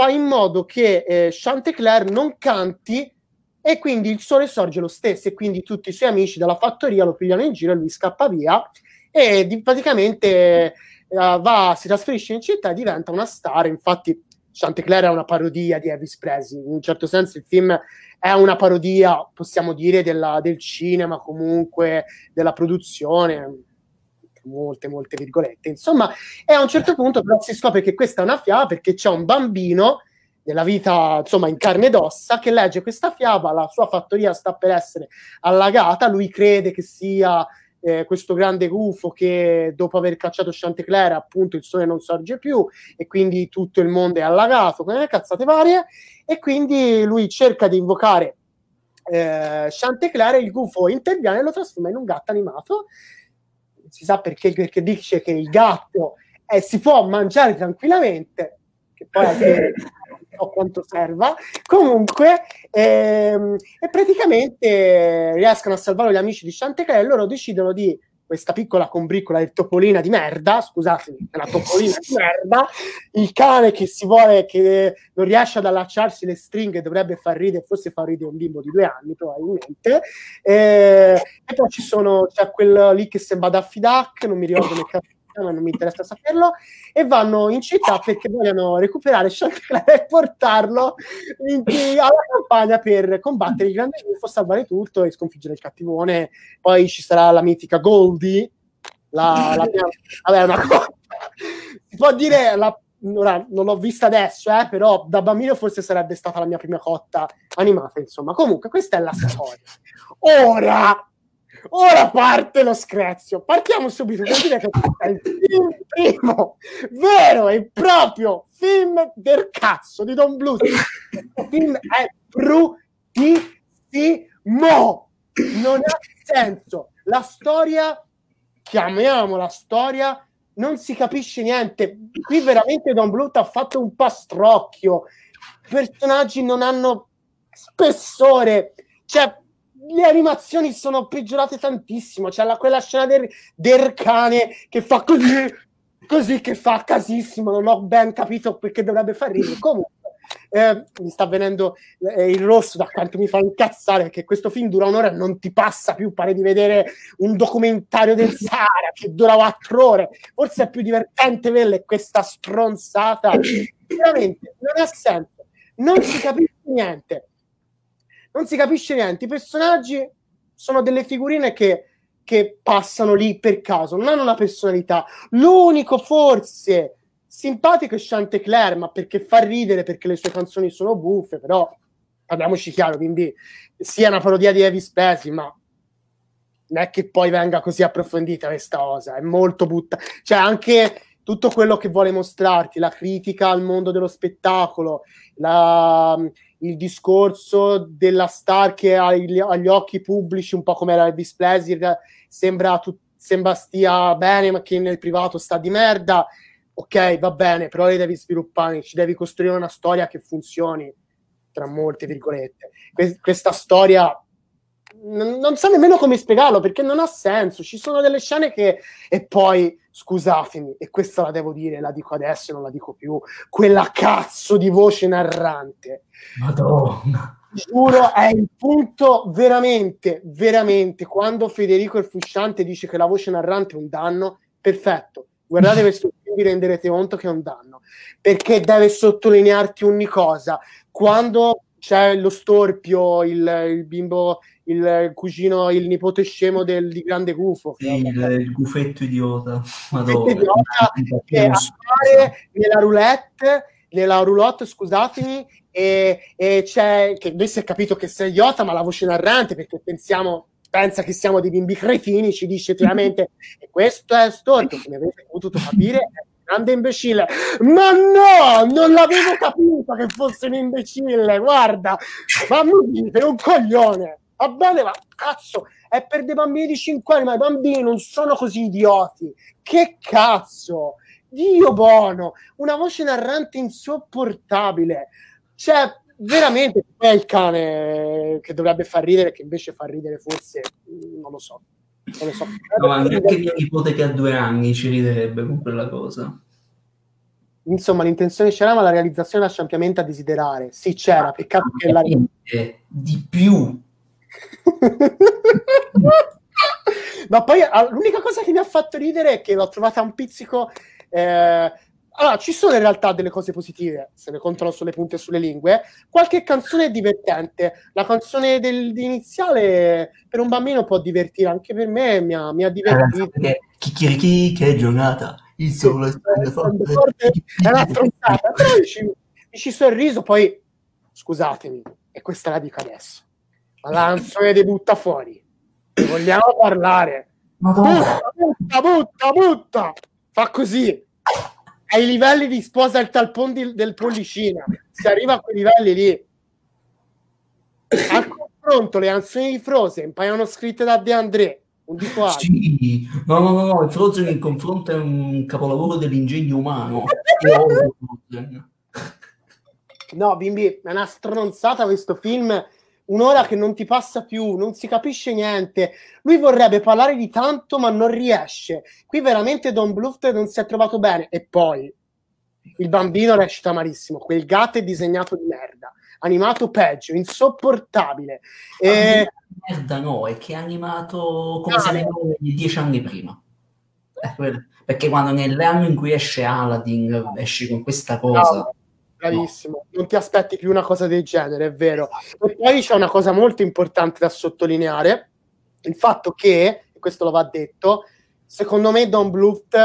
fa in modo che eh, Chantecler non canti e quindi il sole sorge lo stesso e quindi tutti i suoi amici dalla fattoria lo pigliano in giro e lui scappa via e di, praticamente uh, va, si trasferisce in città e diventa una star. Infatti Chantecler è una parodia di Elvis Presley. In un certo senso il film è una parodia possiamo dire della, del cinema comunque della produzione molte molte virgolette. Insomma e a un certo punto però si scopre che questa è una fiaba perché c'è un bambino della vita insomma in carne ed ossa che legge questa fiaba, la sua fattoria sta per essere allagata, lui crede che sia eh, questo grande gufo che dopo aver cacciato Chantecler appunto il sole non sorge più e quindi tutto il mondo è allagato, le cazzate varie e quindi lui cerca di invocare eh, Chantecler il gufo interviene e lo trasforma in un gatto animato si sa perché, perché dice che il gatto eh, si può mangiare tranquillamente che poi anche so quanto serva. Comunque, ehm, e praticamente riescono a salvare gli amici di Chantecler e loro decidono di questa piccola combriccola di topolina di merda, scusatemi, è una topolina di merda, il cane che si vuole, che non riesce ad allacciarsi le stringhe, dovrebbe far ridere, forse fa ridere un bimbo di due anni probabilmente, e, e poi ci sono, c'è quel lì che sembra Daffy Duck, non mi ricordo che cazzo ma non mi interessa saperlo, e vanno in città perché vogliono recuperare Chanticleer e portarlo in, in, alla campagna per combattere il grande UFO, salvare tutto e sconfiggere il cattivone. Poi ci sarà la mitica Goldie, la, la mia, vabbè, una cosa, si può dire la ora non l'ho vista adesso, eh, però da bambino forse sarebbe stata la mia prima cotta animata, insomma. Comunque, questa è la storia. Ora, ora parte lo screzio. Partiamo subito per dire che è il film primo, vero e proprio film del cazzo di Don Bluth. Il film è brutissimo. Non ha senso. La storia, chiamiamola storia, non si capisce niente. Qui veramente Don Bluth ha fatto un pastrocchio. I personaggi non hanno spessore. Cioè, le animazioni sono peggiorate tantissimo. C'è la, quella scena del, del cane che fa così, così che fa casissimo. Non ho ben capito perché dovrebbe far ridere. Comunque, eh, mi sta venendo eh, il rosso da quanto mi fa incazzare perché questo film dura un'ora e non ti passa più pare di vedere un documentario del Sahara che dura quattro ore forse è più divertente vederle questa stronzata veramente non ha senso non si capisce niente non si capisce niente i personaggi sono delle figurine che che passano lì per caso, non hanno una personalità. L'unico forse simpatico è Chantecler, ma perché fa ridere, perché le sue canzoni sono buffe, però parliamoci chiaro, quindi sia una parodia di Elvis Presley, ma non è che poi venga così approfondita questa cosa, è molto butta, cioè anche tutto quello che vuole mostrarti, la critica al mondo dello spettacolo, la, il discorso della star che agli, agli occhi pubblici, un po' come era Elvis Presley, sembra, tu, sembra stia bene, ma che nel privato sta di merda, ok, va bene, però le devi sviluppare, ci devi costruire una storia che funzioni, tra molte virgolette. Que- questa storia n- non so nemmeno come spiegarlo perché non ha senso. Ci sono delle scene che. E poi, scusatemi, e questa la devo dire, la dico adesso e non la dico più. Quella cazzo di voce narrante. Madonna. Giuro, è il punto veramente, veramente. Quando Federico il Fusciante dice che la voce narrante è un danno, perfetto. Guardate questo vi renderete conto che è un danno, perché deve sottolinearti ogni cosa. Quando c'è lo storpio, il, il bimbo, il cugino, il nipote scemo del, di grande gufo. Sì, il, gufetto idiota. Madonna. idiota che appare nella roulette, nella roulotte, scusatemi, e, e c'è, che noi si è capito che sei idiota, ma la voce narrante, perché pensiamo pensa che siamo dei bimbi cretini, ci dice chiaramente e questo è storto, come avete potuto capire, è un grande imbecille. Ma no, non l'avevo capito che fosse un imbecille, guarda, ma mi dite, un coglione. Va bene, ma cazzo, è per dei bambini di 5 anni, ma i bambini non sono così idioti. Che cazzo? Dio buono, una voce narrante insopportabile. Cioè, veramente è il cane che dovrebbe far ridere, che invece fa ridere forse, non lo so. Non lo so. No, ma anche mio nipote che ha due anni ci riderebbe con quella cosa. Insomma, l'intenzione c'era, ma la realizzazione lascia ampiamente a desiderare. Sì, c'era, peccato che la... Di più. Ma poi l'unica cosa che mi ha fatto ridere è che l'ho trovata un pizzico... Eh, allora, ci sono in realtà delle cose positive, se ne contano sulle punte e sulle lingue. Qualche canzone è divertente. La canzone del, iniziale per un bambino può divertire, anche per me mi ha, mi ha divertito. Chicchirichi, che giornata! Il sole è forte. È una stronzata, però mi ci, mi ci sorriso. Poi, scusatemi, e questa la dico adesso. Ma la canzone di Butta Fuori. Ne vogliamo parlare? Madonna. Butta, butta, butta! Fa così ai livelli di sposa il talpon di, del pollicina, si arriva a quei livelli lì. Al confronto, le canzoni di Frozen paiono scritte da De André. Un dito alto. Sì, no, no, no, no, il Frozen in confronto è un capolavoro dell'ingegno umano. no, bimbi, è una stronzata questo film un'ora che non ti passa più, non si capisce niente. Lui vorrebbe parlare di tanto, ma non riesce. Qui veramente Don Bluth non si è trovato bene. E poi il bambino recita malissimo. Quel gatto è disegnato di merda, animato peggio, insopportabile. E... Merda, no, è che è animato come no, se ne dieci anni prima. Eh, perché quando nell'anno in cui esce Aladdin esci con questa cosa... No, bravissimo, no. non ti aspetti più una cosa del genere, è vero. E poi c'è una cosa molto importante da sottolineare, il fatto che, e questo lo va detto, secondo me Don Bluth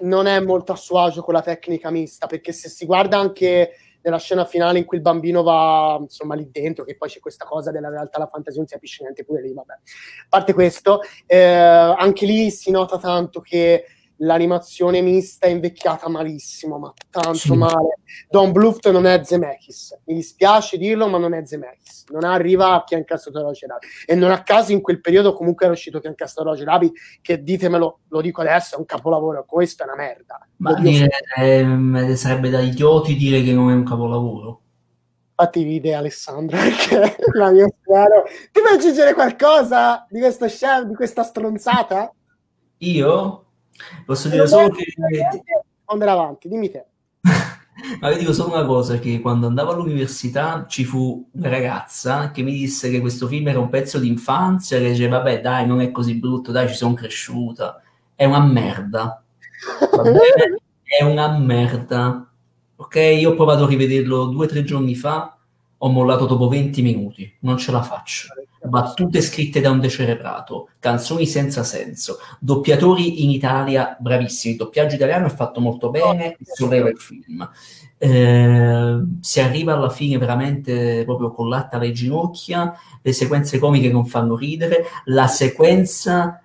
non è molto a suo agio con la tecnica mista, perché se si guarda anche nella scena finale in cui il bambino va insomma lì dentro, che poi c'è questa cosa della realtà, la fantasia, non si capisce niente pure lì, vabbè. A parte questo, eh, anche lì si nota tanto che l'animazione mista è invecchiata malissimo, ma tanto sì. male. Don Bluft non è Zemeckis, mi dispiace dirlo, ma non è Zemeckis. Non arriva a Piancastro Roger Rabbit. E non a caso in quel periodo comunque era uscito Piancastro Roger Rabbit, che ditemelo, lo dico adesso, è un capolavoro, questo è una merda. Ma dire, eh, sarebbe da idioti dire che non è un capolavoro. Fatti video Alessandro, perché la mia spero. Ti vuoi aggiungere qualcosa di, questo chef, di questa stronzata? Io? Posso dire solo che... Andare avanti, dimmi te. Ma vi dico solo una cosa, che quando andavo all'università ci fu una ragazza che mi disse che questo film era un pezzo di infanzia, che dice vabbè dai non è così brutto, dai ci sono cresciuta. È una merda. è una merda. Ok, io ho provato a rivederlo due o tre giorni fa, ho mollato dopo 20 minuti, non ce la faccio. Battute scritte da un decerebrato, canzoni senza senso, doppiatori in Italia bravissimi, il doppiaggio italiano è fatto molto bene, solleva il film. Eh, si arriva alla fine veramente proprio con l'atta alle ginocchia, le sequenze comiche non fanno ridere, la sequenza,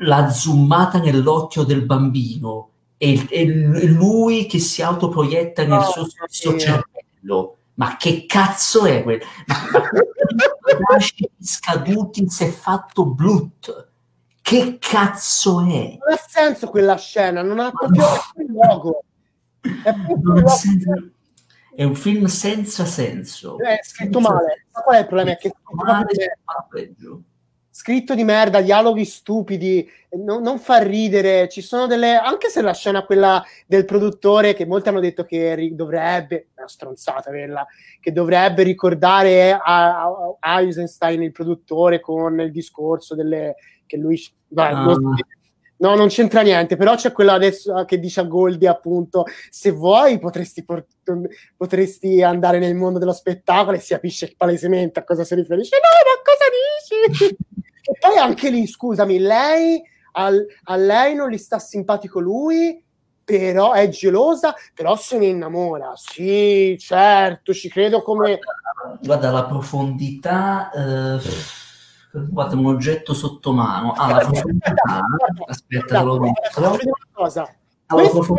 la zoomata nell'occhio del bambino e, e lui che si autoproietta nel suo stesso cervello ma che cazzo è scaduti si è fatto brutto. Che cazzo è? Non ha senso quella scena, non ha proprio luogo. È, senso, è un film senza senso. È scritto senza male. Ma qual è il problema? È che è male, peggio scritto di merda, dialoghi stupidi, non, non fa ridere. Ci sono delle. Anche se la scena, quella del produttore, che molti hanno detto che ri- dovrebbe. È una stronzata quella. Che dovrebbe ricordare a, a, a Eisenstein, il produttore, con il discorso delle. che lui. Beh, ah. No, non c'entra niente, però c'è quella adesso che dice a Goldie appunto, se vuoi potresti, port- potresti andare nel mondo dello spettacolo e si capisce palesemente a cosa si riferisce. No, ma cosa dici? E poi anche lì, scusami, lei, al, a lei non gli sta simpatico lui, però è gelosa, però se ne innamora. Sì, certo, ci credo come... Guarda, la profondità... Eh, guarda, un oggetto sotto mano. Ah, la profondità... Aspetta, lo. Questo,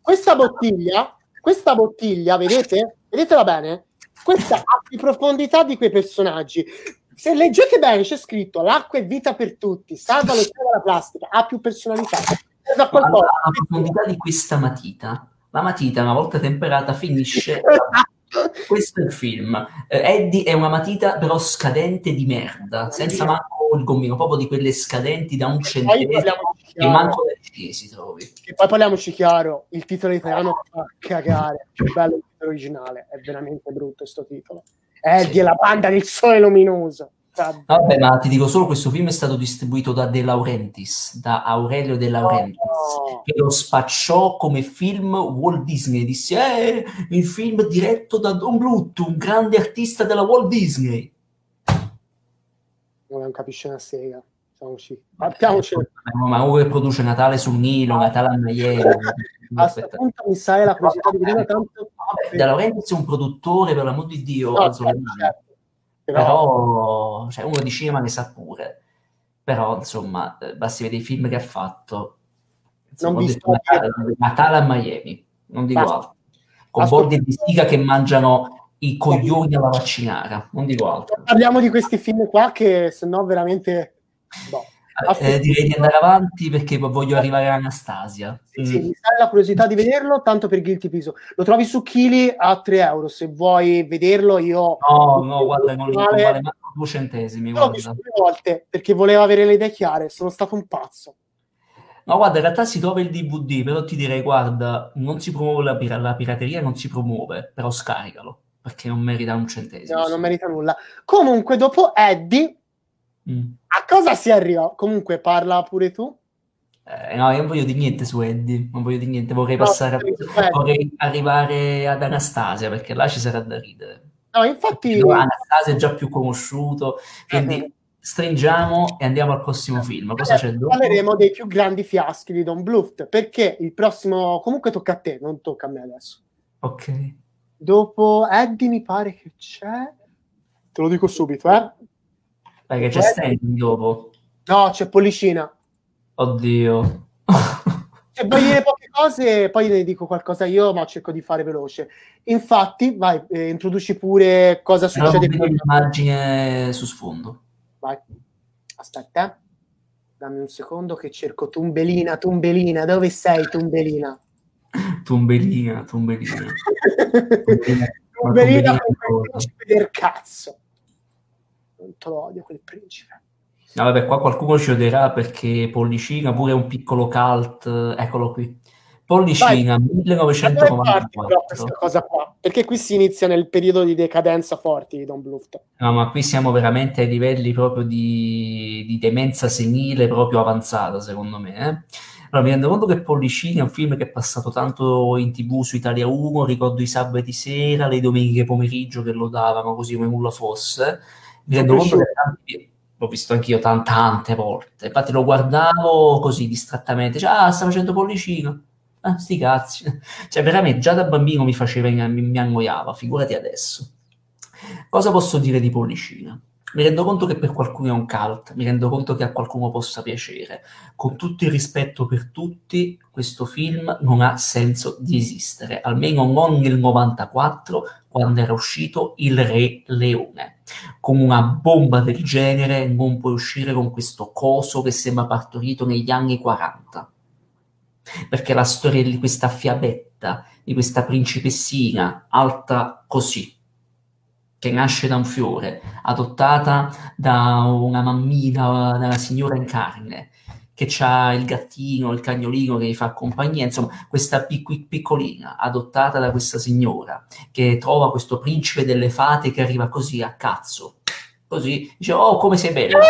questa bottiglia, questa bottiglia, vedete? Vedetela bene? Questa ha più profondità di quei personaggi se leggete bene c'è scritto l'acqua è vita per tutti, salva lo dalla plastica, ha più personalità. La profondità di questa matita, la matita una volta temperata finisce... Questo è il film. Eh, Eddie è una matita però scadente di merda, senza manco il gommino, proprio di quelle scadenti da un centesimo e manco dai cinesi trovi. E poi parliamoci chiaro, il titolo italiano fa cagare, più bello il titolo originale, è veramente brutto questo titolo. Eddie sì. la banda del sole luminoso. Vabbè, ma ti dico solo questo film è stato distribuito da De Laurentiis, da Aurelio De Laurentiis, oh. che lo spacciò come film Walt Disney. Disse, eh, il film diretto da Don Bluth, un grande artista della Walt Disney. Non capisce una sega. Partiamoci. Ma uno che produce Natale sul Nilo, Natale a Miami. A punto mi sai la curiosità di vedere tanto... De Laurentiis è un produttore, per l'amor di Dio, no, certo, certo però cioè, uno di cinema ne sa pure. Però, insomma, eh, basti vedere i film che ha fatto. Insomma, non visto Natale, a Miami, non dico Basta. altro. Con bordi di siga che mangiano i coglioni alla vaccinara, non dico altro. Parliamo di questi film qua che se no veramente... No. Eh, direi di andare avanti perché voglio arrivare a Anastasia. Sì, mm. sì, mi la curiosità di vederlo, tanto per Guilty Piso. Lo trovi su Kili a 3 euro. Se vuoi vederlo, io. No, no, guarda, non, non vale manco due centesimi. L'ho visto due volte perché volevo avere le idee chiare. Sono stato un pazzo. No, guarda, in realtà si trova il DVD, però ti direi, guarda, non si promuove la, pir- la pirateria, non si promuove, però scaricalo, perché non merita un centesimo. No, non merita nulla. Comunque, dopo Eddie, Mm. A cosa si arriva? Comunque parla pure tu. Eh, no, io non voglio di niente su Eddie, non voglio di niente, vorrei passare a, vorrei arrivare ad Anastasia perché là ci sarà da ridere. No, infatti Anastasia è già più conosciuto, quindi uh-huh. stringiamo e andiamo al prossimo film. Cosa c'è dopo? Parleremo dei più grandi fiaschi di Don Bluth, perché il prossimo comunque tocca a te, non tocca a me adesso. Ok. Dopo Eddie mi pare che c'è Te lo dico subito, eh. Perché c'è Stanley dopo. No, c'è Pollicina. Oddio. Se vuoi dire poche cose, poi ne dico qualcosa io, ma cerco di fare veloce. Infatti, vai, eh, introduci pure cosa succede. Però l'immagine su sfondo. Vai. Aspetta, dammi un secondo che cerco Tumbelina, Tumbelina, dove sei Tumbelina? Tumbelina, Tumbelina. tumbelina, tumbelina il principe del cazzo. Te lo odio quel principe. No, vabbè, qua qualcuno ci odierà perché Pollicina pure è un piccolo cult, eccolo qui. Pollicina, Vai, 1994. Cosa qua, perché qui si inizia nel periodo di decadenza forti di Don Bluth. No, ma qui siamo veramente ai livelli proprio di, di demenza senile proprio avanzata, secondo me. Eh? Allora, mi rendo conto che Pollicina è un film che è passato tanto in tv su Italia 1, ricordo i sabati sera, le domeniche pomeriggio che lo davano così come nulla fosse. Mi rendo conto che tanti l'ho visto anch'io t- tante volte. Infatti lo guardavo così distrattamente, cioè, ah, sta facendo pollicino. Ah, sti cazzi. Cioè, veramente, già da bambino mi faceva, mi, mi annoiava, figurati adesso. Cosa posso dire di Pollicina? Mi rendo conto che per qualcuno è un cult, mi rendo conto che a qualcuno possa piacere. Con tutto il rispetto per tutti, questo film non ha senso di esistere, almeno non nel 94, quando era uscito Il Re Leone. Con una bomba del genere non puoi uscire con questo coso che sembra partorito negli anni 40. Perché la storia di questa fiabetta, di questa principessina alta così, che nasce da un fiore, adottata da una mammina, da una signora in carne, che ha il gattino, il cagnolino che gli fa compagnia, insomma, questa pic- piccolina adottata da questa signora che trova questo principe delle fate che arriva così a cazzo. Così dice: Oh, come sei bella! Non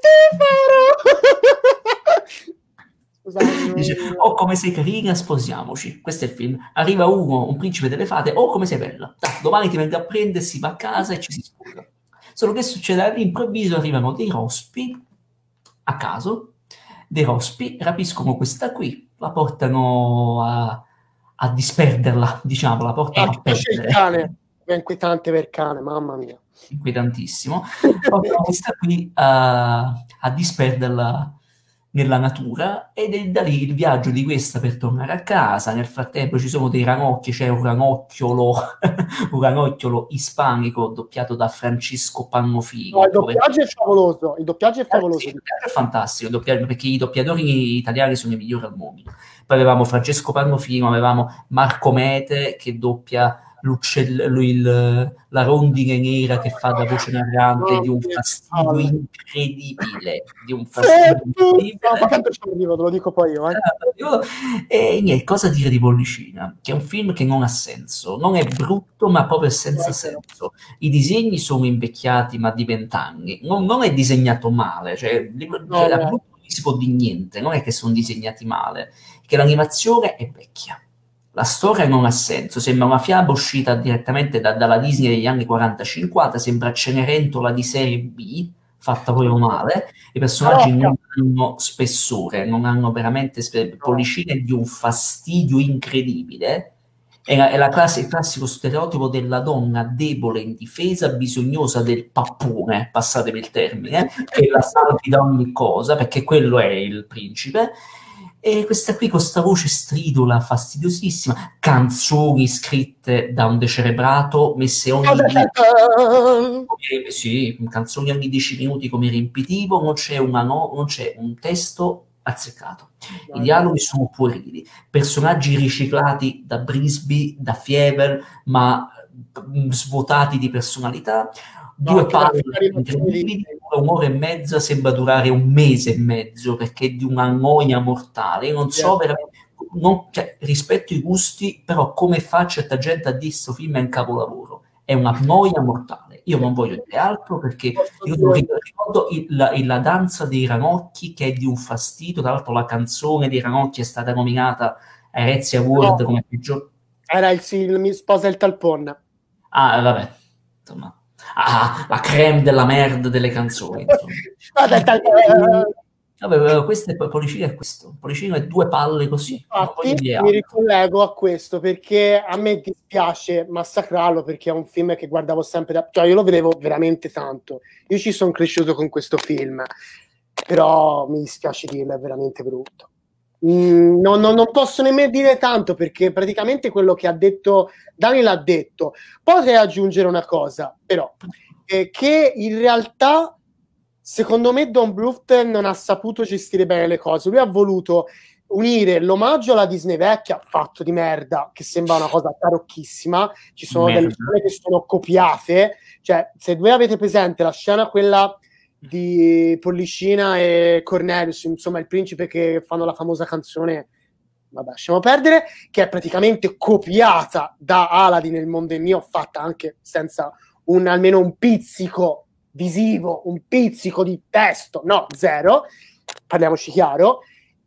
ti farò! Scusate. Dice, oh come sei carina, sposiamoci. Questo è il film. Arriva uno, un principe delle fate, oh come sei bella. Dai, domani ti vengo a prendere, si va a casa e ci si sposa. Solo che succede all'improvviso, arrivano dei rospi, a caso, dei rospi, rapiscono questa qui, la portano a, a disperderla, diciamo, la portano ah, a perdere. Il cane, è inquietante per cane, mamma mia. Inquietantissimo. Portano questa qui a, a disperderla nella natura ed è da lì il viaggio di questa per tornare a casa. Nel frattempo ci sono dei ranocchi, c'è un ranocchiolo, un ranocchiolo ispanico doppiato da Francesco Pannofino. No, il doppiaggio è favoloso, il doppiaggio è favoloso. Eh, sì, il doppiaggio è fantastico, doppiaggio, perché i doppiatori italiani sono i migliori al mondo. Poi avevamo Francesco Pannofino, avevamo Marco Mete che doppia il, la rondine nera che fa da voce narrante di un fastidio incredibile di un fastidio incredibile. no, te lo dico poi io eh. e niente, cosa dire di Bollicina? Che è un film che non ha senso non è brutto ma proprio senza senso. I disegni sono invecchiati ma di vent'anni. Non, non, è disegnato male cioè, cioè, no. non si può dire niente non è che sono disegnati male. Che l'animazione è vecchia la storia non ha senso, sembra una fiaba uscita direttamente da, dalla Disney degli anni 40-50, sembra Cenerentola di serie B, fatta proprio male, i personaggi non hanno spessore, non hanno veramente spe- pollicine di un fastidio incredibile. È, la, è la classe, il classico stereotipo della donna debole, indifesa, bisognosa del pappone, passatemi il termine, che la salvi da ogni cosa, perché quello è il principe e questa qui con questa voce stridula, fastidiosissima, canzoni scritte da un decerebrato, messe ogni come, sì, canzoni ogni 10 minuti come riempitivo, non c'è, una no, non c'è un testo azzeccato. I dialoghi sono puerili, personaggi riciclati da Brisby, da Fievel, ma mm, svuotati di personalità, due palle incredibili, un'ora e mezza sembra durare un mese e mezzo perché è di una noia mortale. Io non so veramente, non, cioè, rispetto i gusti, però come fa certa gente a dire questo film è un capolavoro? È una noia mortale. Io non voglio dire altro perché io ricordo il, la, la, danza dei ranocchi che è di un fastidio. Tra l'altro, la canzone dei ranocchi è stata nominata a Erezzi Award no. come peggior. Era il, il Mi sposa il talpon. Ah, vabbè, insomma, ah, la creme della merda delle canzoni. Vabbè, questo è Policino è questo. Policino è due palle così. Infatti, mi ricollego a questo perché a me dispiace massacrarlo perché è un film che guardavo sempre da... Cioè, io lo vedevo veramente tanto. Io ci sono cresciuto con questo film, però mi dispiace dirlo, è veramente brutto. Mm, non, non, non, posso nemmeno dire tanto perché praticamente quello che ha detto Dani l'ha detto. Potrei aggiungere una cosa, però, eh, che in realtà secondo me Don Bluth non ha saputo gestire bene le cose. Lui ha voluto unire l'omaggio alla Disney vecchia, fatto di merda, che sembra una cosa tarocchissima. Ci sono merda. delle scene che sono copiate. Cioè, se voi avete presente la scena quella di Pollicina e Cornelius, insomma, il principe che fanno la famosa canzone vabbè, lasciamo perdere, che è praticamente copiata da Aladdin nel mondo è mio, fatta anche senza un, almeno un pizzico visivo, un pizzico di testo, no, zero, parliamoci chiaro,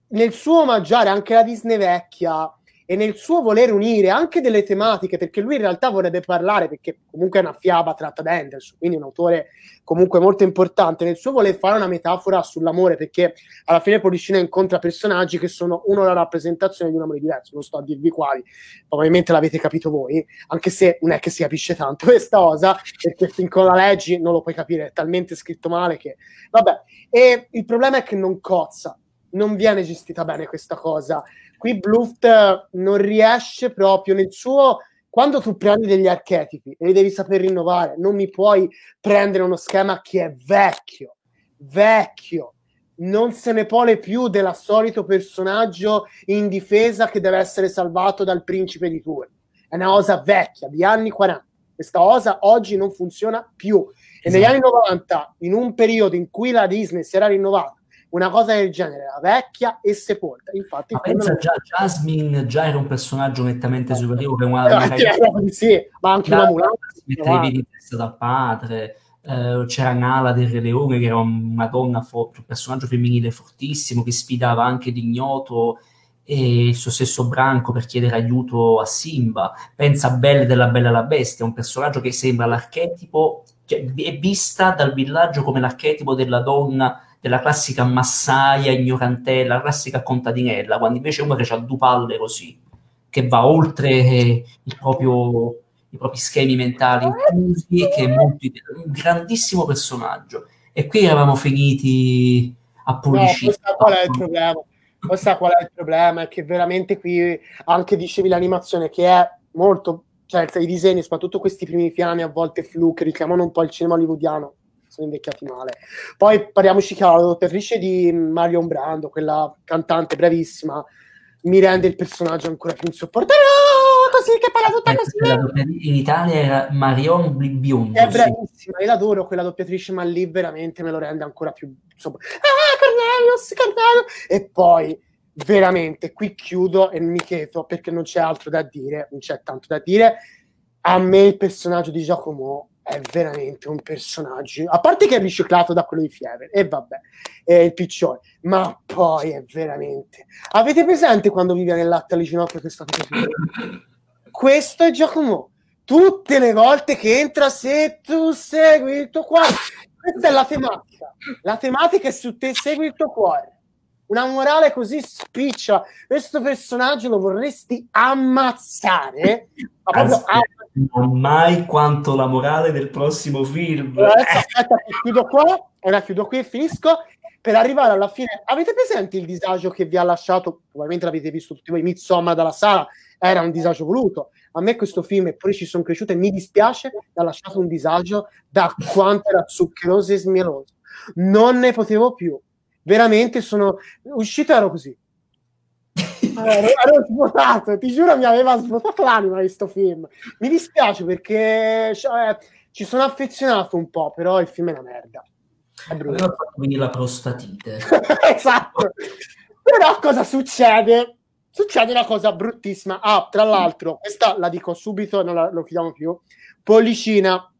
nel suo omaggiare anche la Disney vecchia e nel suo voler unire anche delle tematiche, perché lui in realtà vorrebbe parlare, perché comunque è una fiaba tratta da Anderson, quindi un autore comunque molto importante, nel suo voler fare una metafora sull'amore, perché alla fine Policino incontra personaggi che sono uno la rappresentazione di un amore diverso, non sto a dirvi quali, probabilmente l'avete capito voi, anche se non è che si capisce tanto questa cosa, perché finché la leggi non lo puoi capire, è talmente scritto male che... Vabbè, e il problema è che non cozza, non viene gestita bene questa cosa qui Bluft non riesce proprio nel suo quando tu prendi degli archetipi e li devi saper rinnovare, non mi puoi prendere uno schema che è vecchio, vecchio, non se ne pone più del solito personaggio in difesa che deve essere salvato dal principe di turno. È una cosa vecchia, di anni 40. Questa cosa oggi non funziona più. E esatto. negli anni 90, in un periodo in cui la Disney si era rinnovata, una cosa del genere era vecchia e sepolta. Infatti, ma pensa già, Jasmine già era un personaggio nettamente superiore. Una, eh, una sì, ma anche una Mulan. Mettevi di testa dal padre. Uh, c'era Nala del Re Leone che era una donna forte, un personaggio femminile fortissimo che sfidava anche l'ignoto e il suo stesso branco per chiedere aiuto a Simba. Pensa a Belle della Bella la Bestia, un personaggio che sembra l'archetipo, cioè, è vista dal villaggio come l'archetipo della donna della classica massaia ignorantella, la classica contadinella, quando invece uno che ha due palle così, che va oltre proprio, i propri schemi mentali chiusi, che è molto, un grandissimo personaggio. E qui eravamo finiti a puliscire. No, qual è il problema? Questo qual è il problema? È che veramente qui anche dicevi l'animazione che è molto, cioè i disegni, soprattutto questi primi piani a volte flu che richiamano un po' il cinema hollywoodiano sono invecchiati male. Poi parliamoci chiaro, la dottorice di Marion Brando, quella cantante bravissima, mi rende il personaggio ancora più insopportabile. Oh, così che parla tutta così. In Italia era Marion Biondo. È bravissima, io l'adoro quella doppiatrice, ma lì veramente me lo rende ancora più insomma. Ah, Cornelius, Cornelius! E poi veramente qui chiudo e mi chiedo perché non c'è altro da dire, non c'è tanto da dire. A me il personaggio di Giacomo è veramente un personaggio, a parte che è riciclato da quello di Fiever, e vabbè, è il piccione, ma poi è veramente... Avete presente quando vive nel latte alle ginocchia questa cosa? Questo è Giacomo. Tutte le volte che entra, se tu segui il tuo cuore, questa è la tematica. La tematica è su te segui il tuo cuore. Una morale così spiccia. Questo personaggio lo vorresti ammazzare, ma proprio ammazzare mai quanto la morale del prossimo film. Adesso, aspetta, chiudo qua, ora chiudo qui e finisco. Per arrivare alla fine, avete presente il disagio che vi ha lasciato? Probabilmente l'avete visto tutti voi, Midsommar dalla sala, era un disagio voluto. A me questo film, eppure ci sono cresciuto e mi dispiace, mi ha lasciato un disagio da quanto era zuccheroso e smieloso. Non ne potevo più. Veramente sono uscito ero così ero, ero svuotato, ti giuro mi aveva svuotato l'anima questo film. Mi dispiace perché cioè, ci sono affezionato un po', però il film è una merda. È brutto. Fatto venire la prostatite. esatto. Però cosa succede? Succede una cosa bruttissima. Ah, tra l'altro, questa la dico subito, non la, lo chiediamo più. Pollicina,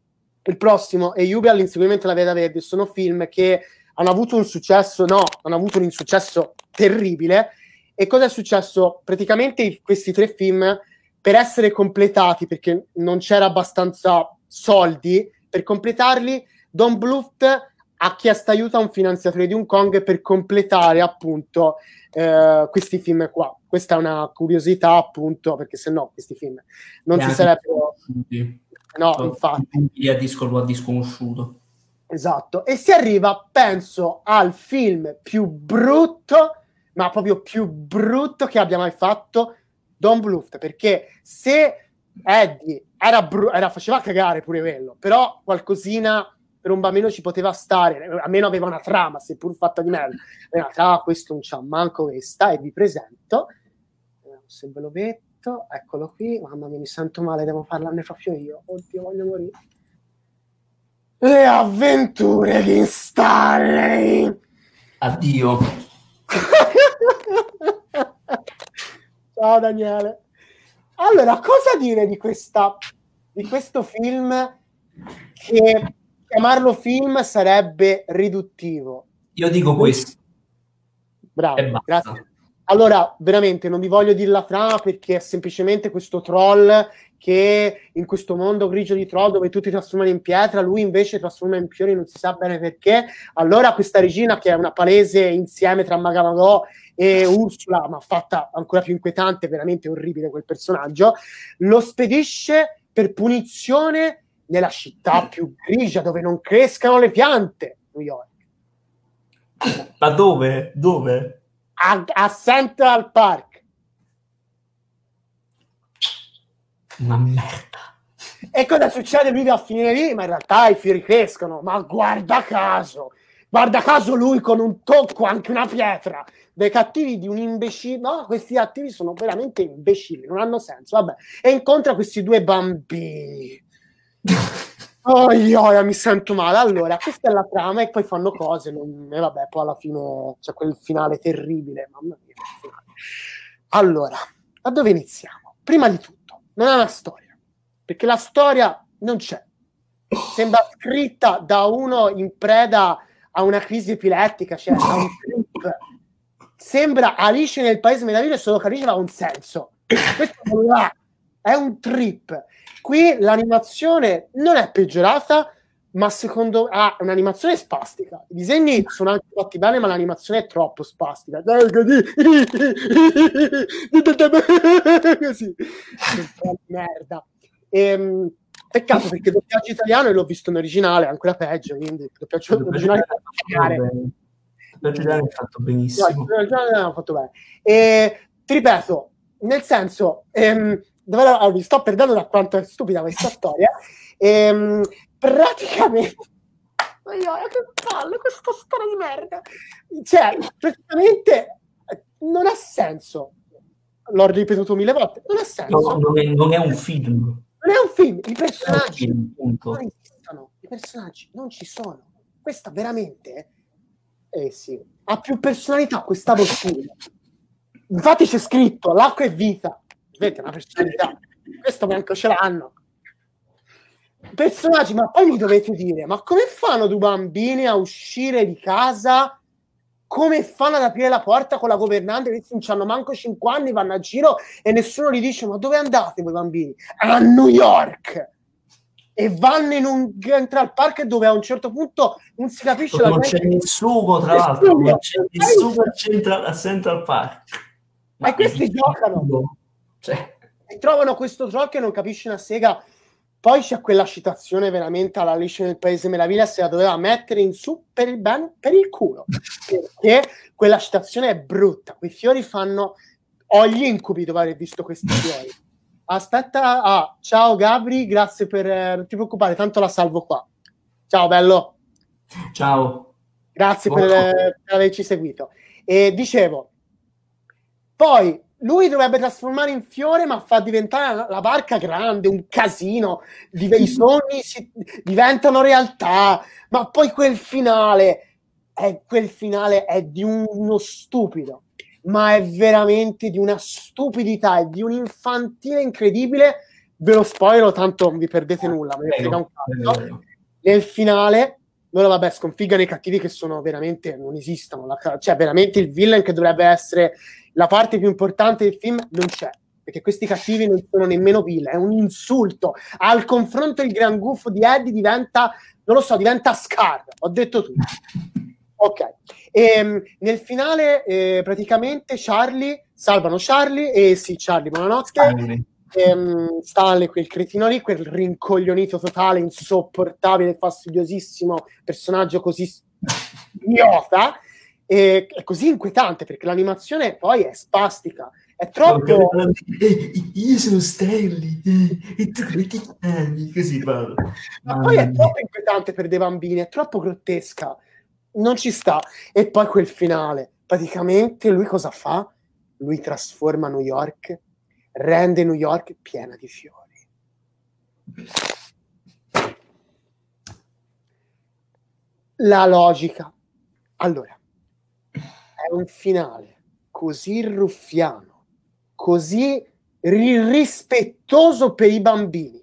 il prossimo e Juve all'inseguimento della Veda Verde sono film che hanno avuto un successo, no, hanno avuto un insuccesso terribile. E cosa è successo? Praticamente questi tre film, per essere completati, perché non c'era abbastanza soldi per completarli, Don Bluth ha chiesto aiuto a un finanziatore di Hong Kong per completare appunto eh, questi film qua. Questa è una curiosità appunto, perché se no questi film non si sarebbero... No, oh, infatti. Via disco lo ha disconosciuto. Esatto, e si arriva, penso, al film più brutto, ma proprio più brutto che abbia mai fatto Don Bluth, perché se Eddie era, bru- era faceva cagare pure quello, però qualcosina per un bambino ci poteva stare, almeno aveva una trama, seppur fatta di merda. Aveva ah, questo non c'ha manco questa, e vi presento, se ve lo metto, eccolo qui, mamma mia mi sento male, devo parlarne proprio io, oddio voglio morire. Le avventure di Stanley. Addio. Ciao Daniele. Allora, cosa dire di, questa, di questo film che chiamarlo film sarebbe riduttivo? Io dico questo. Bravo, grazie. Allora, veramente non vi voglio dire la trama perché è semplicemente questo troll che in questo mondo grigio di troll dove tutti trasformano in pietra, lui invece trasforma in fiori, non si sa bene perché. Allora questa regina, che è una palese insieme tra Magamagò e Ursula, ma fatta ancora più inquietante, veramente orribile quel personaggio, lo spedisce per punizione nella città più grigia dove non crescano le piante, New York. Ma dove? Dove? A, a Central Park. Una merda. E cosa succede? Lui va a finire lì, ma in realtà i fiori crescono. Ma guarda caso, guarda caso lui con un tocco, anche una pietra, dei cattivi di un imbecille. No, questi cattivi sono veramente imbecilli, non hanno senso. Vabbè. E incontra questi due bambini. Oh, io mi sento male. Allora, questa è la trama e poi fanno cose. Non... E vabbè, poi alla fine c'è quel finale terribile. Mamma mia. Allora, da dove iniziamo? Prima di tutto non è una storia, perché la storia non c'è. Sembra scritta da uno in preda a una crisi epilettica, cioè da un trip. Sembra Alice nel Paese Meraviglia, solo che Alice ha un senso. Questo è un trip. Qui l'animazione non è peggiorata, ma secondo me ah, è un'animazione spastica. I disegni sono anche fatti bene, ma l'animazione è troppo spastica. Così, merda. Ehm, peccato perché il doppiaggio italiano l'ho visto in originale, ancora peggio. Quindi il doppiaggio originale è fatto benissimo. No, l'originale fatto bene. E ti ripeto, nel senso, ehm, la, mi sto perdendo da quanto è stupida questa storia. Ehm, praticamente Io, che palle questa storia di merda cioè praticamente non ha senso l'ho ripetuto mille volte non ha senso no, non, è, non, è, un film non è un film i personaggi film, non esistono i personaggi non ci sono questa veramente eh sì ha più personalità questa bottiglia infatti c'è scritto l'acqua è vita vedete una personalità questo manco ce l'hanno personaggi, ma poi mi dovete dire, ma come fanno due bambini a uscire di casa? Come fanno ad aprire la porta con la governante? Che non hanno manco 5 anni, vanno a giro e nessuno gli dice: Ma dove andate voi bambini? A New York! E vanno in un Central Park dove a un certo punto non si capisce non la gente. c'è nessuno, tra l'altro, non c'è nessuno a Central, a Central Park. Ma e questi giocano. Cioè. E trovano questo troll che non capisce una sega poi c'è quella citazione veramente alla Alice nel Paese Meraviglia, se la doveva mettere in su per il, ben, per il culo, perché quella citazione è brutta. Quei fiori fanno... Ho gli incubi dopo aver visto questi fiori. Aspetta, ah, ciao Gabri, grazie per... Eh, non ti preoccupare, tanto la salvo qua. Ciao bello. Ciao. Grazie per, per averci seguito. E dicevo, poi lui dovrebbe trasformare in fiore, ma fa diventare la barca grande, un casino, i sogni si, diventano realtà, ma poi quel finale, è, quel finale è di uno stupido, ma è veramente di una stupidità e di un infantile incredibile. Ve lo spoiler, tanto non vi perdete nulla, me ne un cazzo. Nel finale, loro vabbè sconfiggano i cattivi che sono veramente, non esistono, la, cioè veramente il villain che dovrebbe essere la parte più importante del film non c'è perché questi cattivi non sono nemmeno villain, è un insulto. Al confronto il gran gufo di Eddie diventa, non lo so, diventa Scar. Ho detto tutto. Ok. E, ehm, nel finale eh, praticamente Charlie, salvano Charlie e sì, Charlie, buonanotte. Stanley. Ehm, Stanley, quel cretino lì, quel rincoglionito totale, insopportabile, fastidiosissimo personaggio così idiota. E, è così inquietante perché l'animazione poi è spastica è troppo. Eh, io sono Stanley eh, e tu che così parlo. Ma poi è troppo inquietante per dei bambini, è troppo grottesca. Non ci sta. E poi quel finale. Praticamente lui cosa fa? Lui trasforma New York, rende New York piena di fiori. La logica. Allora, è un finale così ruffiano così rispettoso per i bambini.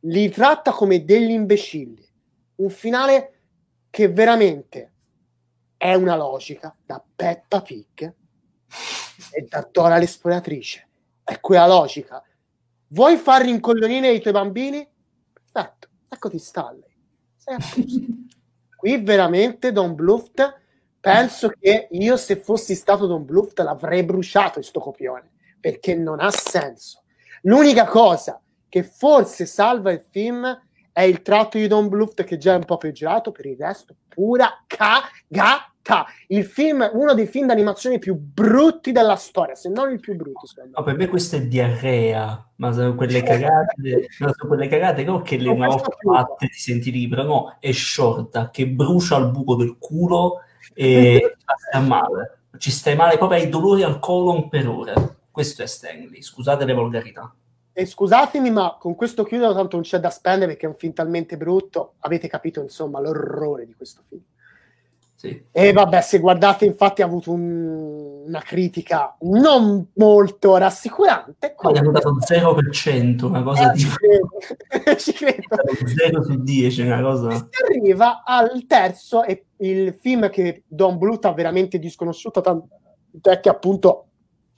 Li tratta come degli imbecilli. Un finale che veramente è una logica da Peppa Pig e da Dora l'esploratrice. È quella logica. Vuoi far rincoglionire i tuoi bambini? Perfetto, eccoti Stanley. Sei a posto. Qui veramente Don Bluft penso che io se fossi stato Don Bluth l'avrei bruciato questo copione perché non ha senso. L'unica cosa che forse salva il film è il tratto di Don Bluth che già è un po' peggiorato, per il resto pura cagata. Il film, uno dei film d'animazione più brutti della storia, se non il più brutto. No, per me questo è diarrea, ma sono quelle cagate, no, sono quelle cagate no, che le una volta fatte ti senti libero, no, è sciorta, che brucia il buco del culo e stai male. Ci stai male proprio ai dolori al colon per ore. Questo è Stanley, scusate le volgarità. E scusatemi, ma con questo chiudo, tanto non c'è da spendere perché è un film talmente brutto. Avete capito, insomma, l'orrore di questo film. Sì. E vabbè, se guardate, infatti, ha avuto un, una critica non molto rassicurante. Ma gli hanno dato 0%, una cosa eh, di... Ci credo. 0 su 10, una cosa... Si arriva al terzo, e il film che Don Bluth ha veramente disconosciuto, tanto è che appunto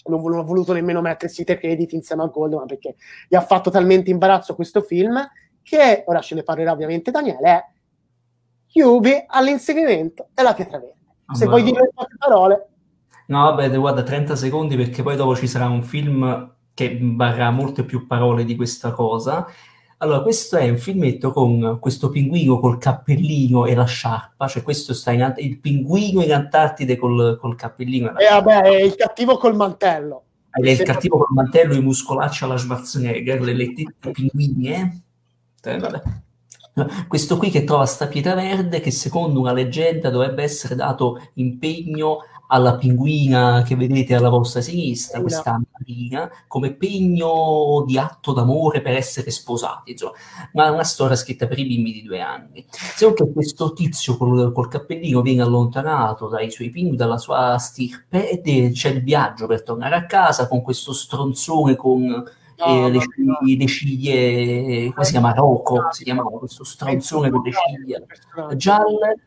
non, ha voluto nemmeno mettersi i tre crediti insieme a Goldman perché gli ha fatto talmente imbarazzo questo film che, ora ce ne parlerà ovviamente Daniele, è Yubi all'inseguimento della pietra verde. Se vuoi dire poche parole. No, vabbè, guarda, 30 secondi perché poi dopo ci sarà un film che varrà molte più parole di questa cosa. Allora, questo è un filmetto con questo pinguino col cappellino e la sciarpa, cioè questo sta in il pinguino in Antartide col, col cappellino e eh, vabbè, è il cattivo col mantello. È il cattivo col mantello, i muscolacci alla Schwarzenegger, le lettette pinguini, eh? eh. Questo qui che trova sta pietra verde che secondo una leggenda dovrebbe essere dato impegno alla pinguina che vedete alla vostra sinistra, no. questa marina, come pegno di atto d'amore per essere sposati, insomma, ma una storia scritta per i bimbi di due anni. Se che questo tizio col, col, cappellino viene allontanato dai suoi pinguini, dalla sua stirpe, e c'è il viaggio per tornare a casa con questo stronzone con no, le, no. le, ciglia, come si chiama? Rocco, si chiamava questo stronzone con le ciglia gialle.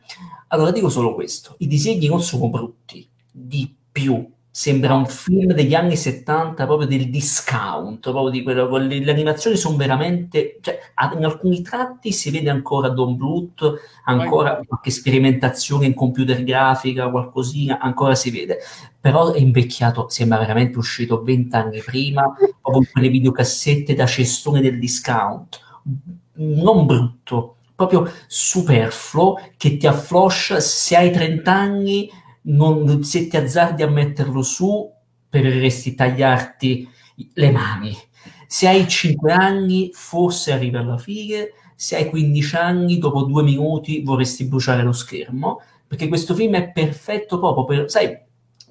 Allora dico solo questo, i disegni non sono brutti, di più. Sembra un film degli anni 70, proprio del discount, proprio di quello, le, le animazioni sono veramente, cioè, in alcuni tratti si vede ancora Don Bluth, ancora qualche sperimentazione in computer grafica, qualcosina, ancora si vede, però è invecchiato, sembra veramente uscito vent'anni prima, proprio con quelle videocassette da cestone del discount, non brutto, proprio superfluo, che ti affloscia se hai 30 anni non, se ti azzardi a metterlo su, preferiresti tagliarti le mani. Se hai 5 anni, forse arrivi alla fine, se hai 15 anni, dopo due minuti vorresti bruciare lo schermo, perché questo film è perfetto proprio per, sai,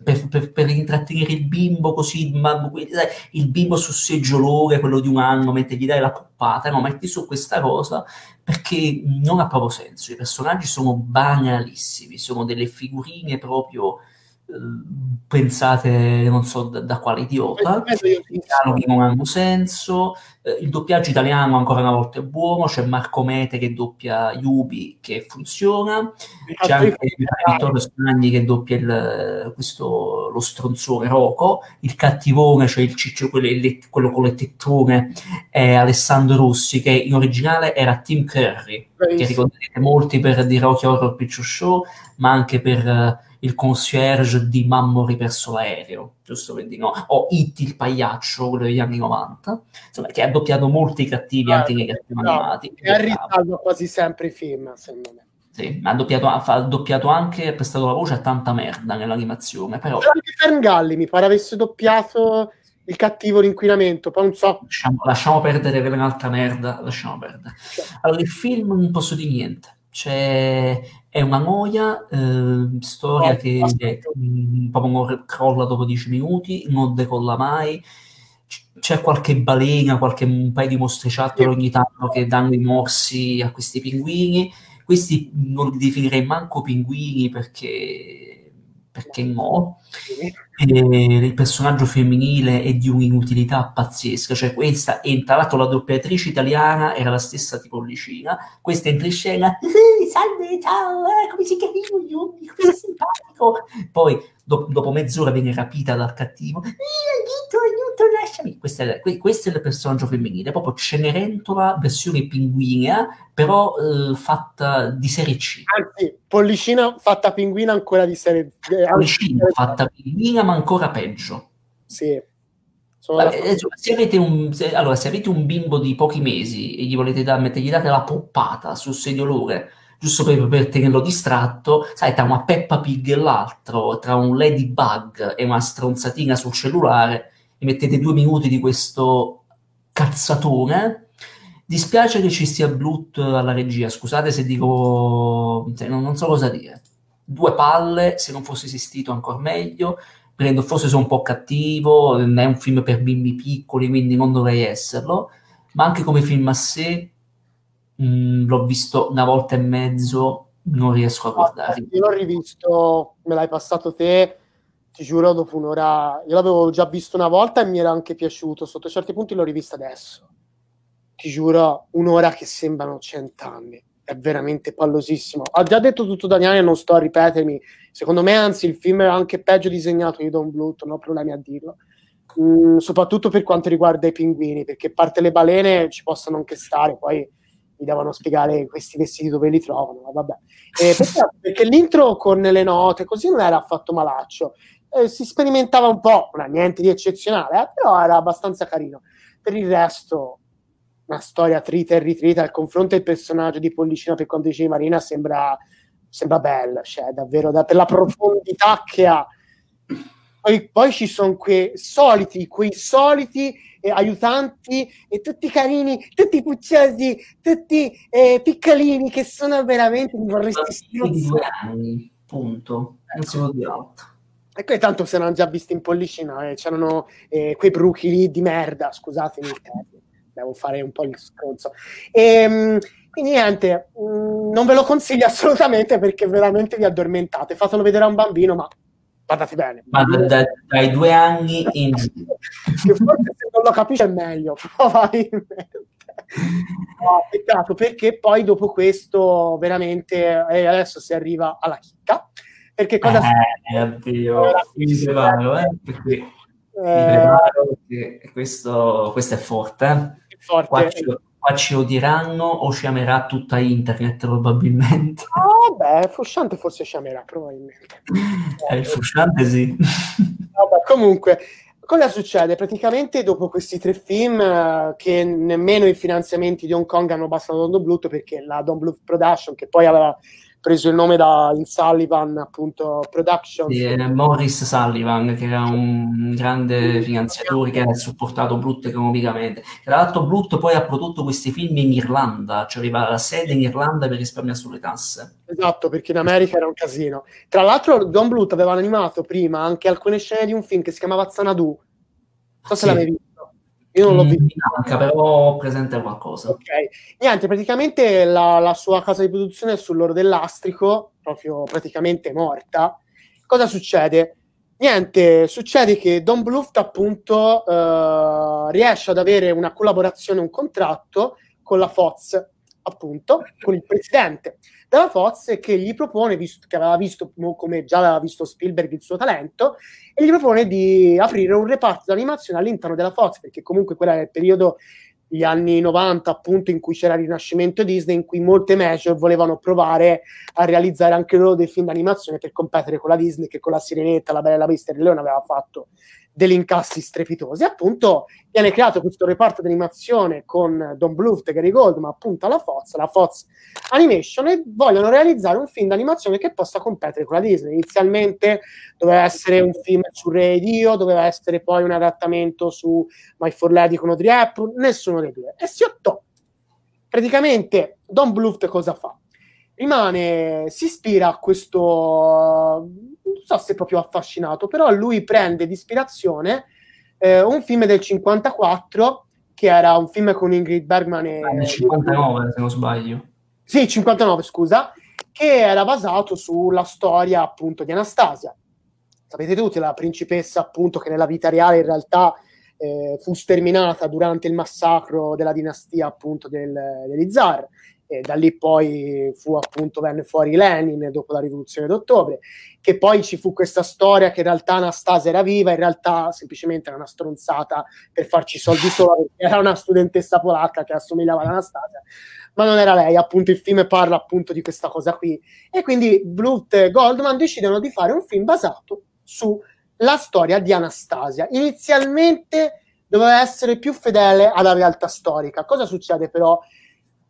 per, per, per intrattenere il bimbo così, ma, sai, il bimbo sul seggiolone, quello di un anno, mentre gli dai la poppata, no, metti su questa cosa perché non ha proprio senso. I personaggi sono banalissimi, sono delle figurine proprio pensate non so da, da quale idiota, i dialoghi non hanno senso, eh, il doppiaggio italiano ancora una volta è buono, c'è Marco Mete che doppia Yubi che funziona, c'è anche Vittorio Spagni che doppia il, questo, lo stronzone Rocco, il cattivone, cioè il ciccio, quello, quello con le tettone, è Alessandro Rossi che in originale era Tim Curry, Bravissimo. che ricorderete molti per The Rocky Horror Picture Show, ma anche per il concierge di Mammori perso l'aereo, giusto per dire, no? O It il pagliaccio, quello degli anni 90, insomma, che ha doppiato molti cattivi ah, anche nei cartoni no, animati. E ha risalva quasi sempre i film, secondo me. Sì, ma ha doppiato, ha doppiato anche, ha prestato la voce a tanta merda nell'animazione, però... Anche Ferngalli mi pare avesse doppiato il cattivo l'inquinamento, poi non so. Lasciamo, lasciamo perdere quella un'altra merda, lasciamo perdere. Allora, il film non posso dire niente. C'è, è una noia, eh, storia oh, che è, mh, proprio crolla dopo dieci minuti, non decolla mai. c'è qualche balena, qualche un paio di mostriciattoli ogni tanto che danno i morsi a questi pinguini. Questi non li definirei manco pinguini perché, perché no. E il personaggio femminile è di un'inutilità pazzesca, cioè questa, e tra l'altro la doppiatrice italiana era la stessa tipo Licina, questa entra in scena, salve, ciao, eh, come si chiama, come sei simpatico, poi do- dopo mezz'ora viene rapita dal cattivo, aiuto, aiuto, lasciami, questo è, questo è il personaggio femminile, proprio Cenerentola, versione pinguina, però eh, fatta di serie C. Anzi, Pollicina fatta pinguina ancora di serie C. Pollicina fatta pinguina ma ancora peggio. Sì. Vabbè, se, avete un, se, allora, se avete un bimbo di pochi mesi e gli volete dare, gli date la poppata sul sediolore giusto per, per tenerlo distratto, sai, tra una Peppa Pig e l'altro, tra un Ladybug e una stronzatina sul cellulare, e mettete due minuti di questo cazzatone. Dispiace che ci sia Blut alla regia, scusate se dico, cioè, non, non so cosa dire. Due palle, se non fosse esistito ancora meglio, prendo, forse sono un po' cattivo, non è un film per bimbi piccoli, quindi non dovrei esserlo, ma anche come film a sé Mm, l'ho visto una volta e mezzo, non riesco a guardare. Io l'ho rivisto, me l'hai passato te, ti giuro, dopo un'ora. Io l'avevo già visto una volta e mi era anche piaciuto. Sotto certi punti l'ho rivista adesso. Ti giuro, un'ora che sembrano cent'anni. È veramente pallosissimo. Ha già detto tutto Daniele, non sto a ripetermi. Secondo me, anzi, il film è anche peggio disegnato di Don Bluth, non ho problemi a dirlo. Mm, soprattutto per quanto riguarda i pinguini, perché a parte le balene ci possono anche stare, poi mi devono spiegare questi vestiti dove li trovano, vabbè. Eh, perché, l'intro con le note così non era affatto malaccio, eh, si sperimentava un po', non niente di eccezionale, eh, però era abbastanza carino. Per il resto, una storia trita e ritrita, il confronto del personaggio di Pollicina per quanto dicevi Marina sembra, sembra bella, cioè davvero da, per la profondità che ha. Poi, poi ci sono quei soliti, quei soliti eh, aiutanti e tutti carini, tutti pucciosi, tutti eh, piccolini che sono veramente mi vorresti anni, punto, non può dire altro. E poi tanto se l'hanno già visto in pollicina, eh, c'erano eh, quei bruchi lì di merda, scusatemi il devo fare un po' il stronzo. E, ehm, quindi niente, mh, mm, non ve lo consiglio assolutamente perché veramente vi addormentate. Fatelo vedere a un bambino, ma guardate bene. Ma da, da, dai due anni in giù. che forse se non lo capisce è meglio, probabilmente. No, peccato perché poi dopo questo veramente eh, adesso si arriva alla chicca perché cosa eh, oddio, mi preparo, eh, perché eh, mi preparo perché questo, questo è forte, eh. forte. Qua ci, qua ci odieranno o ci amerà tutta internet probabilmente. Ah, beh, Frusciante forse ci amerà probabilmente. Eh, il Frusciante sì. Vabbè, comunque, cosa succede? Praticamente dopo questi tre film, eh, che nemmeno i finanziamenti di Hong Kong hanno bastato a Don Bluth, perché la Don Bluth Production, che poi aveva preso il nome da In Sullivan, appunto, Productions. Sì, Morris Sullivan, che era un grande finanziatore che ha supportato Bluth economicamente. Tra l'altro Bluth poi ha prodotto questi film in Irlanda, cioè aveva la sede in Irlanda per risparmiare sulle tasse. Esatto, perché in America era un casino. Tra l'altro Don Bluth aveva animato prima anche alcune scene di un film che si chiamava Xanadu. Non so se sì. l'avevi visto. Io non l'ho visto. Manca, però presente qualcosa. Ok. Niente, praticamente la, la, sua casa di produzione è sull'oro dell'astrico, proprio praticamente morta. cosa succede? Niente, succede che Don Bluft appunto uh, riesce ad avere una collaborazione, un contratto con la Fox, appunto, con il presidente della Fox che gli propone, visto che aveva visto, come già aveva visto Spielberg, il suo talento, e gli propone di aprire un reparto di animazione all'interno della Fox, perché comunque quello era il periodo gli anni 90, appunto, in cui c'era il rinascimento Disney, in cui molte major volevano provare a realizzare anche loro dei film d'animazione per competere con la Disney, che con la Sirenetta, la Bella la Bestia e il Leone aveva fatto degli incassi strepitosi. Appunto, viene creato questo reparto di animazione con Don Bluth e Gary Goldman, appunto alla Fox, la Fox Animation, e vogliono realizzare un film d'animazione che possa competere con la Disney. Inizialmente doveva essere un film su Re Dio, doveva essere poi un adattamento su My For Lady con Audrey Hepburn, nessuno dei due. E si ottò. Praticamente Don Bluth cosa fa? Rimane, si ispira a questo, non so se proprio affascinato, però lui prende di ispirazione eh, un film del 54 che era un film con Ingrid Bergman e... Ah, 59 se non sbaglio. Sì, 59 scusa, che era basato sulla storia appunto di Anastasia. Sapete tutti, la principessa appunto che nella vita reale in realtà eh, fu sterminata durante il massacro della dinastia appunto del, degli zar e da lì poi fu appunto venne fuori Lenin dopo la rivoluzione d'ottobre, che poi ci fu questa storia che in realtà Anastasia era viva, in realtà semplicemente era una stronzata per farci soldi solo perché era una studentessa polacca che assomigliava ad Anastasia, ma non era lei, appunto il film parla appunto di questa cosa qui e quindi Bluth e Goldman decidono di fare un film basato sulla storia di Anastasia. Inizialmente doveva essere più fedele alla realtà storica. Cosa succede però?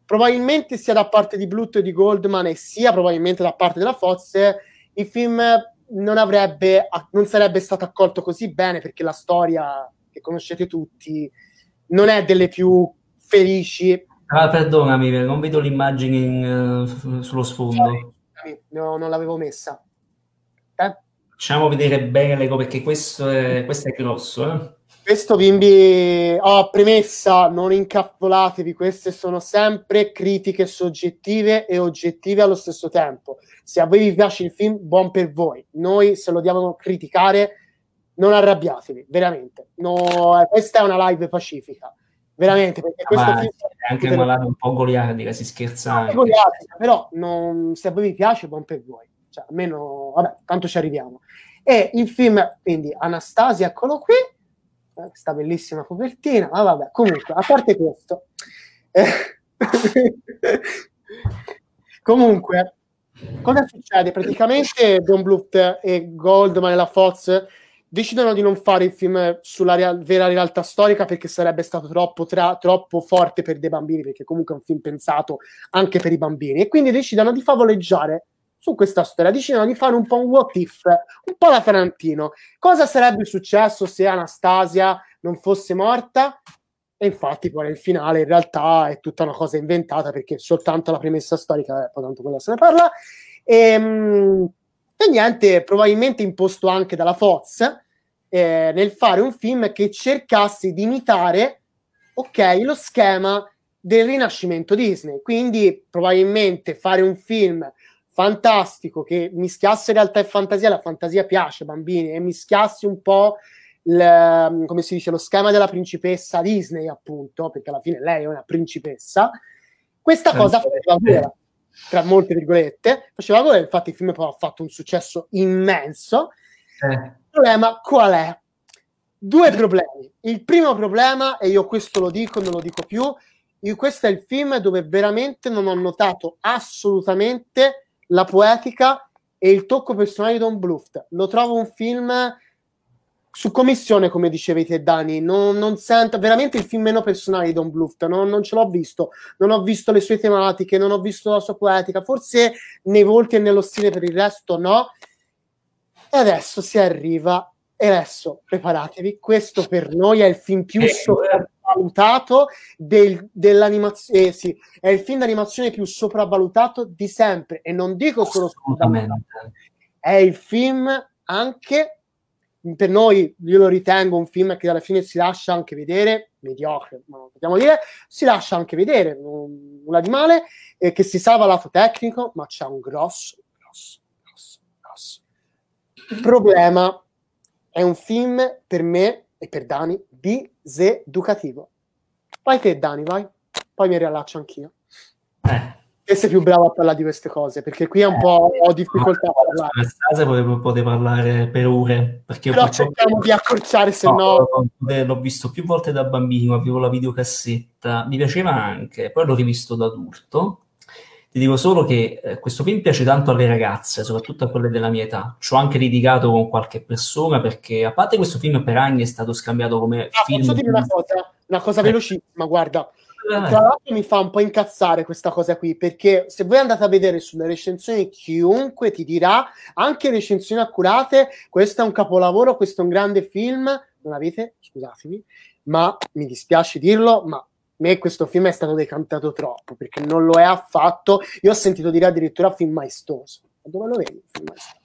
Probabilmente sia da parte di Bluto e di Goldman e sia probabilmente da parte della Fox, il film non, avrebbe, non sarebbe stato accolto così bene perché la storia che conoscete tutti non è delle più felici. Ah, perdonami, non vedo l'immagine in, uh, sullo sfondo. No, non l'avevo messa. Eh? Facciamo vedere bene le cose perché questo è, questo è grosso. Eh? Questo bimbi, oh, premessa, non incappolatevi, queste sono sempre critiche soggettive e oggettive allo stesso tempo. Se a voi vi piace il film, buon per voi. Noi, se lo diamo criticare, non arrabbiatevi, veramente. No, questa è una live pacifica, veramente, perché questo Ma film... È anche una live un po' goliardica, si scherza. Goliardica, però non, se a voi vi piace, buon per voi. Cioè, almeno, vabbè, tanto ci arriviamo. E il film, quindi, Anastasia, eccolo qui, questa bellissima copertina, ma vabbè, comunque, a parte questo, eh, comunque, cosa succede? Praticamente Don Bluth e Goldman e la Fox decidono di non fare il film sulla real- vera realtà storica perché sarebbe stato troppo, tra- troppo forte per dei bambini, perché comunque è un film pensato anche per i bambini, e quindi decidono di favoleggiare su questa storia, decidono di fare un po' un what if, un po' da Tarantino. Cosa sarebbe successo se Anastasia non fosse morta? E infatti poi nel finale in realtà è tutta una cosa inventata perché soltanto la premessa storica, eh, poi tanto quella se ne parla. E, ehm, e niente, probabilmente imposto anche dalla Fox eh, nel fare un film che cercasse di imitare, ok, lo schema del rinascimento Disney. Quindi probabilmente fare un film fantastico che mischiasse realtà e fantasia, la fantasia piace bambini e mischiasse un po' il, come si dice, lo schema della principessa Disney, appunto, perché alla fine lei è una principessa, questa eh, cosa faceva gola, tra molte virgolette, faceva gola, infatti il film poi ha fatto un successo immenso. Eh. Il problema qual è? Due problemi. Il primo problema, e io questo lo dico, non lo dico più, io, questo è il film dove veramente non ho notato assolutamente la poetica e il tocco personale di Don Bluth. Lo trovo un film su commissione, come dicevete Dani, non, non sento veramente il film meno personale di Don Bluth, non, non, ce l'ho visto, non ho visto le sue tematiche, non ho visto la sua poetica, forse nei volti e nello stile per il resto no. E adesso si arriva, e adesso preparatevi, questo per noi è il film più eh, sopra sopravvalutato del, dell'animazione, eh, sì, è il film d'animazione più sopravvalutato di sempre e non dico solo è il film anche per noi, io lo ritengo un film che alla fine si lascia anche vedere, mediocre, ma possiamo dire, si lascia anche vedere, nulla di male, e che si salva lato tecnico, ma c'è un grosso, grosso, grosso, grosso, problema. È un film per me e per Dani diseducativo. Vai te, Dani, vai. Poi mi riallaccio anch'io. Eh. E sei più bravo a parlare di queste cose, perché qui è un po' ho difficoltà a parlare. Questa potevo, potevo parlare per ore. Perché Però cerchiamo di accorciare, se no... no... L'ho visto più volte da bambino, avevo la videocassetta, mi piaceva anche, poi l'ho rivisto da adulto. Ti dico solo che eh, questo film piace tanto alle ragazze, soprattutto a quelle della mia età. Ci ho anche litigato con qualche persona perché, a parte questo film per anni è stato scambiato come ah, film... Posso dire una cosa? Una cosa eh. velocissima, guarda tra l'altro mi fa un po' incazzare questa cosa qui, perché se voi andate a vedere sulle recensioni, chiunque ti dirà, anche recensioni accurate, questo è un capolavoro, questo è un grande film, non avete, scusatemi, ma mi dispiace dirlo, ma me questo film è stato decantato troppo, perché non lo è affatto, io ho sentito dire addirittura film maestoso, ma dove lo vedi film maestoso?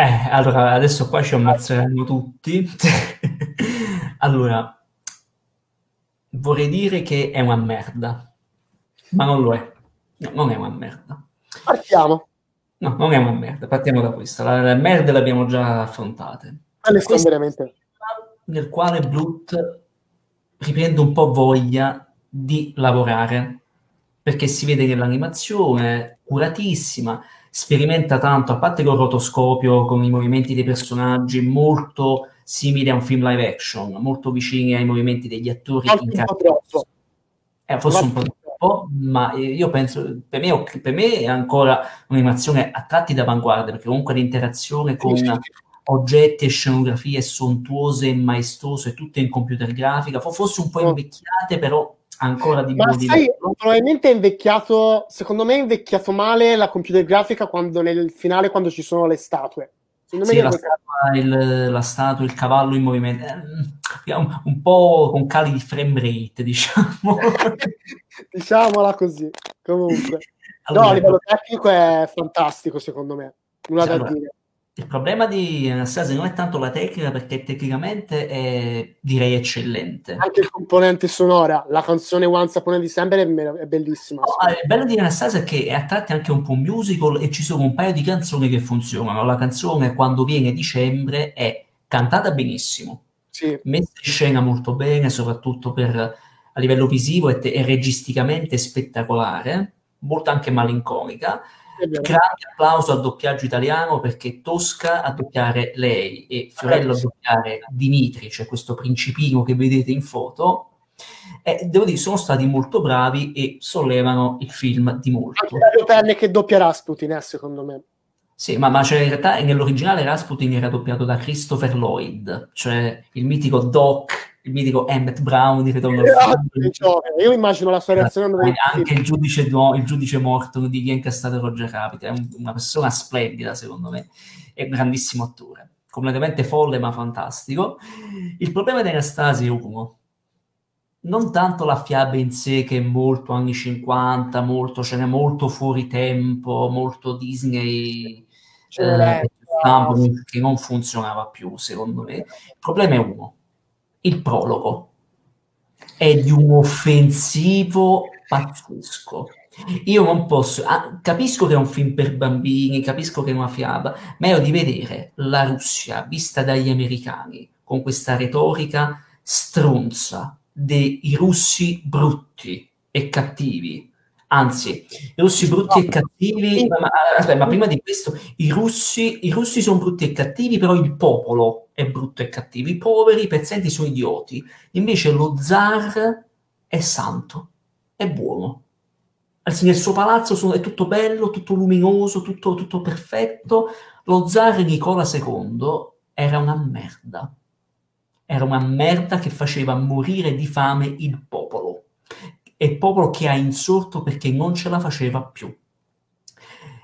Eh, allora, adesso qua ci ammazzeranno tutti. allora, vorrei dire che è una merda, ma non lo è. No, non è una merda. Partiamo. No, non è una merda, partiamo da questa. La, la merda le abbiamo già. Questa, veramente. Nel quale Blut riprende un po' voglia di lavorare, perché si vede che l'animazione è curatissima, sperimenta tanto, a parte col rotoscopio, con i movimenti dei personaggi, molto simili a un film live action, molto vicini ai movimenti degli attori forse in cartone. Eh, forse un po' troppo, ma io penso, per me, per me è ancora un'animazione a tratti d'avanguardia, perché comunque l'interazione con oggetti e scenografie sontuose e maestose, tutte in computer grafica, forse un po' invecchiate, però ancora di Ma sai, probabilmente è invecchiato, secondo me è invecchiato male la computer grafica quando nel finale, quando ci sono le statue. Sì, la, statua, il, la statua, il cavallo in movimento, eh, un, un, po' con cali di frame rate, diciamo. Diciamola così, comunque. Allora, no, a livello tecnico è fantastico, secondo me. Nulla da allora, dire. Il problema di Anastasia non è tanto la tecnica, perché tecnicamente è, direi, eccellente. Anche il componente sonora, la canzone Once Upon a December è, bellissima. No, il bello di Anastasia è che è a tratti anche un po' musical e ci sono un paio di canzoni che funzionano. La canzone Quando viene dicembre è cantata benissimo, sì. messa in scena molto bene, soprattutto per, a livello visivo e, te- e registicamente spettacolare, molto anche malinconica Grande applauso al doppiaggio italiano perché Tosca a doppiare lei e Fiorello a doppiare Dimitri, cioè questo principino che vedete in foto. E devo dire, sono stati molto bravi e sollevano il film di molto. Anche Dario Penne che doppia Rasputin, eh, secondo me. Sì, ma, ma cioè in realtà nell'originale Rasputin era doppiato da Christopher Lloyd, cioè il mitico Doc il mitico Emmett Brown di Ritorno al futuro. Io immagino la sua reazione. Anche il giudice, no, il giudice morto di chi è incastrato Roger Rabbit, è un, una persona splendida secondo me, è un grandissimo attore, completamente folle ma fantastico. Il problema di Anastasi è uno, non tanto la fiaba in sé che è molto anni 50, molto, ce n'è molto fuori tempo, molto Disney, eh, che non funzionava più secondo me. Il problema è uno, il prologo è di un offensivo pazzesco. Io non posso, ah, capisco che è un film per bambini, capisco che è una fiaba, ma io di vedere la Russia vista dagli americani con questa retorica stronza dei russi brutti e cattivi. Anzi, i russi brutti no. e cattivi, ma, aspetta, ma prima di questo, i russi, i russi sono brutti e cattivi, però il popolo è brutto e cattivo. I poveri, i pezzenti sono idioti. Invece lo zar è santo, è buono. Nel suo palazzo sono, è tutto bello, tutto luminoso, tutto, tutto perfetto. Lo zar Nicola II era una merda. Era una merda che faceva morire di fame il popolo. E il popolo che ha insorto perché non ce la faceva più.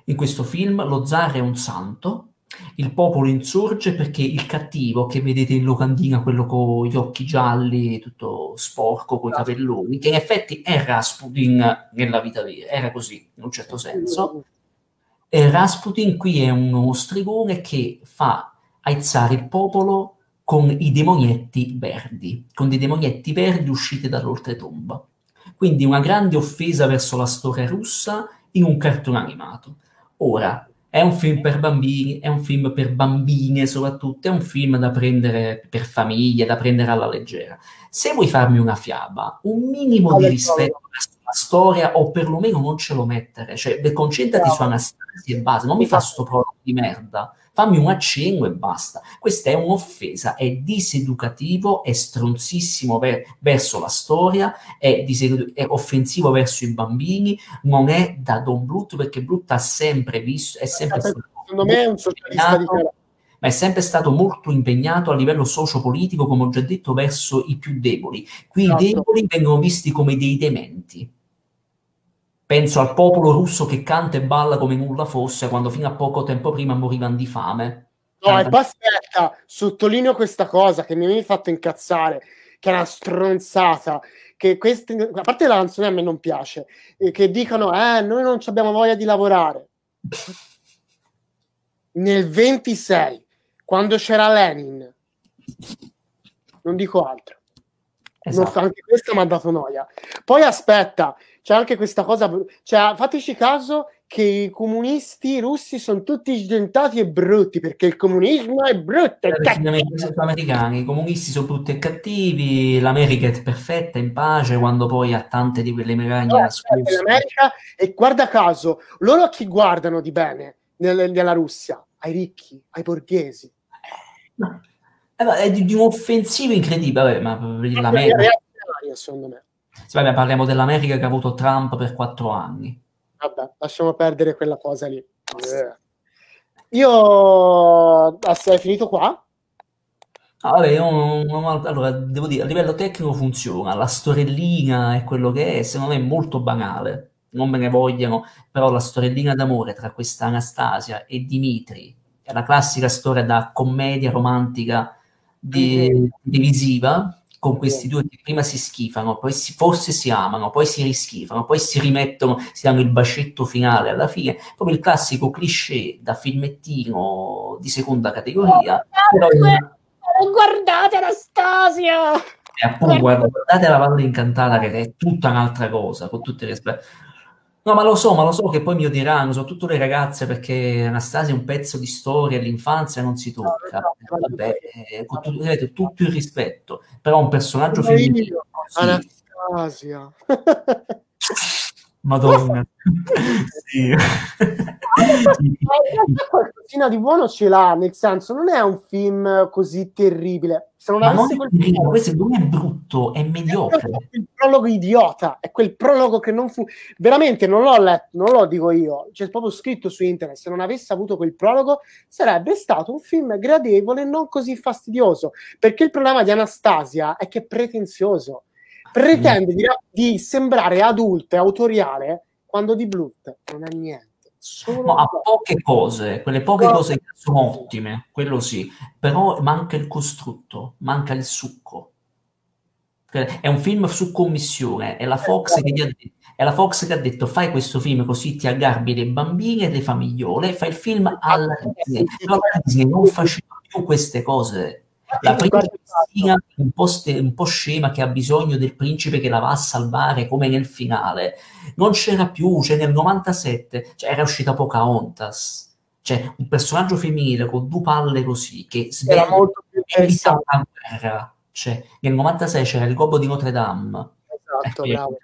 In questo film lo zar è un santo, il popolo insorge perché il cattivo che vedete in locandina, quello con gli occhi gialli, tutto sporco, con i capelloni, che in effetti è Rasputin nella vita vera, era così in un certo senso. E Rasputin qui è uno stregone che fa aizzare il popolo con i demonietti verdi, con dei demonietti verdi usciti dall'oltretomba. Quindi una grande offesa verso la storia russa in un cartone animato. Ora, È un film per bambini, è un film per bambine soprattutto, è un film da prendere per famiglie, da prendere alla leggera. Se vuoi farmi una fiaba, un minimo di rispetto verso la storia o perlomeno non ce lo mettere, cioè concentrati su Anastasia e base, non mi fa sto prologo di merda fammi un accenno e basta. Questa è un'offesa, è diseducativo, è stronzissimo ver- verso la storia, è, disedu- è, offensivo verso i bambini, non è da Don Bluth perché Bluth ha sempre visto, è sempre stato... Secondo me è un socialista di ma è sempre stato molto impegnato a livello socio-politico, come ho già detto, verso i più deboli. Qui esatto. i deboli vengono visti come dei dementi. Penso al popolo russo che canta e balla come nulla fosse quando fino a poco tempo prima morivano di fame. No, e poi aspetta, sottolineo questa cosa che mi ha fatto incazzare, che è una stronzata, che queste, a parte la canzone a me non piace, che dicono, eh, noi non abbiamo voglia di lavorare. Nel 26, quando c'era Lenin, non dico altro. Esatto. anche questa mi ha dato noia. Poi aspetta, c'è anche questa cosa, cioè, fateci caso che i comunisti russi sono tutti sdentati e brutti perché il comunismo è brutto. I comunisti sono tutti e cattivi, l'America è perfetta, in pace, quando poi ha tante di quelle megagne no, L'America, e guarda caso, loro a chi guardano di bene nel, nella Russia? Ai ricchi, ai borghesi. No. Eh, è di, di un offensivo incredibile, vabbè, ma l'America... secondo me. Sì, vabbè, parliamo dell'America che ha avuto Trump per quattro anni. Vabbè, lasciamo perdere quella cosa lì. Eh. Io hai finito qua? vabbè, io allora, devo dire, a livello tecnico funziona, la storellina è quello che è, secondo me è molto banale, non me ne vogliano, però la storellina d'amore tra questa Anastasia e Dimitri è la classica storia da commedia romantica di, mm-hmm. televisiva, con questi due che prima si schifano, poi si, forse si amano, poi si rischifano, poi si rimettono, si danno il bacetto finale alla fine, proprio il classico cliché da filmettino di seconda categoria. Oh, però, guardate Anastasia! E appunto, guarda, guardate la Valle Incantata che è tutta un'altra cosa, con tutte le No, ma lo so, ma lo so che poi mi odieranno, soprattutto le ragazze, perché Anastasia è un pezzo di storia, l'infanzia non si tocca. No, no, Vabbè, eh, con tutto, vedete, tutto il rispetto, però un personaggio femminile... Anastasia. Madonna. sì. Qualcosina di buono ce l'ha, nel senso non è un film così terribile. Se non non quel film, questo non è brutto, è mediocre. È il prologo idiota, è quel prologo che non fu... Veramente non l'ho letto, non lo dico io, c'è proprio scritto su internet, se non avesse avuto quel prologo sarebbe stato un film gradevole e non così fastidioso, perché il problema di Anastasia è che è pretenzioso pretende di, di, sembrare adulta e autoriale quando di Bluth non ha niente. No, ha poche cose, quelle poche cose che sono ottime, quello sì, però manca il costrutto, manca il succo. È un film su commissione, è la Fox che gli ha detto è la Fox che ha detto fai questo film così ti aggarbi le bambine e le famigliole, fai il film alla Disney. Però la Disney non faceva più queste cose la principessa un po, ste, un po' scema che ha bisogno del principe che la va a salvare come nel finale. Non c'era più, cioè nel 97 cioè, era uscita Pocahontas. Cioè un personaggio femminile con due palle così che sveglia molto più la guerra. Cioè, nel 96 c'era il gobbo di Notre Dame. Esatto, ecco, bravo.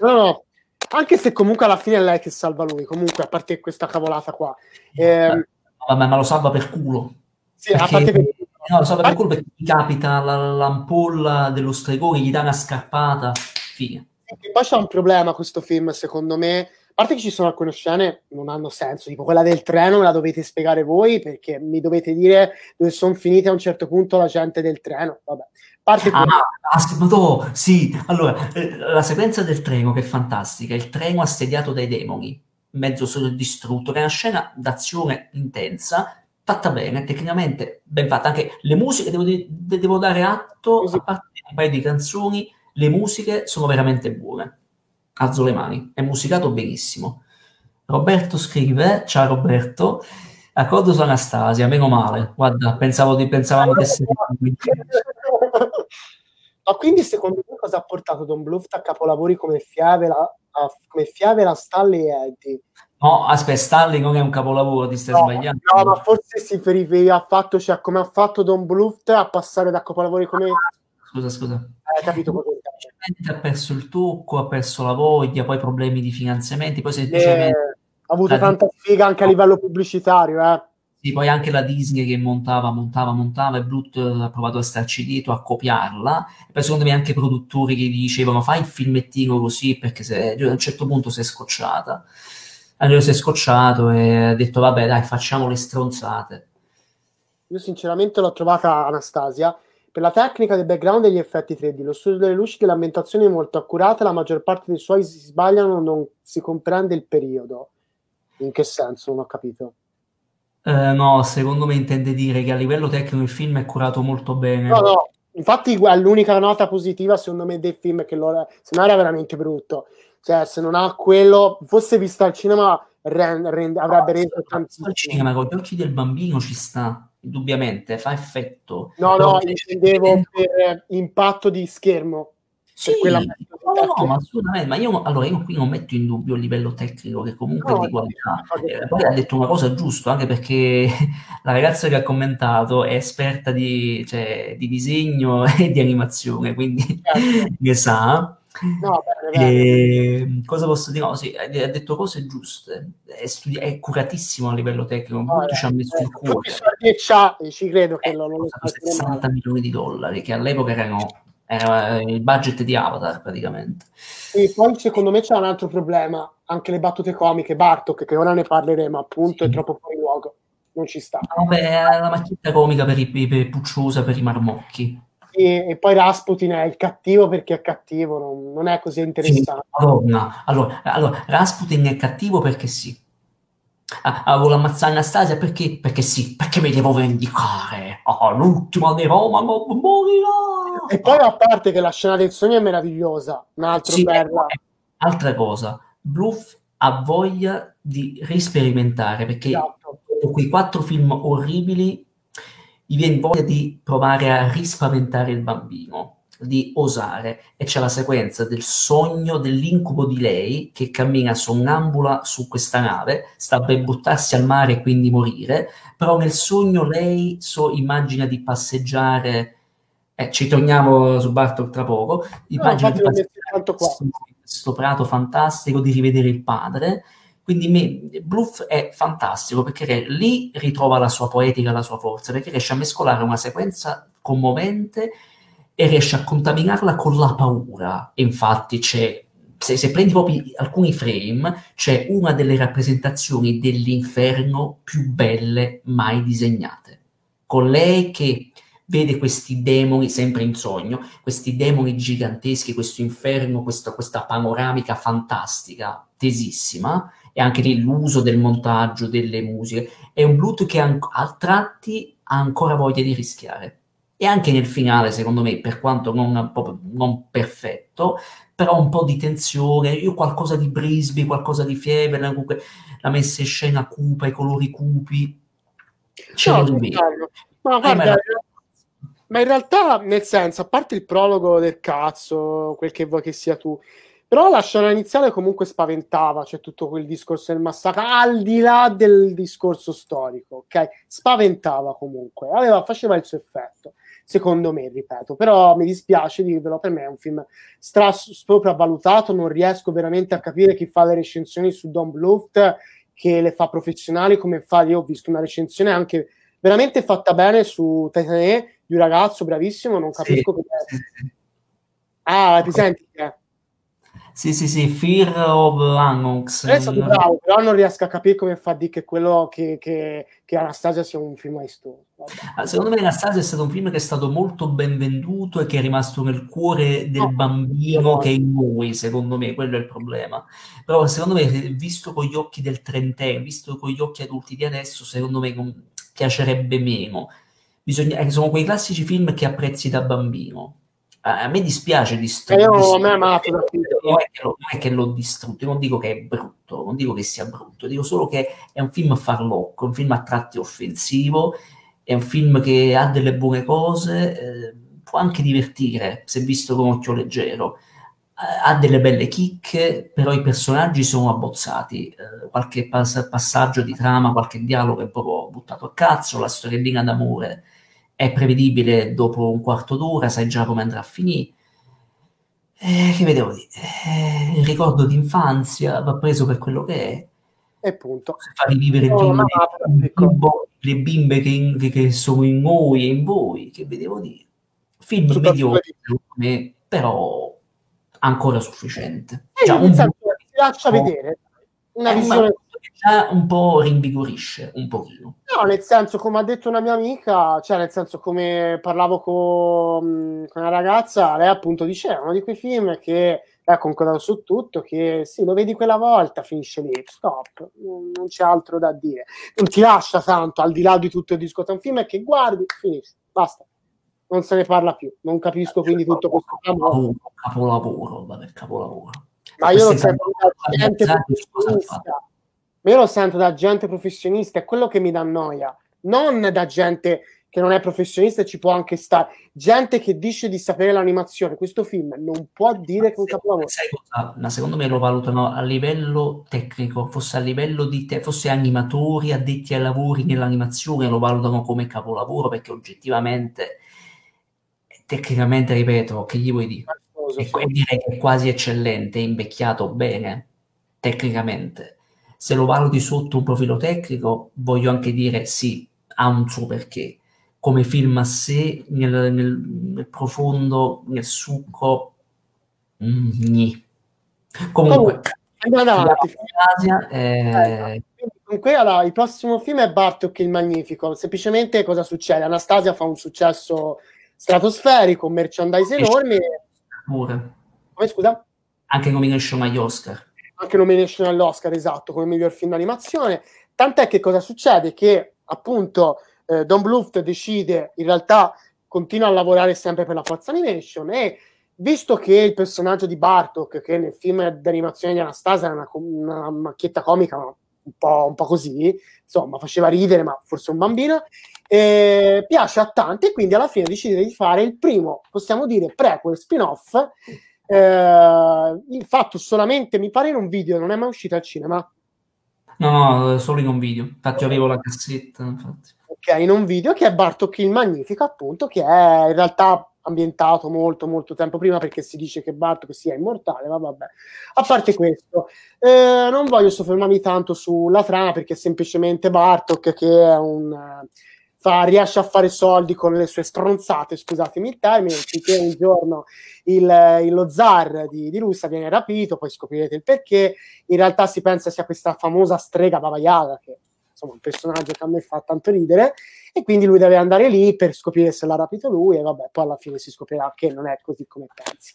no, no, anche se comunque alla fine è lei che salva lui comunque a parte questa cavolata qua. Eh, vabbè, ma lo salva per culo. Sì, perché... a parte che No, lo so per quello perché ti capita la, l'ampolla dello stregone, gli dà una scarpata, fine. E poi c'è un problema questo film, secondo me. A parte che ci sono alcune scene che non hanno senso, tipo quella del treno me la dovete spiegare voi perché mi dovete dire dove sono finite a un certo punto la gente del treno. Vabbè. Parte ah, ah, sì, allora, eh, la sequenza del treno che è fantastica, il treno assediato dai demoni, mezzo solo distrutto, che è una scena d'azione intensa, fatta bene, tecnicamente ben fatta. Anche le musiche, devo, devo dare atto, a parte un paio di canzoni, le musiche sono veramente buone. Alzo le mani, è musicato benissimo. Roberto scrive, ciao Roberto, accordo su Anastasia, meno male, guarda, pensavo di, pensavamo di essere Ma quindi secondo me cosa ha portato Don Bluft a capolavori come Fiave, la, a, come Fiave, la Stalle e Eddie? No, aspetta, Stalin non è un capolavoro, ti stai no, sbagliando. No, ma forse si riferiva al fatto, cioè come ha fatto Don Bluth a passare da capolavori come... Scusa, scusa. Hai capito cosa ha perso il tocco, ha perso la voglia, poi problemi di finanziamenti, poi semplicemente... Eh, ha avuto tanta Disney... sfiga anche a livello pubblicitario, eh. Sì, poi anche la Disney che montava, montava, montava e Bluth ha provato a starci dietro, a copiarla. E poi secondo me anche i produttori che gli dicevano fai il filmettino così perché se, a un certo punto si è scocciata. Allora si è scocciato e ha detto vabbè dai facciamo le stronzate. Io sinceramente l'ho trovata Anastasia per la tecnica del background e degli effetti 3D. Lo studio delle luci delle ambientazioni è molto accurata, la maggior parte dei suoi si sbagliano, non si comprende il periodo. In che senso? Non ho capito. Eh, no, secondo me intende dire che a livello tecnico il film è curato molto bene. No, no, infatti l'unica nota positiva secondo me del film è che lo, se no era veramente brutto cioè, se non ha quello, fosse visto al cinema, rend, rend, avrebbe reso tantissimo. Al cinema con gli occhi del bambino ci sta, indubbiamente, fa effetto. No, Però no, intendevo per impatto di schermo. Sì, quella... no, no, ma assolutamente, ma io, allora, io qui non metto in dubbio il livello tecnico che comunque no, è di qualità. Eh, poi ha detto una cosa giusta, anche perché la ragazza che ha commentato è esperta di, cioè, di disegno e di animazione, quindi certo. ne sa. No, bene, bene. Cosa posso dire? No, sì, ha detto cose giuste, è, studi- è curatissimo a livello tecnico, no, ci ha messo il cuore. E ci credo che eh, non lo 60 milioni di dollari, che all'epoca erano era il budget di Avatar praticamente. E poi secondo me c'è un altro problema, anche le battute comiche, Bartok, che ora ne parleremo, appunto, sì. è troppo fuori luogo, non ci sta. No, beh, la macchietta comica per i, per i pucciosa, per i marmocchi e, e, poi Rasputin è il cattivo perché è cattivo, non, non è così interessante. Sì, allora, allora, allora, Rasputin è cattivo perché sì. Ah, ah, vuole ammazzare Anastasia perché? Perché sì, perché mi devo vendicare. Oh, l'ultima di Roma non morirà. E poi a parte che la scena del sogno è meravigliosa, un altro sì, bella. Altra cosa, Bluff ha voglia di risperimentare perché esatto. quei quattro film orribili gli viene voglia di provare a rispaventare il bambino, di osare. E c'è la sequenza del sogno, dell'incubo di lei che cammina sonnambula su questa nave, sta per buttarsi al mare e quindi morire, però nel sogno lei so, immagina di passeggiare, eh, ci torniamo su Bartok tra poco, immagina no, di passeggiare questo prato fantastico, di rivedere il padre, quindi me, Bluff è fantastico perché lì ritrova la sua poetica, la sua forza, perché riesce a mescolare una sequenza commovente e riesce a contaminarla con la paura. Infatti c'è, se, se prendi proprio alcuni frame, c'è una delle rappresentazioni dell'inferno più belle mai disegnate. Con lei che vede questi demoni sempre in sogno, questi demoni giganteschi, questo inferno, questa, questa panoramica fantastica, tesissima, e anche lì l'uso del montaggio, delle musiche. È un Bluetooth che a, a tratti ha ancora voglia di rischiare. E anche nel finale, secondo me, per quanto non, non perfetto, però un po' di tensione, io qualcosa di Brisby, qualcosa di fiebre, comunque la messa in scena cupa, i colori cupi. C'è no, ma guarda, ma in realtà, nel senso, a parte il prologo del cazzo, quel che vuoi che sia tu, però la scena iniziale comunque spaventava, c'è cioè tutto quel discorso del massacro, al di là del discorso storico, ok? Spaventava comunque, aveva, faceva il suo effetto, secondo me, ripeto. Però mi dispiace dirvelo, per me è un film stra- sopravvalutato, non riesco veramente a capire chi fa le recensioni su Don Bluth, che le fa professionali, come fa, io ho visto una recensione anche veramente fatta bene su Titanic, di un ragazzo bravissimo, non capisco sì. come... Ah, ti senti? Eh? Sì, sì, sì, Fear of Unknowns. È stato bravo, però non riesco a capire come fa di che quello che, che, che Anastasia sia un film maestoso. Ah, secondo me Anastasia è stato un film che è stato molto ben venduto e che è rimasto nel cuore del no, bambino no. che è in noi, secondo me, quello è il problema. Però secondo me, visto con gli occhi del trentenne, visto con gli occhi adulti di adesso, secondo me piacerebbe meno. Bisogna, eh, sono quei classici film che apprezzi da bambino a me dispiace distruggere. Eh, amato non, è che l'ho distrutto, io non dico che è brutto, non dico che sia brutto, dico solo che è un film farlocco, un film a tratti offensivo, è un film che ha delle buone cose, eh, può anche divertire se visto con occhio leggero. ha delle belle chicche, però i personaggi sono abbozzati. Eh, qualche pass- passaggio di trama, qualche dialogo è proprio buttato a cazzo. La storiellina d'amore è prevedibile dopo un quarto d'ora, sai già come andrà a finire. Eh, che vedevo dire? Eh, il ricordo d'infanzia va preso per quello che è. E punto. Fa rivivere No, bimbe, bimbo- le bimbe che, che sono in noi e in voi, che vedevo dire. Film Super mediocre, me, però ancora sufficiente. Eh, Già, nel un, si lascia vedere una eh, visione già un po' rinvigorisce un pochino. No, nel senso, come ha detto una mia amica, cioè nel senso, come parlavo con, con una ragazza, lei appunto diceva, uno di quei film che ha concordato su tutto, che sì, lo vedi quella volta, finisce lì, stop, non, non c'è altro da dire. Non ti lascia tanto, al di là di tutto il discorso, è un film che guardi, finisce, basta. Non se ne parla più, non capisco quindi tutto questo. Capolavoro, capolavoro, vabbè, capolavoro. Ma io lo Queste sento Ma io lo sento da gente professionista, è quello che mi dà noia. Non da gente che non è professionista e ci può anche stare. Gente che dice di sapere l'animazione. Questo film non può dire che è un capolavoro. Sai cosa? Ma secondo me lo valutano a livello tecnico, fosse a livello di te, fosse animatori addetti ai lavori nell'animazione, lo valutano come capolavoro perché oggettivamente, tecnicamente, ripeto, che gli vuoi dire? E direi che è quasi eccellente, è invecchiato bene, tecnicamente. Se lo valuti sotto un profilo tecnico, voglio anche dire sì, ha un suo perché. Come film a sé, nel, nel- nel profondo, nel succo, mm. Comunque, Comunque, andiamo avanti. Eh, Quindi, Comunque, allora, il prossimo film è Bartok il Magnifico. Semplicemente cosa succede? Anastasia fa un successo stratosferico, un merchandise enorme. pure. Come scusa? anche nomination agli Oscar. Anche nomination all'Oscar, esatto, come miglior film d'animazione. Tant'è che cosa succede? Che appunto eh, Don Bluth decide, in realtà continua a lavorare sempre per la Forza Animation e visto che il personaggio di Bartok, che nel film d'animazione di Anastasia era una, una macchietta comica, ma un po', un po' così, insomma, faceva ridere, ma forse un bambino, eh, piace a tanti e quindi alla fine decide di fare il primo, possiamo dire, prequel spin-off eh, il fatto solamente, mi pare in un video, non è mai uscito al cinema. No, no, solo in un video. Infatti avevo la cassetta, infatti. Ok, in un video che è Bartok il Magnifico, appunto, che è in realtà ambientato molto molto tempo prima perché si dice che Bartok sia immortale, ma vabbè. A parte questo, eh, non voglio soffermarmi tanto sulla trama perché è semplicemente Bartok che è un eh, fa, riesce a fare soldi con le sue stronzate, scusatemi il termine, finché un giorno il, il- lo zar di, di Russia viene rapito, poi scoprirete il perché, in realtà si pensa sia questa famosa strega Baba Yaga, che insomma un personaggio che a me fa tanto ridere, e quindi lui deve andare lì per scoprire se l'ha rapito lui, e vabbè, poi alla fine si scoprirà che non è così come pensi.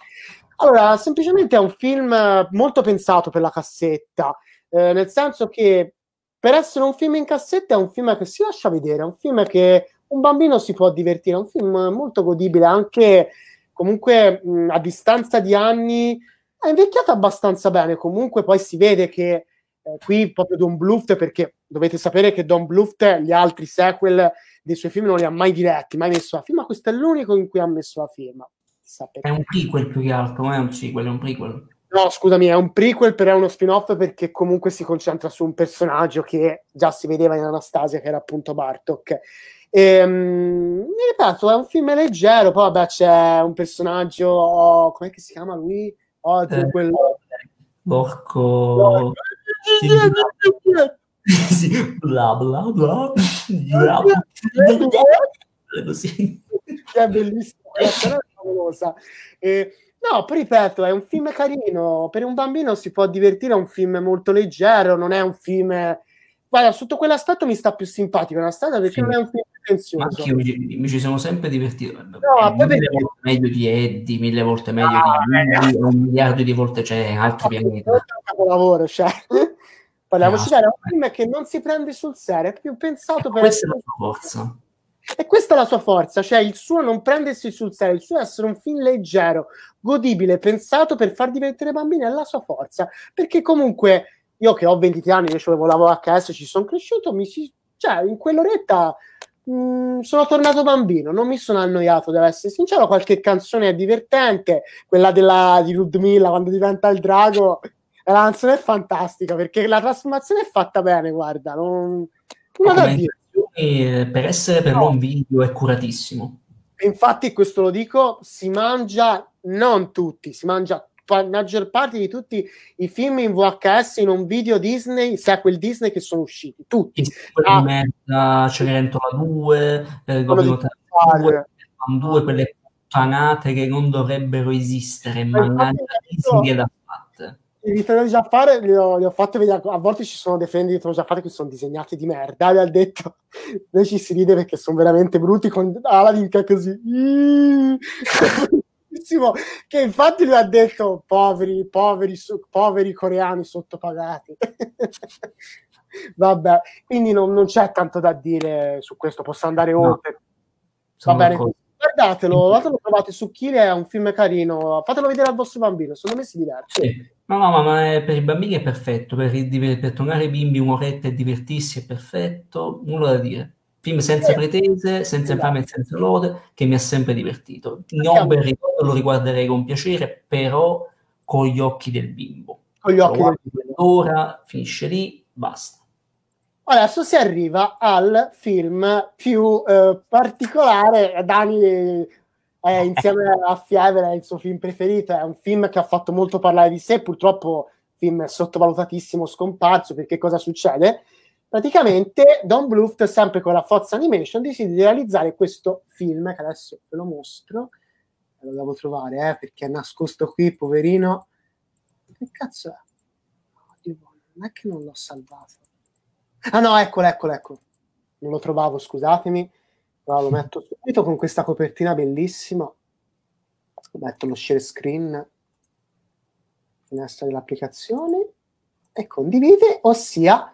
Allora, semplicemente è un film molto pensato per la cassetta, eh, nel senso che per essere un film in cassetta è un film che si lascia vedere, è un film che un bambino si può divertire, è un film molto godibile, anche comunque mh, a distanza di anni è invecchiato abbastanza bene, comunque poi si vede che eh, qui proprio Don Bluth, perché dovete sapere che Don Bluth gli altri sequel dei suoi film non li ha mai diretti, mai messo la firma, questo è l'unico in cui ha messo la firma. È un prequel più che altro, non è un sequel, è un prequel. No, scusami, è un prequel, però è uno spin-off perché comunque si concentra su un personaggio che già si vedeva in Anastasia, che era appunto Bartok. Ehm, mi ripeto, è un film leggero, poi vabbè c'è un personaggio, oh, com'è che si chiama lui? Oh, Eh, quello... Porco... sì, bla bla bla. bla, è scena è favolosa. Eh, no, poi ripeto, è un film carino, per un bambino si può divertire, è un film molto leggero, non è un film... Guarda, sotto quell'aspetto mi sta più simpatico, una strada perché Sì. non è un film pretenzioso. anche io mi, mi ci sono sempre divertito. È poi mille perché- volte meglio di Eddie, mille volte meglio Ah, di Woody, un miliardo di volte c'è altri pianeti. Questo è un capolavoro, cioè. Parliamoci No, è un film che non si prende sul serio, è più pensato per Questa è la sua forza. E questa è la sua forza, cioè il suo non prendersi sul serio, il suo essere un film leggero, godibile, pensato per far divertire i bambini, è la sua forza. Perché comunque io che ho 23 anni, io ci lavoravo a HS, ci sono cresciuto, mi si... cioè in quell'oretta Mm, sono tornato bambino, non mi sono annoiato, devo essere sincero. Qualche canzone è divertente, quella della, di Ludmilla quando diventa il drago. La canzone è fantastica perché la trasformazione è fatta bene. Guarda, non, non da dire. Eh, per essere per no. un video è curatissimo. Infatti, questo lo dico: si mangia non tutti, si mangia la maggior parte di tutti i film in VHS in un video Disney, sia quel Disney che sono usciti, tutti. Ah, merda, Cenerentola 2, eh, Goblino 2, 2, quelle puttanate che non dovrebbero esistere, ma la Disney l'ha fatte. I ritorni già fare li ho, li ho fatti vedere, a volte ci sono dei film di già fare che sono disegnati di merda, vi ha detto, noi ci si ride perché sono veramente brutti con Aladdin che è così che infatti lui ha detto poveri, poveri, poveri coreani sottopagati. Vabbè, quindi non, non, c'è tanto da dire su questo, posso andare no. oltre. Va bene, guardatelo, lo trovate su Kiri, è un film carino, fatelo vedere al vostro bambino, secondo me si diverte. Sì. No, no, ma, per i bambini è perfetto, per, per tornare ai bimbi un'oretta e divertirsi è perfetto, nulla da dire. Film senza eh, pretese, senza esatto. fame e senza lode, che mi ha sempre divertito. Non per ricordo, lo riguarderei con piacere, però con gli occhi del bimbo. Con gli occhi del bimbo. Ora finisce lì, basta. Adesso si arriva al film più eh, particolare. Dani è insieme a Fievel è il suo film preferito. È un film che ha fatto molto parlare di sé. Purtroppo, film sottovalutatissimo, scomparso. Perché cosa succede? praticamente Don Bluth, sempre con la Fox Animation, decide di realizzare questo film, che adesso ve lo mostro, lo devo trovare, eh, perché è nascosto qui, poverino. Che cazzo è? Non è che non l'ho salvato. Ah no, eccolo, eccolo, eccolo. Non lo trovavo, scusatemi. Allora, lo metto subito con questa copertina bellissima. Metto lo share screen, finestra dell'applicazione e condivide, ossia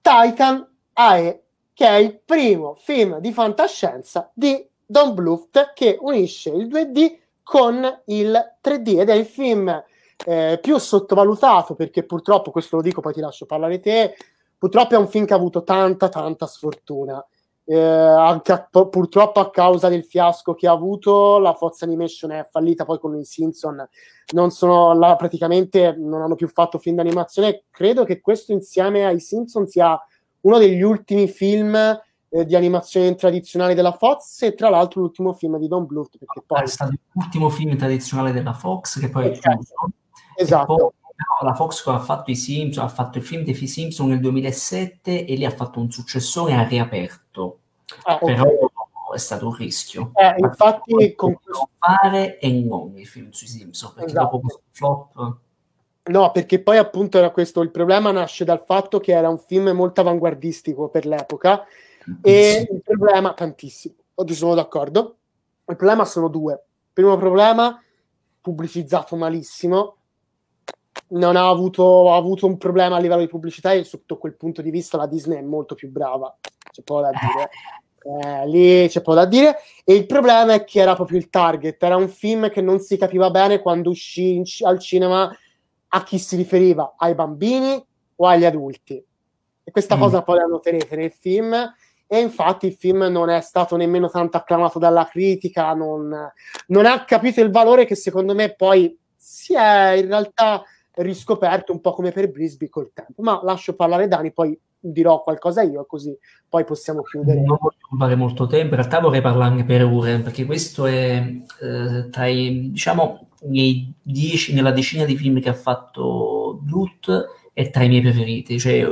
Titan AE, che è il primo film di fantascienza di Don Bluth che unisce il 2D con il 3D ed è il film eh, più sottovalutato perché purtroppo, questo lo dico poi ti lascio parlare te, purtroppo è un film che ha avuto tanta tanta sfortuna. Eh, anche a, purtroppo a causa del fiasco che ha avuto la Fox Animation è fallita poi con i Simpson non sono là, praticamente non hanno più fatto film d'animazione. Credo che questo insieme ai Simpson sia uno degli ultimi film eh, di animazione tradizionale della Fox e tra l'altro l'ultimo film di Don Bluth perché poi è stato l'ultimo film tradizionale della Fox che poi è chiuso. Esatto poi, la Fox ha fatto i Simpson ha fatto il film dei Simpson nel 2007 e lì ha fatto un successore ha riaperto ah, okay. però è stato un rischio eh, infatti con questo... fare e non i film sui Simpson perché esatto. dopo questo flop No, perché poi appunto era questo, il problema nasce dal fatto che era un film molto avanguardistico per l'epoca e il problema, tantissimo, oggi sono d'accordo, il problema sono due. Il primo problema, pubblicizzato malissimo, non ha avuto, ha avuto un problema a livello di pubblicità e sotto quel punto di vista la Disney è molto più brava, c'è poco da dire. Eh, lì c'è poco da dire. E il problema è che era proprio il target. Era un film che non si capiva bene quando uscì c- al cinema a chi si riferiva, ai bambini o agli adulti. E questa mm. cosa poi la noterete nel film. E infatti il film non è stato nemmeno tanto acclamato dalla critica, non, non ha capito il valore che secondo me poi si è in realtà riscoperto un po' come per Brisby col tempo. Ma lascio parlare Dani, poi dirò qualcosa io, così poi possiamo chiudere. Non voglio fare molto tempo, in realtà vorrei parlarne per ore, perché questo è eh, tra i, diciamo, dieci, nella decina di film che ha fatto Blut è tra i miei preferiti, cioè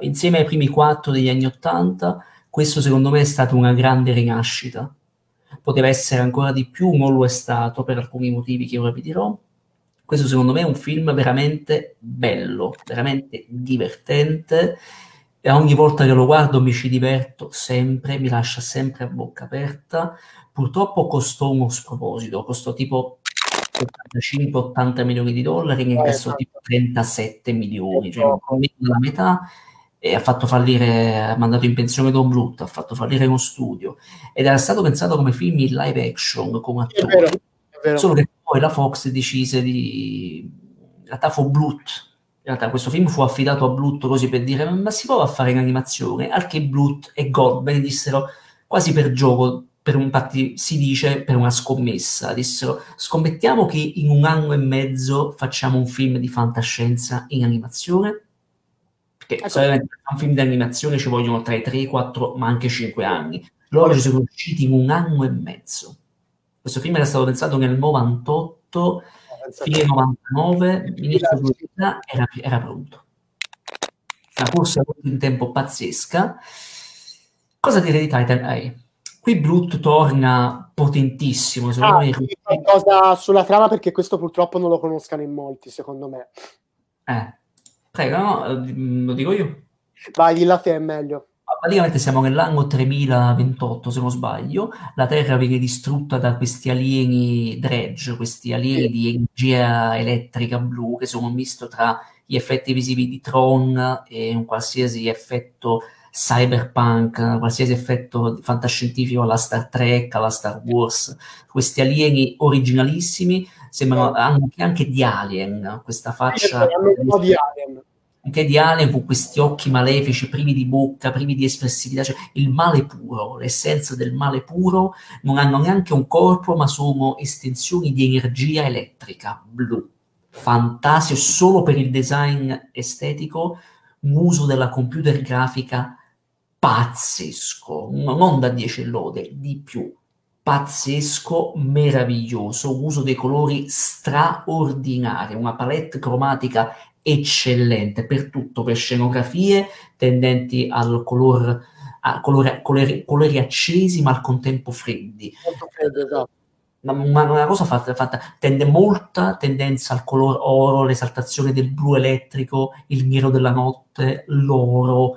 insieme ai primi quattro degli anni Ottanta, questo secondo me è stata una grande rinascita. Poteva essere ancora di più, non lo è stato per alcuni motivi che ora vi dirò. Questo secondo me è un film veramente bello, veramente divertente. E ogni volta che lo guardo mi ci diverto sempre, mi lascia sempre a bocca aperta. Purtroppo costò uno sproposito, costò tipo 75-80 milioni di dollari, ne incassò eh, tipo 37 milioni, cioè meno della metà, e ha fatto fallire, ha mandato in pensione Don Bluth, ha fatto fallire uno studio, ed era stato pensato come film in live action, come attore, vero, solo che poi la Fox decise di... in realtà fu Bluth, in realtà questo film fu affidato a Bluth così per dire ma si prova a fare in animazione, al che Bluth e Goldberg dissero quasi per gioco, per un, infatti si dice per una scommessa, dissero scommettiamo che in un anno e mezzo facciamo un film di fantascienza in animazione, perché ecco. solitamente per un film di animazione ci vogliono tra i 3, 4, ma anche 5 anni. Loro ci sono riusciti in un anno e mezzo. Questo film era stato pensato nel 98, fine 99, inizio 2000 era, era pronto. Una corsa in tempo pazzesca. Cosa dire di Titan A? Qui Brut torna potentissimo. Ah, me. qualcosa sulla trama perché questo purtroppo non lo conoscano in molti, secondo me. Eh, prego, no, lo dico io. Vai, di là te è meglio. Praticamente siamo nell'anno 3028, se non sbaglio. La Terra viene distrutta da questi alieni dredge, questi alieni di energia elettrica blu, che sono un misto tra gli effetti visivi di Tron e un qualsiasi effetto cyberpunk, qualsiasi effetto fantascientifico alla Star Trek, alla Star Wars, questi alieni originalissimi sembrano anche, anche di Alien, questa faccia di Alien. Di Alien con questi occhi malefici, privi di bocca, privi di espressività, cioè il male puro, l'essenza del male puro, non hanno neanche un corpo, ma sono estensioni di energia elettrica blu. Fantasio solo per il design estetico, un uso della computer grafica pazzesco, non da 10 lode, di più. Pazzesco, meraviglioso, uso dei colori straordinari, una palette cromatica eccellente per tutto, per scenografie tendenti al color, a colore, colori, colori accesi ma al contempo freddi. Esatto. Una, una, cosa fatta, fatta, tende molta tendenza al color oro, l'esaltazione del blu elettrico, il nero della notte, l'oro,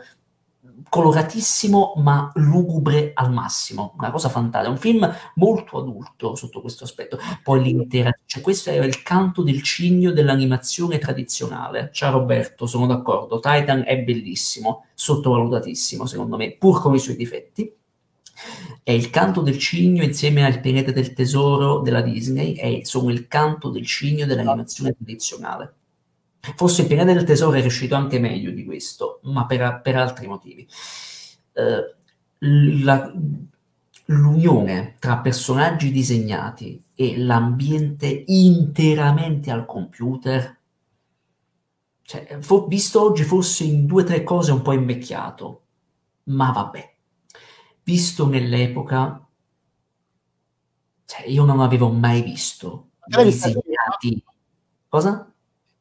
coloratissimo ma lugubre al massimo, una cosa fantastica, un film molto adulto sotto questo aspetto. Poi l'intera, cioè questo è il canto del cigno dell'animazione tradizionale. Ciao Roberto, sono d'accordo, Titan è bellissimo, sottovalutatissimo secondo me, pur con i suoi difetti. È il canto del cigno insieme al pianeta del tesoro della Disney, è, sono il canto del cigno dell'animazione tradizionale. Forse il pianeta del tesoro è riuscito anche meglio di questo, ma per, per altri motivi. Eh, la, l'unione tra personaggi disegnati e l'ambiente interamente al computer, cioè, for, visto oggi forse in due o tre cose un po' invecchiato, ma vabbè. Visto nell'epoca, cioè, io non avevo mai visto disegnati. Cosa?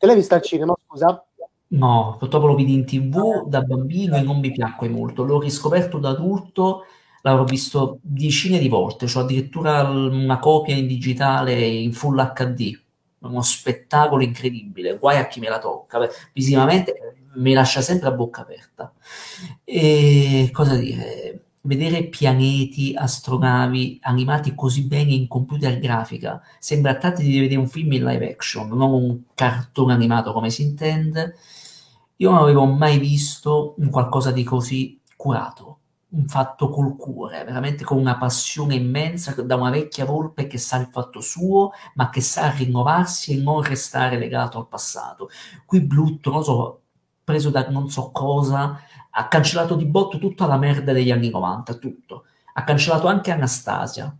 Te l'hai vista al cinema, scusa? No, purtroppo lo vidi in tv da bambino e non mi piacque molto. L'ho riscoperto da adulto, l'avrò visto decine di volte, ho addirittura una copia in digitale in full HD. Uno spettacolo incredibile, guai a chi me la tocca. Visivamente mi lascia sempre a bocca aperta. E cosa dire? Vedere pianeti, astronavi animati così bene in computer grafica sembra tratti di vedere un film in live action, non un cartone animato come si intende. Io non avevo mai visto un qualcosa di così curato, un fatto col cuore, veramente con una passione immensa da una vecchia volpe che sa il fatto suo, ma che sa rinnovarsi e non restare legato al passato. Qui Blut, non so, preso da non so cosa, ha cancellato di botto tutta la merda degli anni 90, tutto. Ha cancellato anche Anastasia,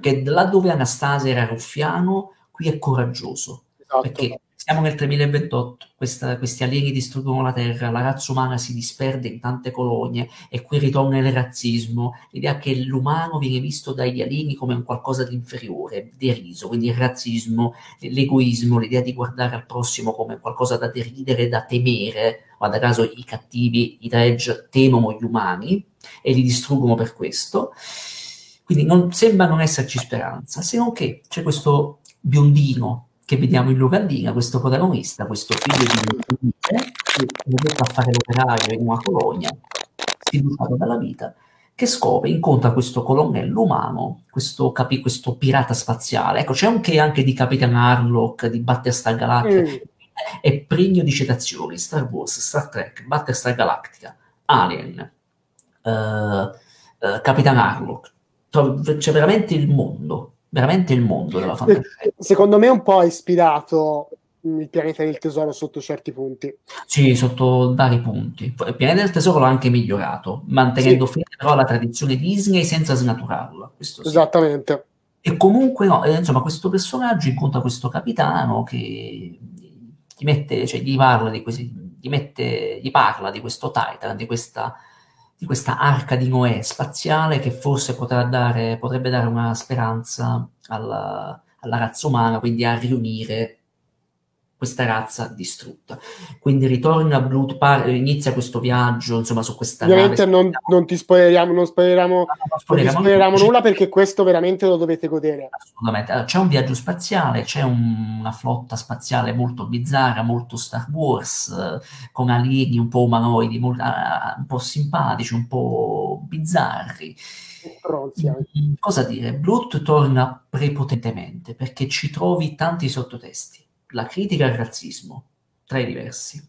che là dove Anastasia era ruffiano, qui è coraggioso. Esatto. Perché siamo nel 2028, questa, questi alieni distruggono la Terra, la razza umana si disperde in tante colonie e qui ritorna il razzismo, l'idea che l'umano viene visto dagli alieni come un qualcosa di inferiore, deriso, quindi il razzismo, l'egoismo, l'idea di guardare al prossimo come qualcosa da deridere, da temere, guarda caso i cattivi, i dredge, temono gli umani e li distruggono per questo. Quindi non, sembra non esserci speranza, se non che c'è questo biondino che vediamo in locandina, questo protagonista, questo figlio di un che è detto a fare l'operaio in una colonia, sfiduciato dalla vita, che scopre, incontra questo colonnello umano, questo, capi, questo pirata spaziale. Ecco, c'è anche, anche di Capitan Harlock, di Battlestar Galactica, mm è pregno di citazioni, Star Wars, Star Trek, Battlestar Galactica, Alien, uh, uh, Capitan Harlock, c'è veramente il mondo, veramente il mondo della fantascienza. Secondo me un po' è ispirato il pianeta del tesoro sotto certi punti. Sì, sotto vari punti. Il pianeta del tesoro l'ha anche migliorato, mantenendo sì. fede però alla tradizione Disney senza snaturarla. Sì. Esattamente. E comunque, no, eh, insomma, questo personaggio incontra questo capitano che gli mette, cioè gli parla di questi, gli mette, gli parla di questo Titan, di questa, di questa arca di Noè spaziale che forse dare, potrebbe dare una speranza alla, alla razza umana, quindi a riunire questa razza distrutta. Quindi ritorna a Blood Park, inizia questo viaggio, insomma, su questa Ovviamente nave. Non, non ti spoileriamo, non spoileriamo, no, non spoileriamo, non spoileriamo nulla perché questo veramente lo dovete godere. Assolutamente. Allora, c'è un viaggio spaziale, c'è un, una flotta spaziale molto bizzarra, molto Star Wars, eh, con alieni un po' umanoidi, molto, uh, un po' simpatici, un po' bizzarri. Mm, cosa dire? Blood torna prepotentemente perché ci trovi tanti sottotesti la critica al razzismo, tra i diversi.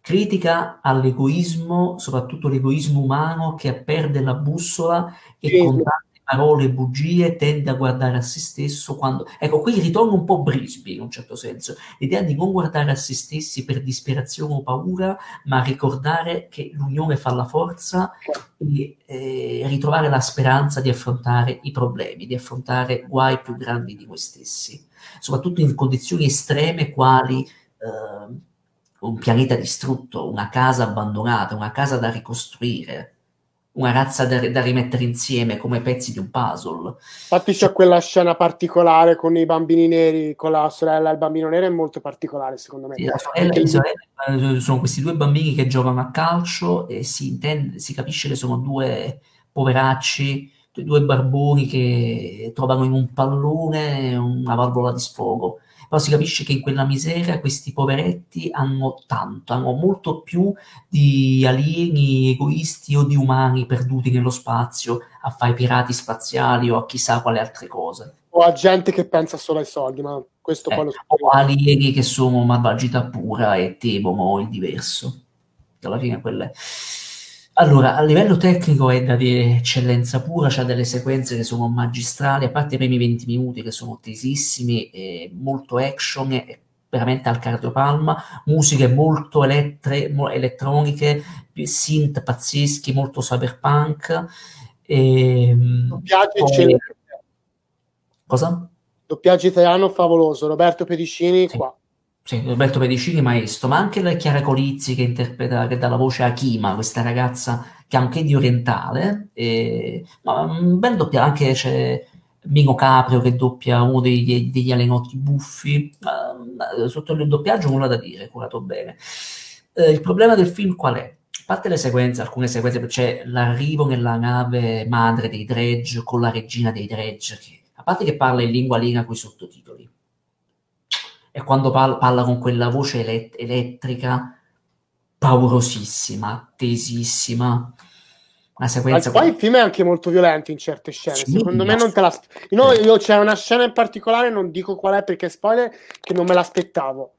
Critica all'egoismo, soprattutto l'egoismo umano che perde la bussola e sì. con tante parole bugie tende a guardare a se stesso quando... Ecco, qui ritorna un po' Brisby in un certo senso, l'idea di non guardare a se stessi per disperazione o paura, ma ricordare che l'unione fa la forza e eh, ritrovare la speranza di affrontare i problemi, di affrontare guai più grandi di noi stessi. Soprattutto in condizioni estreme quali eh, un pianeta distrutto, una casa abbandonata, una casa da ricostruire, una razza da, da, rimettere insieme come pezzi di un puzzle. Infatti c'è quella scena particolare con i bambini neri, con la sorella e il bambino nero, è molto particolare secondo me. Sì, la sorella, e sorella, eh, sono questi due bambini che giocano a calcio e si, intende, si capisce che sono due poveracci due barboni che trovano in un pallone una valvola di sfogo. Però si capisce che in quella miseria questi poveretti hanno tanto, hanno molto più di alieni egoisti o di umani perduti nello spazio a fare pirati spaziali o a chissà quale altre cose. O a gente che pensa solo ai soldi, ma questo eh, poi lo O alieni che sono malvagità pura e temono il diverso. Alla fine quelle allora, a livello tecnico è da di eccellenza pura, c'ha delle sequenze che sono magistrali, a parte i primi 20 minuti che sono tesissimi, e molto action, e veramente al cardiopalma, musiche molto elettre, mo- elettroniche, synth pazzeschi, molto cyberpunk. E, ehm, Doppiaggio poi... eccellente. Cosa? Doppiaggio italiano favoloso, Roberto Pedicini sì. qua sì, Roberto Pedicini maestro, ma anche la Chiara Colizzi che interpreta, che dà la voce a Kima, questa ragazza che anche di orientale, e, ma un bel doppia, anche c'è Mino Caprio che doppia uno degli, degli alenotti buffi, ma, sotto il doppiaggio nulla da dire, curato bene. Eh, il problema del film qual è? A parte le sequenze, alcune sequenze, c'è l'arrivo nella nave madre dei Dredge con la regina dei Dredge, che, a parte che parla in lingua aliena con i sottotitoli, e quando parla, parla con quella voce elett- elettrica paurosissima, tesissima. Una sequenza. Ma poi il film è anche molto violento in certe scene. Sì, Secondo me non te la. No, io c'è una scena in particolare, non dico qual è perché spoiler, che non me l'aspettavo.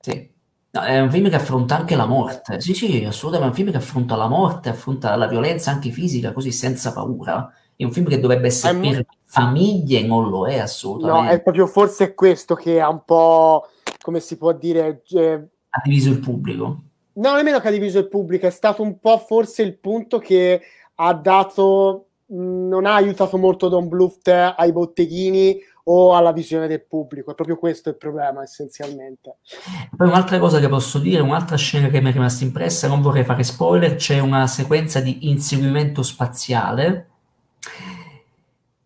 Sì. No, è un film che affronta anche la morte. Sì, sì, assolutamente. È un film che affronta la morte, affronta la violenza anche fisica, così senza paura. È un film che dovrebbe essere per famiglie, non lo è assolutamente. No, è proprio forse questo che ha un po', come si può dire... Eh... Ha diviso il pubblico. No, nemmeno che ha diviso il pubblico, è stato un po' forse il punto che ha dato, non ha aiutato molto Don Bluth ai botteghini o alla visione del pubblico. È proprio questo il problema, essenzialmente. Poi un'altra cosa che posso dire, un'altra scena che mi è rimasta impressa, non vorrei fare spoiler, c'è una sequenza di inseguimento spaziale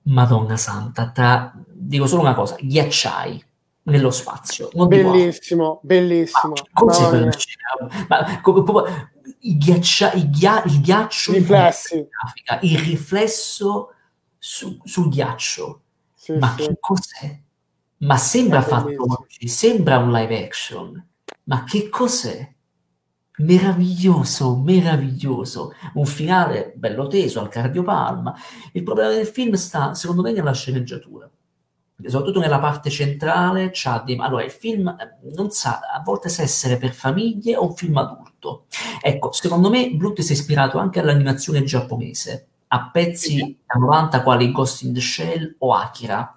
Madonna santa, tra, dico solo una cosa, ghiacciai nello spazio. Bellissimo, bellissimo. Ma, ma, come, proprio, il, ghiaccia, il, ghia, il ghiaccio Riflessi. il riflesso su, sul ghiaccio. Sì, ma sì. che cos'è? Ma sembra fatto oggi, sembra un live action. Ma che cos'è? Meraviglioso, meraviglioso, un finale bello teso al cardiopalma. Il problema del film sta, secondo me, nella sceneggiatura. Soprattutto nella parte centrale c'ha dei... Allora, il film eh, non sa a volte se essere per famiglie o un film adulto. Ecco, secondo me Bluth si è ispirato anche all'animazione giapponese, a pezzi da 90 quali Ghost in the Shell o Akira.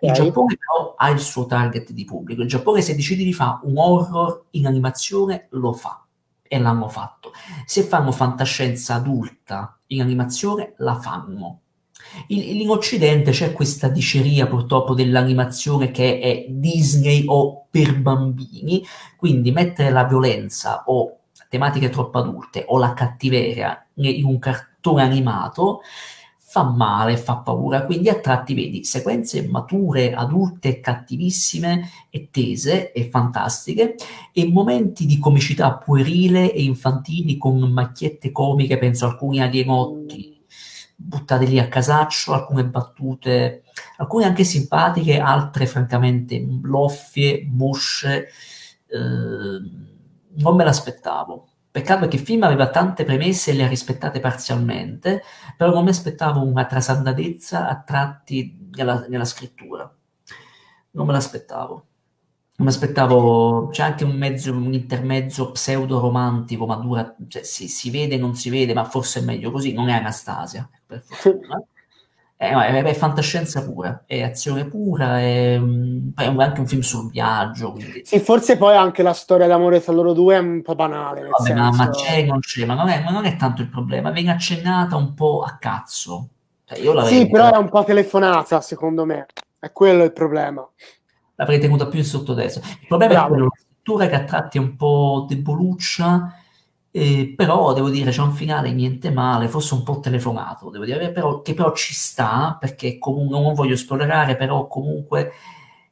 Il Giappone però ha il suo target di pubblico. Il Giappone se decide di fare un horror in animazione lo fa e l'hanno fatto. Se fanno fantascienza adulta in animazione la fanno. In, in Occidente c'è questa diceria purtroppo dell'animazione che è Disney o per bambini, quindi mettere la violenza o tematiche troppo adulte o la cattiveria in un cartone animato fa male, fa paura, quindi a tratti vedi sequenze mature, adulte, cattivissime e tese e fantastiche e momenti di comicità puerile e infantili con macchiette comiche, penso alcuni alienotti buttate lì a casaccio, alcune battute, alcune anche simpatiche, altre francamente bloffie, mosce, eh, non me l'aspettavo. Peccato che il film aveva tante premesse e le ha rispettate parzialmente, però non mi aspettavo una trasandatezza a tratti nella, nella scrittura. Non me l'aspettavo. Non mi aspettavo, c'è anche un, mezzo, un intermezzo pseudo-romantico, ma dura, cioè, si, si vede, non si vede, ma forse è meglio così, non è Anastasia, per fortuna. È, è, è, fantascienza pura, è azione pura, è, è, anche un film sul viaggio. Quindi. Sì, forse poi anche la storia d'amore tra loro due è un po' banale. Vabbè, ma, ma, c'è, non c'è, ma non, ma non, è, tanto il problema, viene accennata un po' a cazzo. Cioè, sì, però è un po' telefonata, secondo me, è quello il problema. L'avrei tenuta più in sottotesto. Il problema Bravo. è quello, la scrittura che a tratti è un po' deboluccia eh, però devo dire c'è un finale niente male, forse un po' telefonato, devo dire, però, che però ci sta, perché comunque non voglio spoilerare, però comunque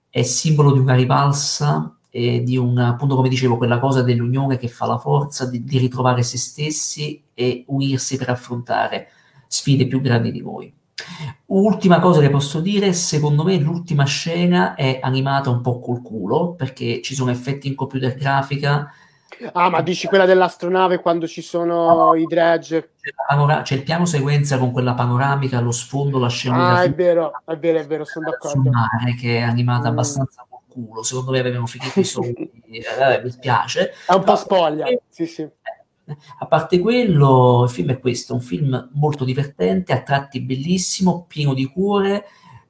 è simbolo di una rivalsa e di un, appunto come dicevo, quella cosa dell'unione che fa la forza di, di ritrovare se stessi e unirsi per affrontare sfide più grandi di noi. Ultima cosa che posso dire, secondo me l'ultima scena è animata un po' col culo, perché ci sono effetti in computer grafica Ah, ma dici quella dell'astronave quando ci sono no, i dredge? C'è, panora- c'è, il piano sequenza con quella panoramica, lo sfondo, la scena. Ah, è vero, è vero, è vero, sono d'accordo. Sul mare, che è animata mm. abbastanza col culo. Secondo me avevano finito i soldi. eh, mi spiace. È un po' spoglia, e, sì, sì. Eh, a parte quello, il film è questo, un film molto divertente, a tratti bellissimo, pieno di cuore,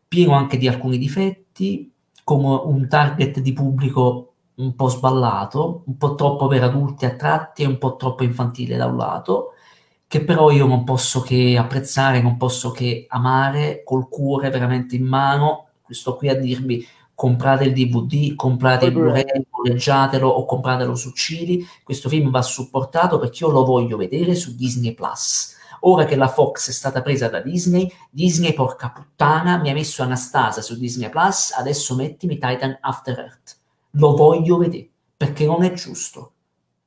pieno anche di alcuni difetti, come un target di pubblico un po' sballato, un po' troppo per adulti a tratti e un po' troppo infantile da un lato, che però io non posso che apprezzare, non posso che amare col cuore veramente in mano. Sto qui a dirvi comprate il DVD, comprate il Blu-ray, leggiatelo o compratelo su Cili. Questo film va supportato perché io lo voglio vedere su Disney Plus. Ora che la Fox è stata presa da Disney, Disney, porca puttana, mi ha messo Anastasia su Disney Plus, adesso mettimi Titan After Earth lo voglio vedere, perché non è giusto.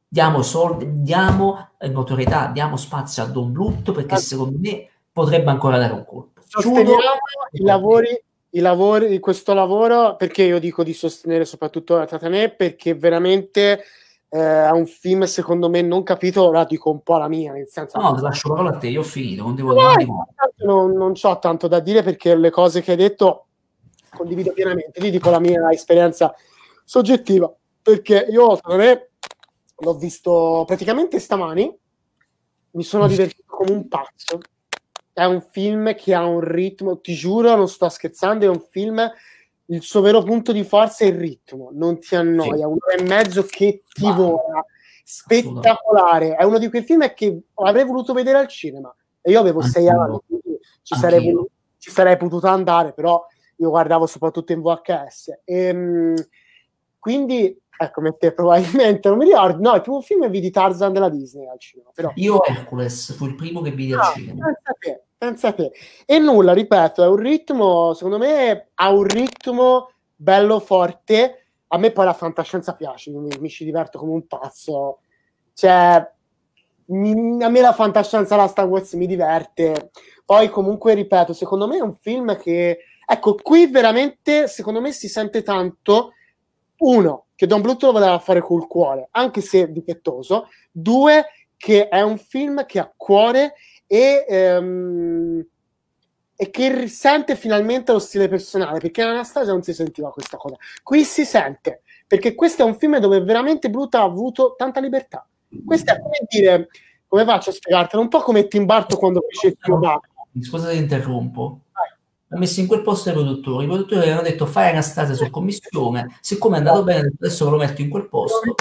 Diamo soldi, diamo notorietà, diamo spazio a Don Blut, perché secondo me potrebbe ancora dare un colpo. Sosteniamo i lavori, i lavori di questo lavoro, perché io dico di sostenere soprattutto la Tatanè, perché veramente eh, è un film, secondo me, non capito, ora dico un po' la mia, nel senso... No, lascio la parola a te, io ho finito, non devo no, dire non, non ho tanto da dire perché le cose che hai detto condivido pienamente, ti dico la mia esperienza soggettiva, perché io oltre l'ho visto praticamente stamani, mi sono divertito come un pazzo. È un film che ha un ritmo, ti giuro, non sto scherzando, è un film, il suo vero punto di forza è il ritmo, non ti annoia, sì. un'ora e mezzo che ti wow. vola, spettacolare. È uno di quei film che avrei voluto vedere al cinema. E io avevo sei anni, ci sarei, voluto, ci sarei potuto andare, però io guardavo soprattutto in VHS. E, ehm, quindi, ecco, mette probabilmente, non mi ricordo, no, il primo film vidi Tarzan della Disney al cinema. Però. Io Hercules, fu il primo che vidi no, al cinema. Pensa te, pensa te. E nulla, ripeto, è un ritmo, secondo me, ha un ritmo bello forte. A me poi la fantascienza piace, mi, mi ci diverto come un pazzo. Cioè, mi, a me la fantascienza, la Star Wars mi diverte. Poi comunque, ripeto, secondo me è un film che... Ecco, qui veramente, secondo me, si sente tanto uno, che Don Bluth lo voleva fare col cuore, anche se difettoso. Due, che è un film che ha cuore e, ehm, e che risente finalmente lo stile personale, perché in Anastasia non si sentiva questa cosa. Qui si sente, perché questo è un film dove veramente Bluth ha avuto tanta libertà. Questo è come dire, come faccio a spiegartelo? Un po' come Tim Burton quando fece il film Scusa se interrompo. Ha messo in quel posto i produttori. I produttori hanno detto fai Anastasia su commissione, siccome è andato bene, adesso lo metto in quel posto.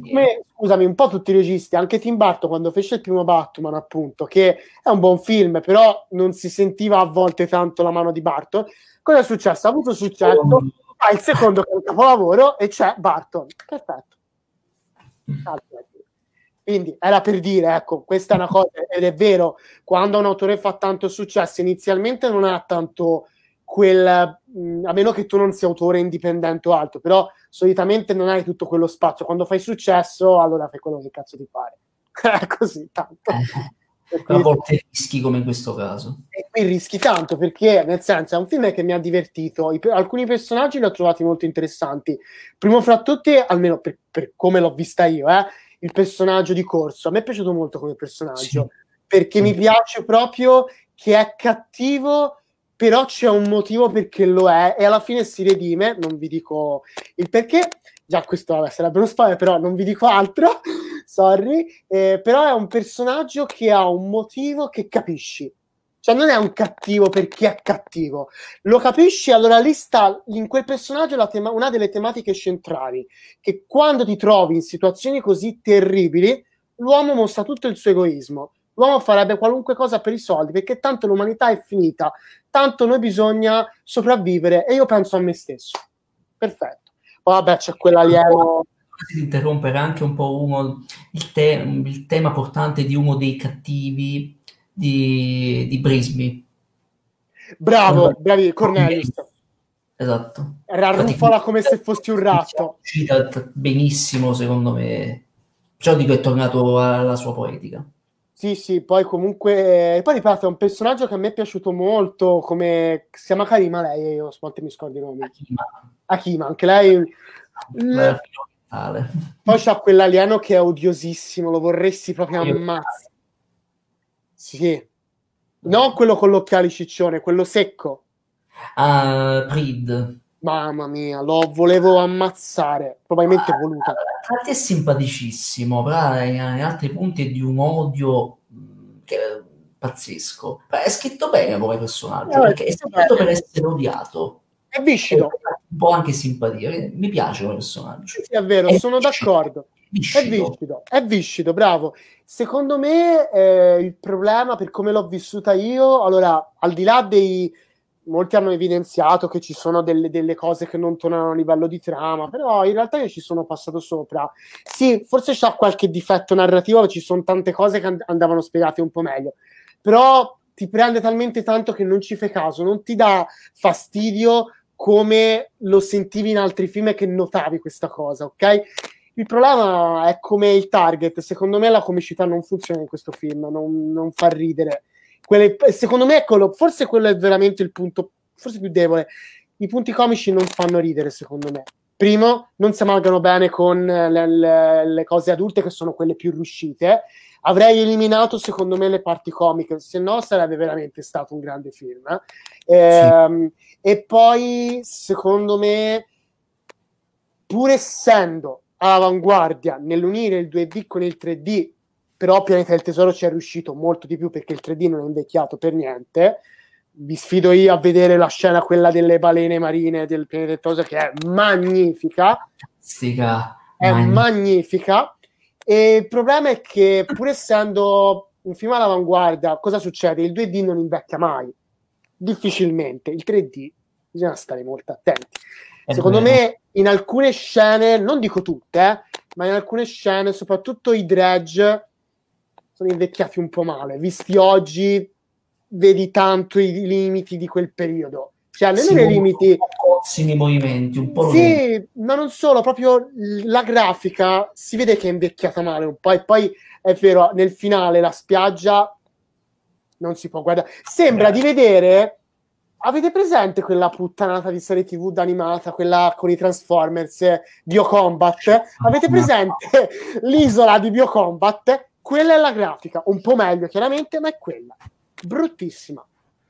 Come, scusami, un po' tutti i registi, anche Tim Burton quando fece il primo Batman, appunto, che è un buon film, però non si sentiva a volte tanto la mano di Barton. Cosa è successo? Ha avuto successo, ha il secondo capolavoro e c'è Barton. Perfetto. Quindi era per dire, ecco, questa è una cosa, ed è vero, quando un autore fa tanto successo, inizialmente non ha tanto quel, mh, a meno che tu non sia autore indipendente o altro, però solitamente non hai tutto quello spazio. Quando fai successo, allora fai quello che cazzo ti pare. È così, tanto. Eh, a volte rischi come in questo caso. E qui rischi tanto perché, nel senso, è un film che mi ha divertito. I, alcuni personaggi li ho trovati molto interessanti. Primo fra tutti, almeno per, per come l'ho vista io, eh, il personaggio di Corso. A me è piaciuto molto come personaggio, sì. perché sì. mi piace proprio che è cattivo, però c'è un motivo perché lo è, e alla fine si redime, non vi dico il perché, già questo vabbè, sarebbe uno spoiler, però non vi dico altro, sorry, eh, però è un personaggio che ha un motivo che capisci, cioè non è un cattivo perché è cattivo, lo capisci, allora lì sta, in quel personaggio tema- una delle tematiche centrali, che quando ti trovi in situazioni così terribili, l'uomo mostra tutto il suo egoismo, l'uomo farebbe qualunque cosa per i soldi, perché tanto l'umanità è finita, tanto noi bisogna sopravvivere e io penso a me stesso. Perfetto. Vabbè c'è quell'alieno. Di interrompere anche un po' uno, il, te- il tema portante di uno dei cattivi di, di Brisby. Bravo, bravi, Cornelius. Esatto. Rarrufola come se fossi un ratto. Benissimo, secondo me. Ciò dico è tornato alla sua poetica. Sì, sì, poi comunque... Poi ripeto, è un personaggio che a me è piaciuto molto, come... Si chiama Karima lei, io a volte mi scordo i nomi. Akima. Akima, anche lei... Beh, poi c'ha quell'alieno che è odiosissimo, lo vorresti proprio ammazzare. Sì. Non quello con l'occhiale ciccione, quello secco. Uh, Reed. Mamma mia, lo volevo ammazzare, probabilmente ah, voluta. Infatti è simpaticissimo, però in, in, altri punti è di un odio mm, che è pazzesco. È scritto bene come personaggio, eh, perché è scritto per essere odiato. È viscido. Un po' anche simpatia, mi piace come personaggio. Sì, è vero, è sono viscido. d'accordo. Viscido. È viscido, è viscido, bravo. Secondo me eh, il problema, per come l'ho vissuta io, allora, al di là dei... Molti hanno evidenziato che ci sono delle, delle cose che non tornano a livello di trama, però in realtà io ci sono passato sopra. Sì, forse c'ha qualche difetto narrativo, ci sono tante cose che andavano spiegate un po' meglio, però ti prende talmente tanto che non ci fai caso, non ti dà fastidio come lo sentivi in altri film e che notavi questa cosa, ok? Il problema è come il target. Secondo me la comicità non funziona in questo film, non, non fa ridere. Quelle, secondo me, quello, forse quello è veramente il punto, forse più debole. I punti comici non fanno ridere, secondo me. Primo, non si amalgano bene con le, le, le cose adulte, che sono quelle più riuscite. Avrei eliminato, secondo me, le parti comiche, se no sarebbe veramente stato un grande film. Eh? Sì. E poi, secondo me, pur essendo all'avanguardia nell'unire il 2D con il 3D, però Pianeta del Tesoro ci è riuscito molto di più perché il 3D non è invecchiato per niente. Vi sfido io a vedere la scena, quella delle balene marine del Pianeta del Tesoro, che è magnifica. Stiga. È magnifica. magnifica. E il problema è che, pur essendo un film all'avanguardia, cosa succede? Il 2D non invecchia mai, difficilmente. Il 3D bisogna stare molto attenti. Secondo me in alcune scene, non dico tutte, eh, ma in alcune scene, soprattutto i dredge, sono invecchiati un po' male. Visti oggi, vedi tanto i limiti di quel periodo. Cioè, almeno i limiti... Prossimi movimenti, un po'... Sì, ma non solo, proprio la grafica si vede che è invecchiata male un po'. E poi, è vero, nel finale la spiaggia non si può guardare. Sembra eh. di vedere Avete presente quella puttanata di serie TV d'animata, quella con i Transformers, Biocombat? Avete presente l'isola di Biocombat? Quella è la grafica, un po' meglio chiaramente, ma è quella. Bruttissima.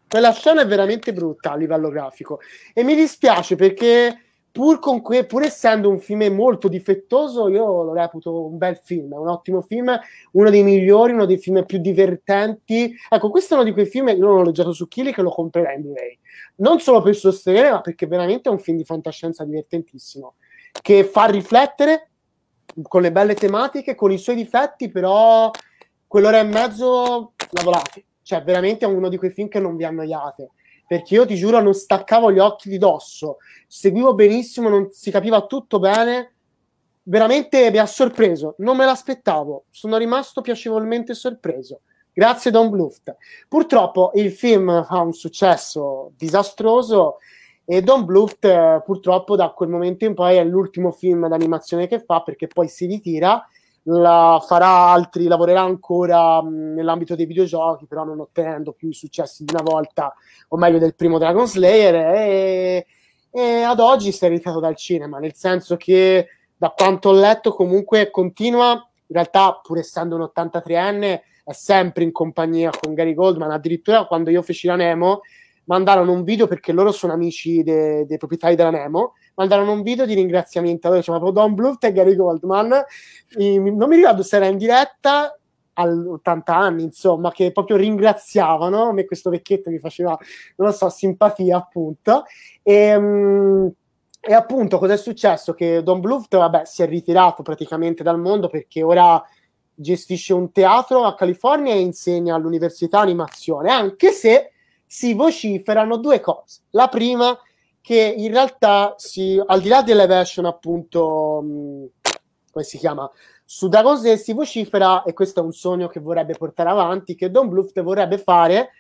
Quella scena è veramente brutta a livello grafico. E mi dispiace perché pur, que- pur essendo un film molto difettoso, io lo reputo un bel film, un ottimo film, uno dei migliori, uno dei film più divertenti. Ecco, questo è uno di quei film che io non ho leggiato su Killy che lo comprerei in Blu-ray. Non solo per sostenere, ma perché veramente è un film di fantascienza divertentissimo, che fa riflettere con le belle tematiche, con i suoi difetti, però quell'ora e mezzo lavorate. Cioè, veramente è uno di quei film che non vi annoiate perché io ti giuro non staccavo gli occhi di dosso, seguivo benissimo, non si capiva tutto bene, veramente mi ha sorpreso, non me l'aspettavo, sono rimasto piacevolmente sorpreso. Grazie Don Bluft. Purtroppo il film ha un successo disastroso e Don Bluft eh, purtroppo da quel momento in poi è l'ultimo film d'animazione che fa perché poi si ritira la farà altri, lavorerà ancora mh, nell'ambito dei videogiochi, però non ottenendo più i successi di una volta, o meglio del primo Dragon Slayer, e, e ad oggi si è ritirato dal cinema, nel senso che da quanto ho letto comunque continua, in realtà pur essendo un 83enne, è sempre in compagnia con Gary Goldman, addirittura quando io feci la Nemo, mandarono un video perché loro sono amici dei, dei proprietari della Nemo, mandarono un video di ringraziamento, allora c'era proprio Don Bluth e Gary Goldman, e, non mi ricordo se era in diretta a 80 anni, insomma, che proprio ringraziavano, a me questo vecchietto mi faceva, non lo so, simpatia appunto, e, um, e appunto cosa è successo? Che Don Bluth, vabbè, si è ritirato praticamente dal mondo perché ora gestisce un teatro a California e insegna all'università animazione, anche se si vociferano due cose. La prima, che in realtà si, al di là delle version appunto, mh, come si chiama, su Dragon Slayer si vocifera, e questo è un sogno che vorrebbe portare avanti, che Don Bluth vorrebbe fare,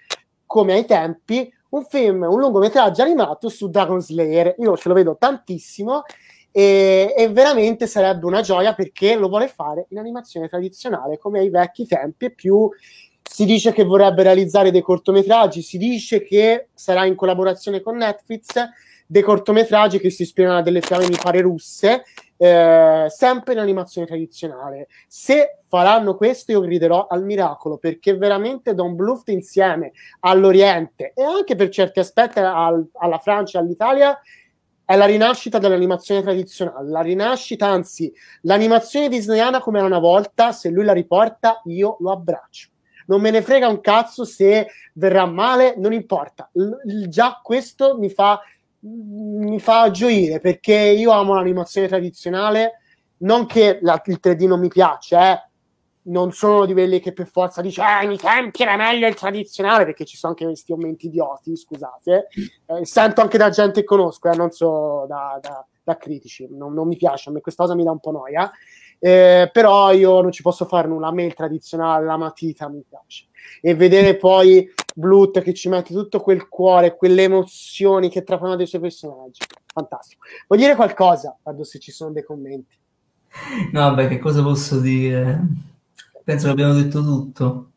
come ai tempi, un film, un lungometraggio animato su Dragon Slayer. Io ce lo vedo tantissimo e, e, veramente sarebbe una gioia perché lo vuole fare in animazione tradizionale, come ai vecchi tempi, e più si dice che vorrebbe realizzare dei cortometraggi, si dice che sarà in collaborazione con Netflix dei cortometraggi che si ispirano a delle fiamme, mi pare, russe, eh, sempre in animazione tradizionale. Se faranno questo, io griderò al miracolo perché veramente Don Bluth insieme all'Oriente e anche per certi aspetti al, alla Francia e all'Italia è la rinascita dell'animazione tradizionale, la rinascita, anzi, l'animazione disneyana come era una volta, se lui la riporta, io lo abbraccio non me ne frega un cazzo se verrà male, non importa. L- già questo mi fa, mi fa gioire perché io amo l'animazione tradizionale, non che la, il 3D non mi piace, eh. non sono di quelli che per forza dice ah, ai tempi era meglio il tradizionale perché ci sono anche questi commenti idioti, scusate. Eh, sento anche da gente che conosco, eh, non so da, da, da critici, non, non mi piace, a me questa cosa mi dà un po' noia. Eh, però io non ci posso fare nulla. A me il tradizionale, la matita mi piace. E vedere poi Blut che ci mette tutto quel cuore, quelle emozioni che trapano dei suoi personaggi. Fantastico. Vuoi dire qualcosa? Guardo se ci sono dei commenti. No, vabbè, che cosa posso dire? Penso che abbiamo detto tutto.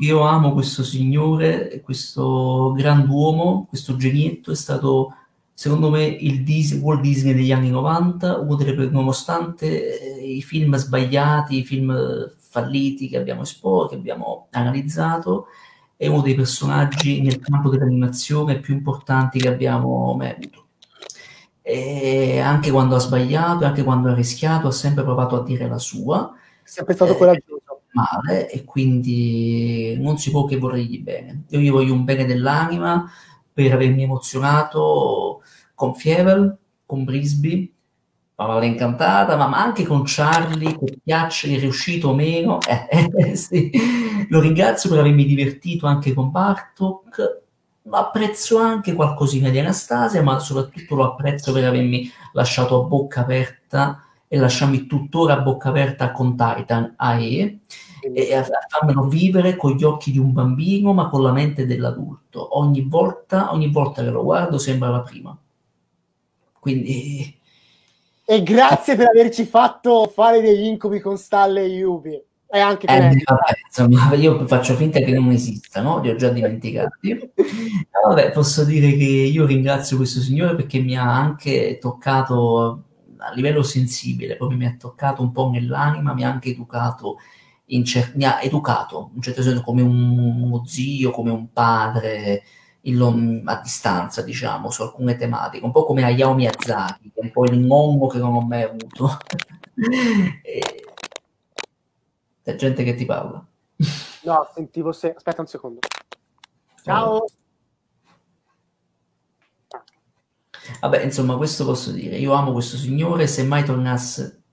Io amo questo signore, questo grand'uomo, questo genietto, è stato secondo me il Disney, Walt Disney degli anni 90, uno delle, nonostante eh, i film sbagliati, i film falliti che abbiamo esposto, che abbiamo analizzato, è uno dei personaggi nel campo dell'animazione più importanti che abbiamo mai avuto. E anche quando ha sbagliato, anche quando ha rischiato, ha sempre provato a dire la sua. È sempre stato eh, coraggioso. Male, e quindi non si può che vorregli bene. Io gli voglio un bene dell'anima per avermi emozionato con Fievel, con Brisby, Parola incantata, ma, anche con Charlie, che piaccia, è riuscito o meno. Eh, eh, sì. Lo ringrazio per avermi divertito anche con Bartok. Apprezzo anche qualcosina di Anastasia, ma soprattutto lo apprezzo per avermi lasciato a bocca aperta e lasciarmi tuttora a bocca aperta con Titan AE e a farmelo vivere con gli occhi di un bambino ma con la mente dell'adulto. Ogni volta, ogni volta che lo guardo sembra la prima. Quindi... E grazie per averci fatto fare degli incubi con Stalle e Yubi. E anche eh, vabbè, insomma, io faccio finta che non esistano, li ho già dimenticati. vabbè, posso dire che io ringrazio questo signore perché mi ha anche toccato a livello sensibile, proprio mi ha toccato un po' nell'anima, mi ha anche educato cer- mi ha educato in un certo senso come un, uno zio, come un padre, in, a distanza, diciamo, su alcune tematiche, un po' come Hayao Miyazaki, che è un po' il nonno che non ho mai avuto. e... C'è gente che ti parla. No, sentivo se... Aspetta un secondo. Ciao! Vabbè, insomma, questo posso dire. Io amo questo signore, se mai tornasse...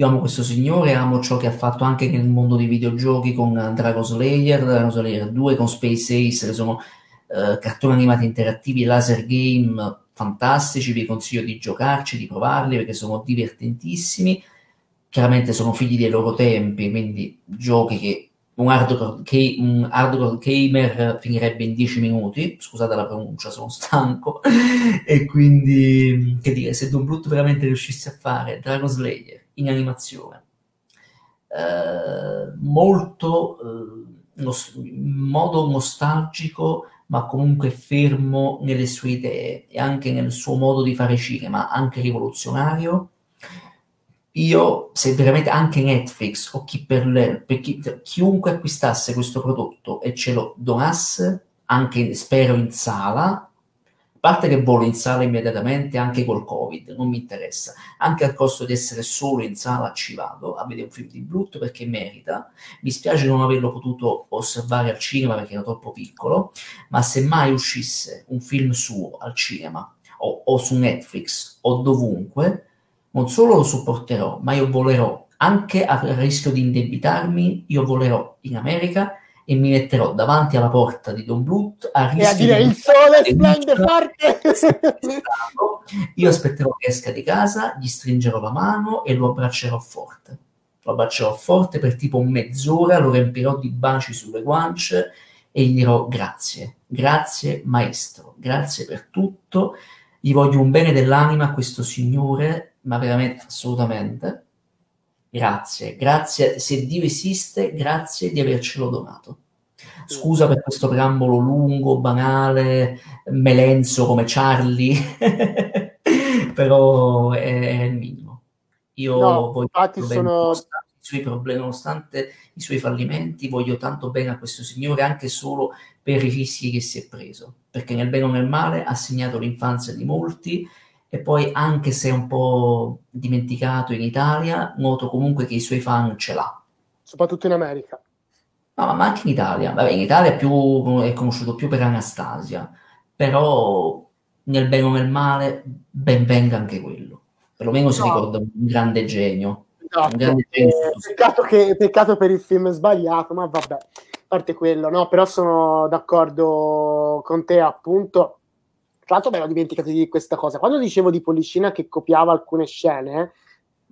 Io amo questo signore, amo ciò che ha fatto anche nel mondo dei videogiochi con Dragon Slayer, Dragon Slayer 2, con Space Ace, che sono eh, cartoni animati interattivi, laser game fantastici, vi consiglio di giocarci, di provarli perché sono divertentissimi. Chiaramente sono figli dei loro tempi, quindi giochi che un hardcore, un hardcore gamer finirebbe in 10 minuti, scusate la pronuncia, sono stanco, e quindi, che dire, se Don Bluth veramente riuscisse a fare Dragon Slayer in animazione, eh, molto, eh, nos- in modo nostalgico, ma comunque fermo nelle sue idee e anche nel suo modo di fare cinema, anche rivoluzionario, io, se veramente anche Netflix o chi per, le, per chi, chiunque acquistasse questo prodotto e ce lo donasse, anche spero in sala, parte che volo in sala immediatamente anche col Covid, non mi interessa, anche al costo di essere solo in sala ci vado a vedere un film di brutto perché merita. Mi spiace non averlo potuto osservare al cinema perché era troppo piccolo, ma se mai uscisse un film suo al cinema o, o su Netflix o dovunque, non solo lo supporterò, ma io volerò, anche a rischio di indebitarmi, io volerò in America e mi metterò davanti alla porta di Don Bluth a rischio e a dire il sole splende forte io aspetterò che esca di casa gli stringerò la mano e lo abbraccerò forte. Lo abbraccerò forte per tipo mezz'ora lo riempirò di baci sulle guance e gli dirò grazie grazie maestro grazie per tutto. Gli voglio un bene dell'anima a questo signore ma veramente assolutamente. Grazie, grazie. Se Dio esiste, grazie di avercelo donato. Scusa per questo preambolo lungo, banale, melenzo come Charlie, però è, è, il minimo. Io no, voglio infatti sono... i suoi problemi, nonostante i suoi fallimenti, voglio tanto bene a questo signore anche solo per i rischi che si è preso, perché nel bene o nel male ha segnato l'infanzia di molti e poi anche se è un po' dimenticato in Italia, noto comunque che i suoi fan ce l'ha. Soprattutto in America. No, ma anche in Italia. Vabbè, in Italia è, più, è conosciuto più per Anastasia, però nel bene o nel male, ben venga anche quello. Perlomeno si no. ricorda un grande genio. Esatto. Un grande genio eh, peccato, che, peccato per il film sbagliato, ma vabbè, a parte quello, no? Però sono d'accordo con te, appunto tra l'altro mi ero dimenticato di questa cosa. Quando dicevo di Policina che copiava alcune scene,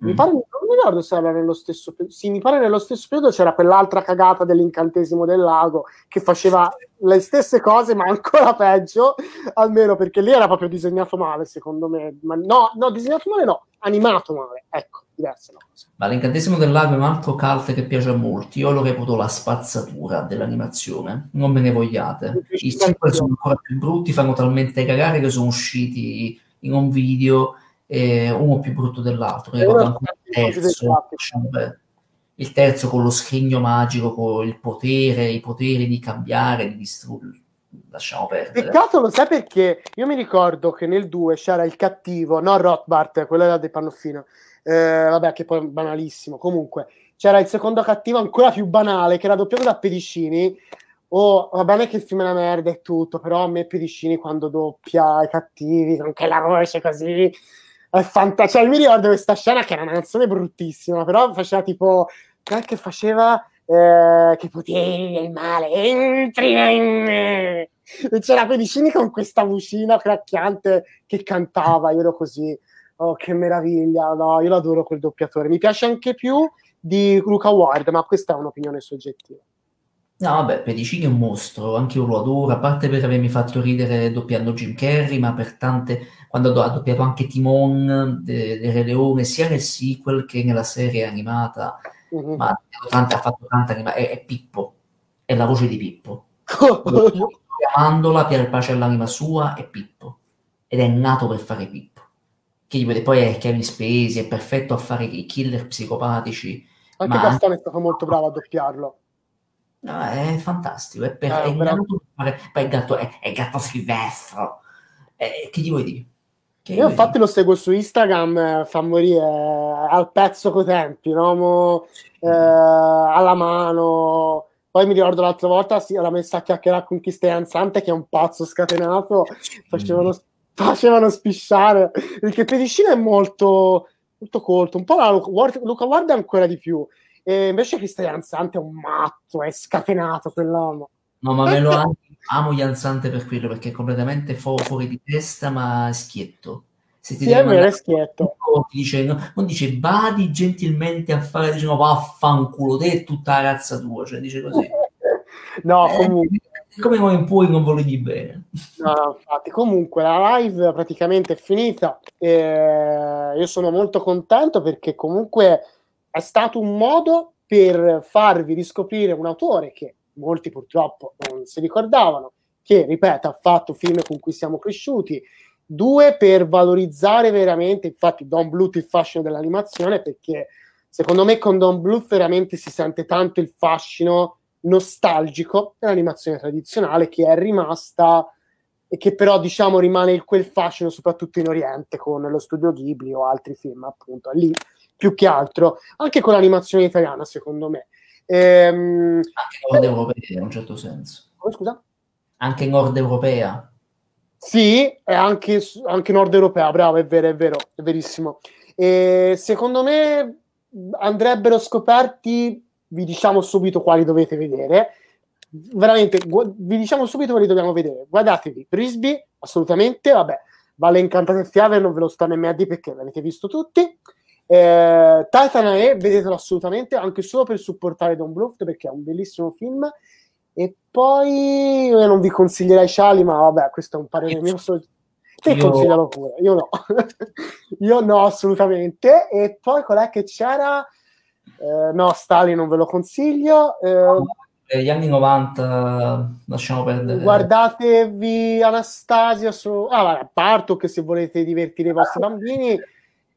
mm. mi pare, non mi ricordo se era nello stesso periodo. Sì, mi pare nello stesso periodo c'era quell'altra cagata dell'incantesimo del lago che faceva le stesse cose, ma ancora peggio, almeno perché lì era proprio disegnato male, secondo me. Ma no, no, disegnato male no, animato male. Ecco, diverse no. Ma l'incantesimo del lago è un altro cult che piace a molti. Io lo reputo la spazzatura dell'animazione. Non me ne vogliate. I sequel sono ancora più brutti, fanno talmente cagare che sono usciti in un video eh, uno più brutto dell'altro. Ricordo ancora il terzo. il terzo con lo scrigno magico, con il potere, i poteri di cambiare, di distruggere. Lasciamo perdere. Peccato, lo sai perché? Io mi ricordo che nel 2 c'era il cattivo, no Rothbart, quello era del Pannofino eh, vabbè, che poi è banalissimo. Comunque, c'era il secondo cattivo ancora più banale, che era doppiato da Pedicini. Oh, va bene che il film è una merda e tutto, però a me Pedicini quando doppia i cattivi, con quella voce così, è fantastico. Cioè, mi ricordo questa scena che era una canzone bruttissima, però faceva tipo, che faceva eh, che poteri del male entri in me. E c'era Pedicini con questa vocina cracchiante che cantava, io ero così Oh, che meraviglia! No, io l'adoro quel doppiatore. Mi piace anche più di Luca Ward, ma questa è un'opinione soggettiva. No, vabbè, Pedicini è un mostro, anche io lo adoro, a parte per avermi fatto ridere doppiando Jim Carrey, ma per tante, quando ha doppiato anche Timon del de Re Leone, sia nel sequel che nella serie animata, mm-hmm. ma tante, ha fatto tanta animazione, è, è, Pippo, è la voce di Pippo. Chiamandola, per pace all'anima sua, è Pippo, ed è nato per fare Pippo che poi è Kevin Spacey, è perfetto a fare i killer psicopatici. Anche Gastone è stato molto bravo a doppiarlo. No, è fantastico, è, per, Ah, è fare- poi il gatto è, è gatto silvestro. Eh, che gli vuoi dire? Che Io infatti lo seguo su Instagram, eh, fa morire eh, al pezzo coi tempi, no? Mo, eh, alla mano. Poi mi ricordo l'altra volta sì, l'ha messa a chiacchierare con Cristian Sante, che è un pazzo scatenato, facevano, facevano spisciare. Perché Pedicino è molto, molto colto, un po' la Luca Luca Ward è ancora di più. E invece Cristian Sante è un matto, è scatenato quell'uomo. No, ma me lo amo, amo per quello, perché è completamente fu- fuori di testa, ma schietto. Se ti Sì, è vero, è schietto. ti dice, no- non dice vadi gentilmente a fare, dice no, vaffanculo, te e tutta la razza tua, cioè dice così. No, Eh, comunque. Come non puoi non volergli bene. No, infatti, comunque la live praticamente è finita. E io sono molto contento perché comunque è stato un modo per farvi riscoprire un autore che molti purtroppo non si ricordavano, che, ripeto, ha fatto film con cui siamo cresciuti. Due, per valorizzare veramente, infatti, Don Bluth il fascino dell'animazione, perché secondo me con Don Bluth veramente si sente tanto il fascino nostalgico dell'animazione tradizionale che è rimasta e che però diciamo rimane quel fascino soprattutto in Oriente con lo studio Ghibli o altri film appunto lì più che altro anche con l'animazione italiana secondo me Ehm, Anche nord europea, in un certo senso. come, scusa? Anche nord europea. Sì, e anche, anche nord europea, bravo, è vero, è vero, è verissimo. E secondo me andrebbero scoperti, vi diciamo subito quali dovete vedere. Veramente, gu- vi diciamo subito quali dobbiamo vedere. Guardatevi, Frisbee, assolutamente, vabbè, Valle Incantate e Fiabe non ve lo sto nemmeno a dire perché l'avete visto tutti. Eh, Titanae, vedetelo assolutamente, anche solo per supportare Don Bluth, perché è un bellissimo film. E poi io non vi consiglierei Ciali, ma vabbè, questo è un parere mio. solo- Te Io- consiglialo pure, io no. io no, assolutamente. E poi qual è che c'era? Eh, no, Stalin non ve lo consiglio. Eh, Eh, Gli anni 90 lasciamo perdere. guardatevi Anastasia su... Ah, parto che se volete divertire i vostri bambini.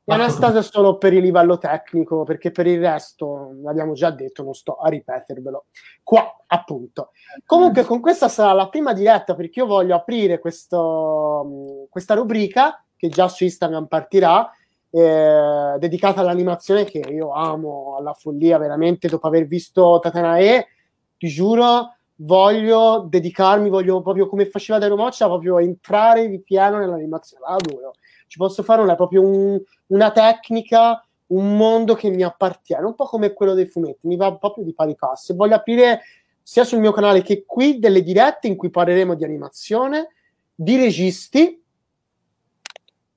Anastasia solo per il livello tecnico, perché per il resto, l'abbiamo già detto, non sto a ripetervelo. Qua, appunto. Comunque, con questa sarà la prima diretta, perché io voglio aprire questo, mh, questa rubrica, che già su Instagram partirà, eh, dedicata all'animazione che io amo alla follia, veramente, dopo aver visto Tatanae, ti giuro, voglio dedicarmi, voglio proprio come faceva Dario Moccia, proprio entrare di pieno nell'animazione, la adoro. Ci posso fare una, proprio un- una tecnica, un mondo che mi appartiene, un po' come quello dei fumetti, mi va proprio di pari passo. E voglio aprire sia sul mio canale che qui delle dirette in cui parleremo di animazione, di registi,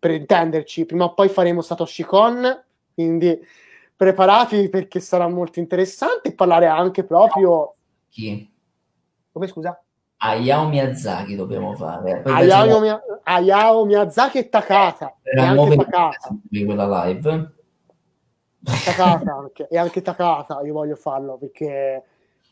per intenderci, prima o poi faremo Satoshi Kon, quindi preparatevi perché sarà molto interessante e parlare anche proprio... Chi? Come scusa? Hayao Miyazaki dobbiamo fare. Hayao, Mia- Hayao Miyazaki e Takata. E era anche nove Takata. quella live. Takata anche, e anche Takata io voglio farlo perché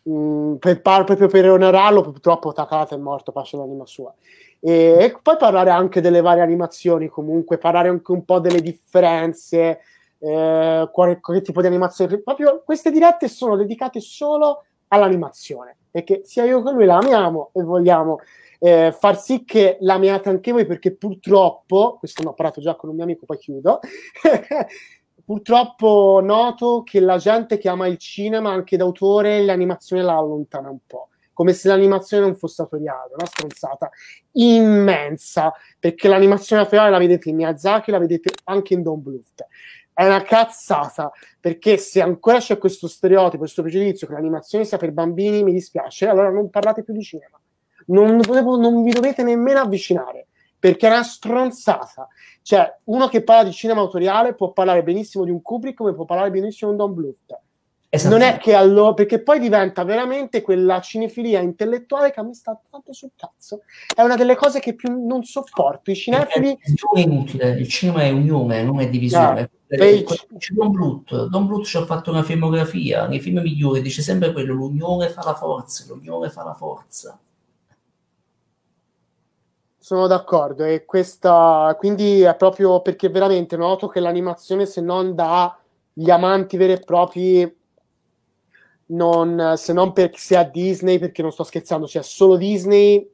mh, per, par- proprio per onorarlo purtroppo Takata è morto pace l'anima sua. E, e poi parlare anche delle varie animazioni comunque parlare anche un po' delle differenze eh, quale, che tipo di animazione proprio queste dirette sono dedicate solo all'animazione perché sia io che lui la amiamo e vogliamo eh, far sì che l'amiate anche voi perché purtroppo questo ne ho parlato già con un mio amico poi chiudo purtroppo noto che la gente che ama il cinema anche d'autore l'animazione la allontana un po' come se l'animazione non fosse autoriale una stronzata immensa perché l'animazione autoriale la vedete in Miyazaki la vedete anche in Don Bluth. È una cazzata perché se ancora c'è questo stereotipo questo pregiudizio che l'animazione sia per bambini mi dispiace allora non parlate più di cinema. Non, non vi dovete nemmeno avvicinare perché è una stronzata cioè, uno che parla di cinema autoriale può parlare benissimo di un Kubrick come può parlare benissimo di un Don Bluth. Esatto. Non è che allora, perché poi diventa veramente quella cinefilia intellettuale che a me sta tanto sul cazzo. È una delle cose che più non sopporto. I cinefili. È inutile, il cinema è unione, non è divisione. Eh, C'è Don Bluth, Don Bluth ci ha fatto una filmografia, nei film migliori dice sempre quello, l'unione fa la forza, l'unione fa la forza. Sono d'accordo e questa quindi è proprio perché veramente noto che l'animazione se non da gli amanti veri e propri non, se non per se a Disney, perché non sto scherzando, cioè solo Disney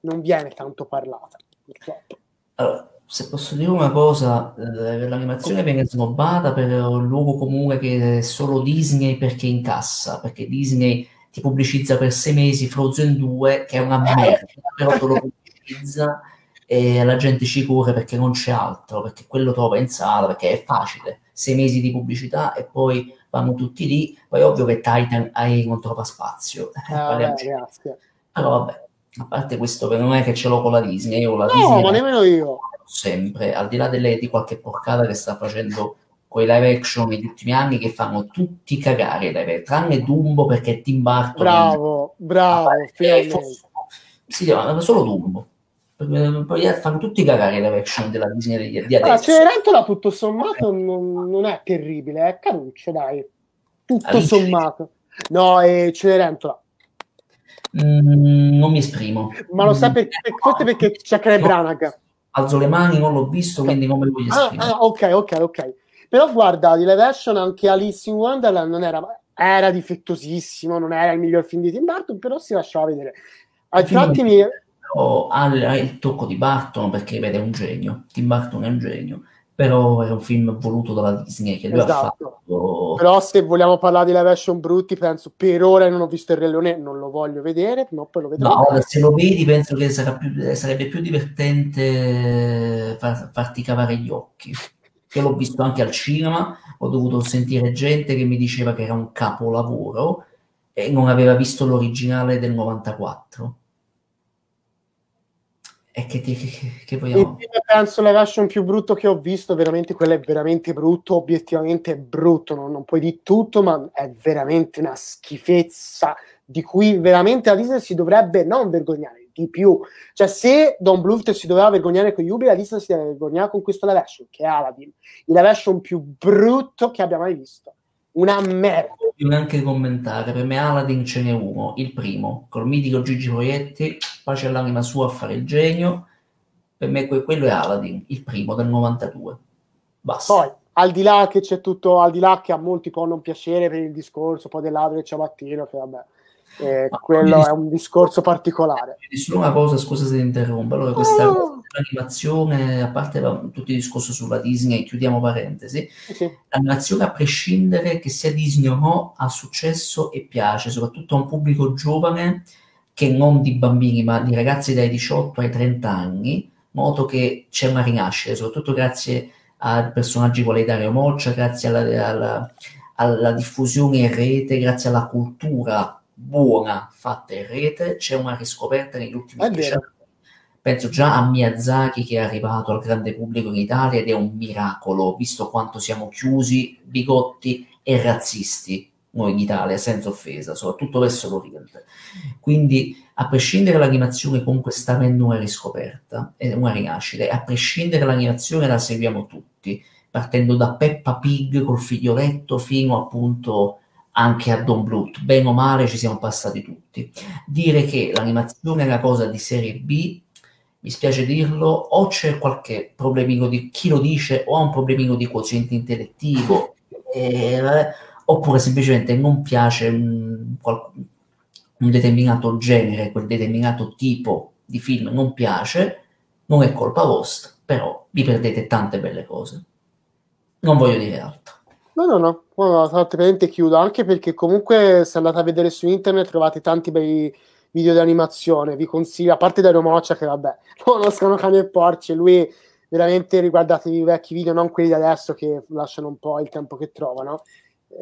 non viene tanto parlata, purtroppo. Allora, se posso dire una cosa, eh, l'animazione viene snobbata per un luogo comune che è solo Disney perché incassa, perché Disney ti pubblicizza per sei mesi Frozen 2, che è una merda, però te lo pubblicizza e la gente ci corre perché non c'è altro, perché quello trova in sala, perché è facile, sei mesi di pubblicità e poi vanno tutti lì, poi ovvio che Titan hai non trova spazio. Ah, beh, grazie. Però vabbè, a parte questo, non è che ce l'ho con la Disney, io con la no, Disney ma nemmeno io. sempre, al di là delle, di qualche porcata che sta facendo quei live action negli ultimi anni che fanno tutti cagare live, tranne Dumbo perché Tim Burton Bravo, bravo, Ah, finalmente. eh, si chiama solo Dumbo poi fanno tutti cagare i live action della Disney di, di adesso Cenerentola tutto sommato non, non è terribile, è caruccio, dai. Tutto Alice. sommato. No, è Cenerentola. Mm, non mi esprimo Ma lo sai Mm, perché? Forse perché c'è No. Branagh. alzo le mani, non l'ho visto quindi non me lo voglio Ah, esprimere ah, ok, ok, ok. Però guarda, di live action anche Alice in Wonderland non era, era difettosissimo, non era il miglior film di Tim Burton, però si lasciava vedere. A tratti mi... Però ha il, tocco di Barton perché vede è un genio Tim Burton è un genio però era un film voluto dalla Disney che lui ha Esatto. fatto Però se vogliamo parlare di live action brutti, penso per ora non ho visto il Re Leone, non lo voglio vedere, prima o poi lo vedrò. No, se lo vedi penso che più- sarebbe più divertente far- farti cavare gli occhi. Io l'ho visto anche al cinema, ho dovuto sentire gente che mi diceva che era un capolavoro e non aveva visto l'originale del 94. E che, ti- che, che- Il vogliamo? live action più brutto che ho visto, veramente quello è veramente brutto, obiettivamente è brutto, non, non puoi dire tutto, ma è veramente una schifezza di cui veramente la Disney si dovrebbe non vergognare di più. Cioè, se Don Bluth si doveva vergognare con Yubi, la Disney si deve vergognare con questo live che è Aladdin, il live più brutto che abbia mai visto. Una merda. Neanche commentare, per me Aladdin ce n'è uno, il primo, col mitico Gigi Proietti, pace all'anima sua a fare il genio, per me que- quello è Aladdin, il primo del 92. Basta. Poi, al di là che c'è tutto, al di là che a molti può non piacere per il discorso, poi del ladro e ciabattino, che vabbè, eh, quello è un discorso particolare. Di solo una cosa, scusa se ti interrompo, allora questa Oh. cosa dell'animazione, a parte la- tutto il discorso sulla Disney, chiudiamo parentesi, Sì, sì. l'animazione a prescindere che sia Disney o no ha successo e piace, soprattutto a un pubblico giovane che non di bambini, ma di ragazzi dai 18 ai 30 anni, noto che c'è una rinascita, soprattutto grazie a personaggi quali Dario Moccia, grazie alla, alla- alla diffusione in rete, grazie alla cultura buona fatta in rete, c'è una riscoperta negli ultimi dieci anni. Penso già a Miyazaki che è arrivato al grande pubblico in Italia ed è un miracolo, visto quanto siamo chiusi, bigotti e razzisti noi in Italia, senza offesa, soprattutto verso l'Oriente. Quindi, a prescindere dall'animazione, comunque sta avendo una riscoperta, una rinascita, e a prescindere dall'animazione la seguiamo tutti, partendo da Peppa Pig col figlioletto fino appunto anche a Don Bluth, bene o male ci siamo passati tutti. Dire che l'animazione è una cosa di serie B, mi spiace dirlo, o c'è qualche problemino di chi lo dice, o ha un problemino di quoziente intellettivo, eh, oppure semplicemente non piace un, un determinato genere, quel determinato tipo di film non piace, non è colpa vostra, però vi perdete tante belle cose. Non voglio dire altro. No, no, no, no, no, praticamente chiudo, anche perché comunque se andate a vedere su internet trovate tanti bei video di animazione, vi consiglio, a parte Dario Moccia che vabbè, non sono cani e porci, lui veramente riguardatevi i vecchi video, non quelli di adesso che lasciano un po' il tempo che trovano,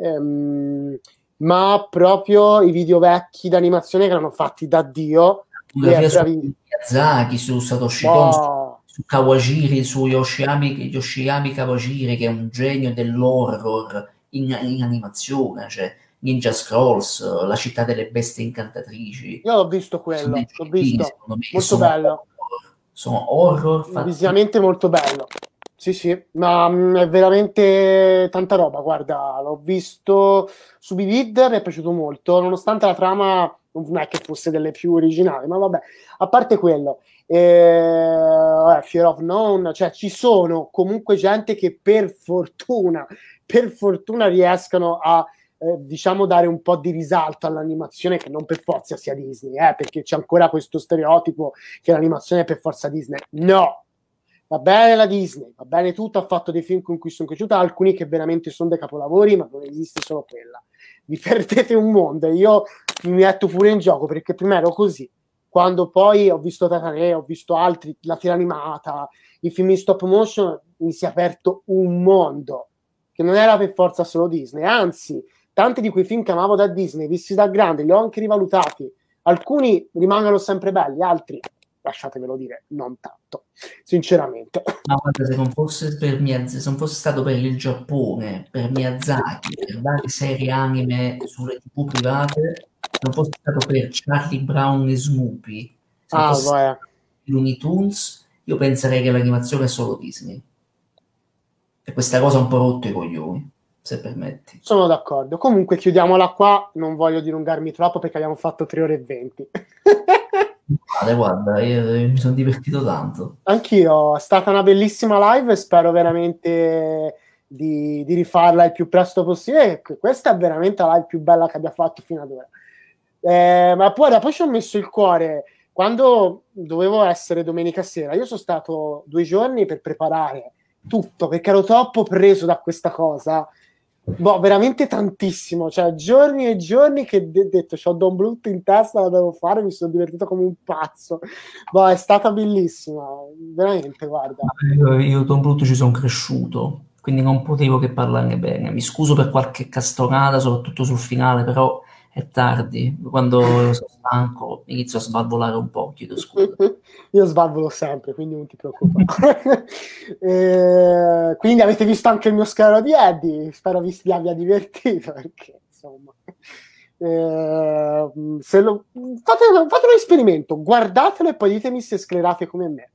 Ehm, ma proprio i video vecchi d'animazione che erano fatti da Dio, Una è su. Miyazaki, su Satoshi Kon, su- Kawajiri, su Yoshiyami, Yoshiyami Kawajiri, che è un genio dell'horror in, in animazione, cioè Ninja Scrolls, La città delle bestie incantatrici. io l'ho visto quello, l'ho visto, me, molto bello. horror, sono horror fatti visivamente molto bello. Sì, sì, ma mm, è veramente tanta roba. Guarda, l'ho visto su Vivid, mi è piaciuto molto, nonostante la trama non è che fosse delle più originali, ma vabbè, a parte quello, eh, Fear of Known, cioè ci sono comunque gente che per fortuna, per fortuna riescano a eh, diciamo dare un po' di risalto all'animazione che non per forza sia Disney, eh, perché c'è ancora questo stereotipo che l'animazione è per forza Disney. No, va bene la Disney, va bene tutto, ha fatto dei film con cui sono cresciuta, alcuni che veramente sono dei capolavori, ma non esiste solo quella. Vi perdete un mondo e io mi metto pure in gioco perché prima ero così. Quando poi ho visto Tatane, ho visto altri, la tira animata, i film in stop motion, mi si è aperto un mondo che non era per forza solo Disney, anzi, tanti di quei film che amavo da Disney, visti da grande, li ho anche rivalutati. Alcuni rimangono sempre belli, altri lasciatemelo dire, non tanto, sinceramente. Ma guarda, se non fosse per Miyazaki, se non fosse stato per il Giappone, per Miyazaki, per varie serie anime sulle tv private, se non fosse stato per Charlie Brown e Snoopy, se ah, fosse Looney Tunes, io penserei che l'animazione è solo Disney. E questa cosa ha un po' rotto i coglioni, se permetti. Sono d'accordo. Comunque chiudiamola qua, non voglio dilungarmi troppo perché abbiamo fatto 3 ore e 20. Guarda, guarda, io, io mi sono divertito tanto. Anch'io, è stata una bellissima live e spero veramente di, di, rifarla il più presto possibile. Questa è veramente la live più bella che abbia fatto fino ad ora. Eh, ma poi, poi ci ho messo il cuore quando dovevo essere domenica sera. Io sono stato due giorni per preparare tutto perché ero troppo preso da questa cosa boh, veramente tantissimo, cioè giorni e giorni che ho de- detto ho Don Bluth in testa, la devo fare, mi sono divertito come un pazzo, boh, è stata bellissima, veramente, guarda. Io, Don Bluth ci sono cresciuto, quindi non potevo che parlarne bene, mi scuso per qualche castonata, soprattutto sul finale, però è tardi, quando sono stanco inizio a svalvolare un po', chiedo scusa. Io svalvolo sempre, quindi non ti preoccupare. eh, quindi avete visto anche il mio scalo di Eddie, spero vi, vi abbia divertito, perché insomma... Eh, se lo, fate, fate un esperimento, guardatelo e poi ditemi se sclerate come me.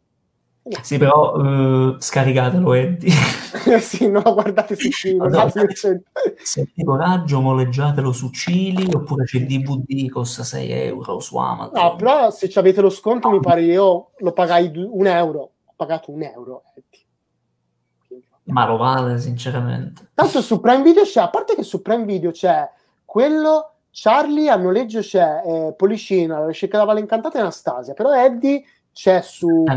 Sì, però uh, scaricatelo, Eddie. sì, no, guardate su Cili. No, se avete coraggio, moleggiatelo su Cili, oppure c'è il DVD, costa 6 euro su Amazon. No, però se avete lo sconto, mi pare io lo pagai un euro. Ho pagato un euro, Eddie. Ma lo vale, sinceramente. Tanto su Prime Video c'è, a parte che su Prime Video c'è quello... Charlie a noleggio c'è eh, Policina, la ricerca della Valle Incantata e Anastasia, però Eddie c'è su da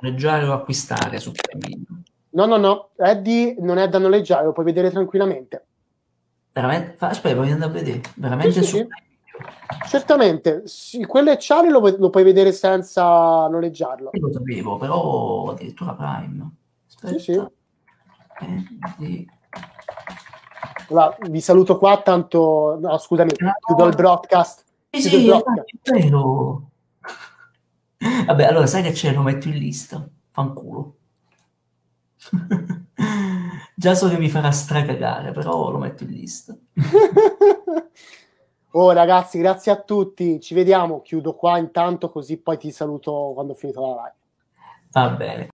noleggiare o acquistare su Prime No, no, no, Eddie non è da noleggiare, lo puoi vedere tranquillamente. Veramente? Aspetta, voglio andare a vedere. Veramente sì, su sì. Certamente, sì, quello è Charlie lo, lo, puoi vedere senza noleggiarlo. Io lo sapevo, però addirittura Prime. Aspetta. Sì, sì. Eddie. Allora, vi saluto qua, tanto... No, scusami, chiudo il broadcast. Sì, sì, il broadcast. è vero. Vabbè, allora sai che c'è? Lo metto in lista. Fanculo. Già so che mi farà stracagare, però lo metto in lista. oh ragazzi, grazie a tutti. Ci vediamo. Chiudo qua intanto così poi ti saluto quando ho finito la live. Va bene.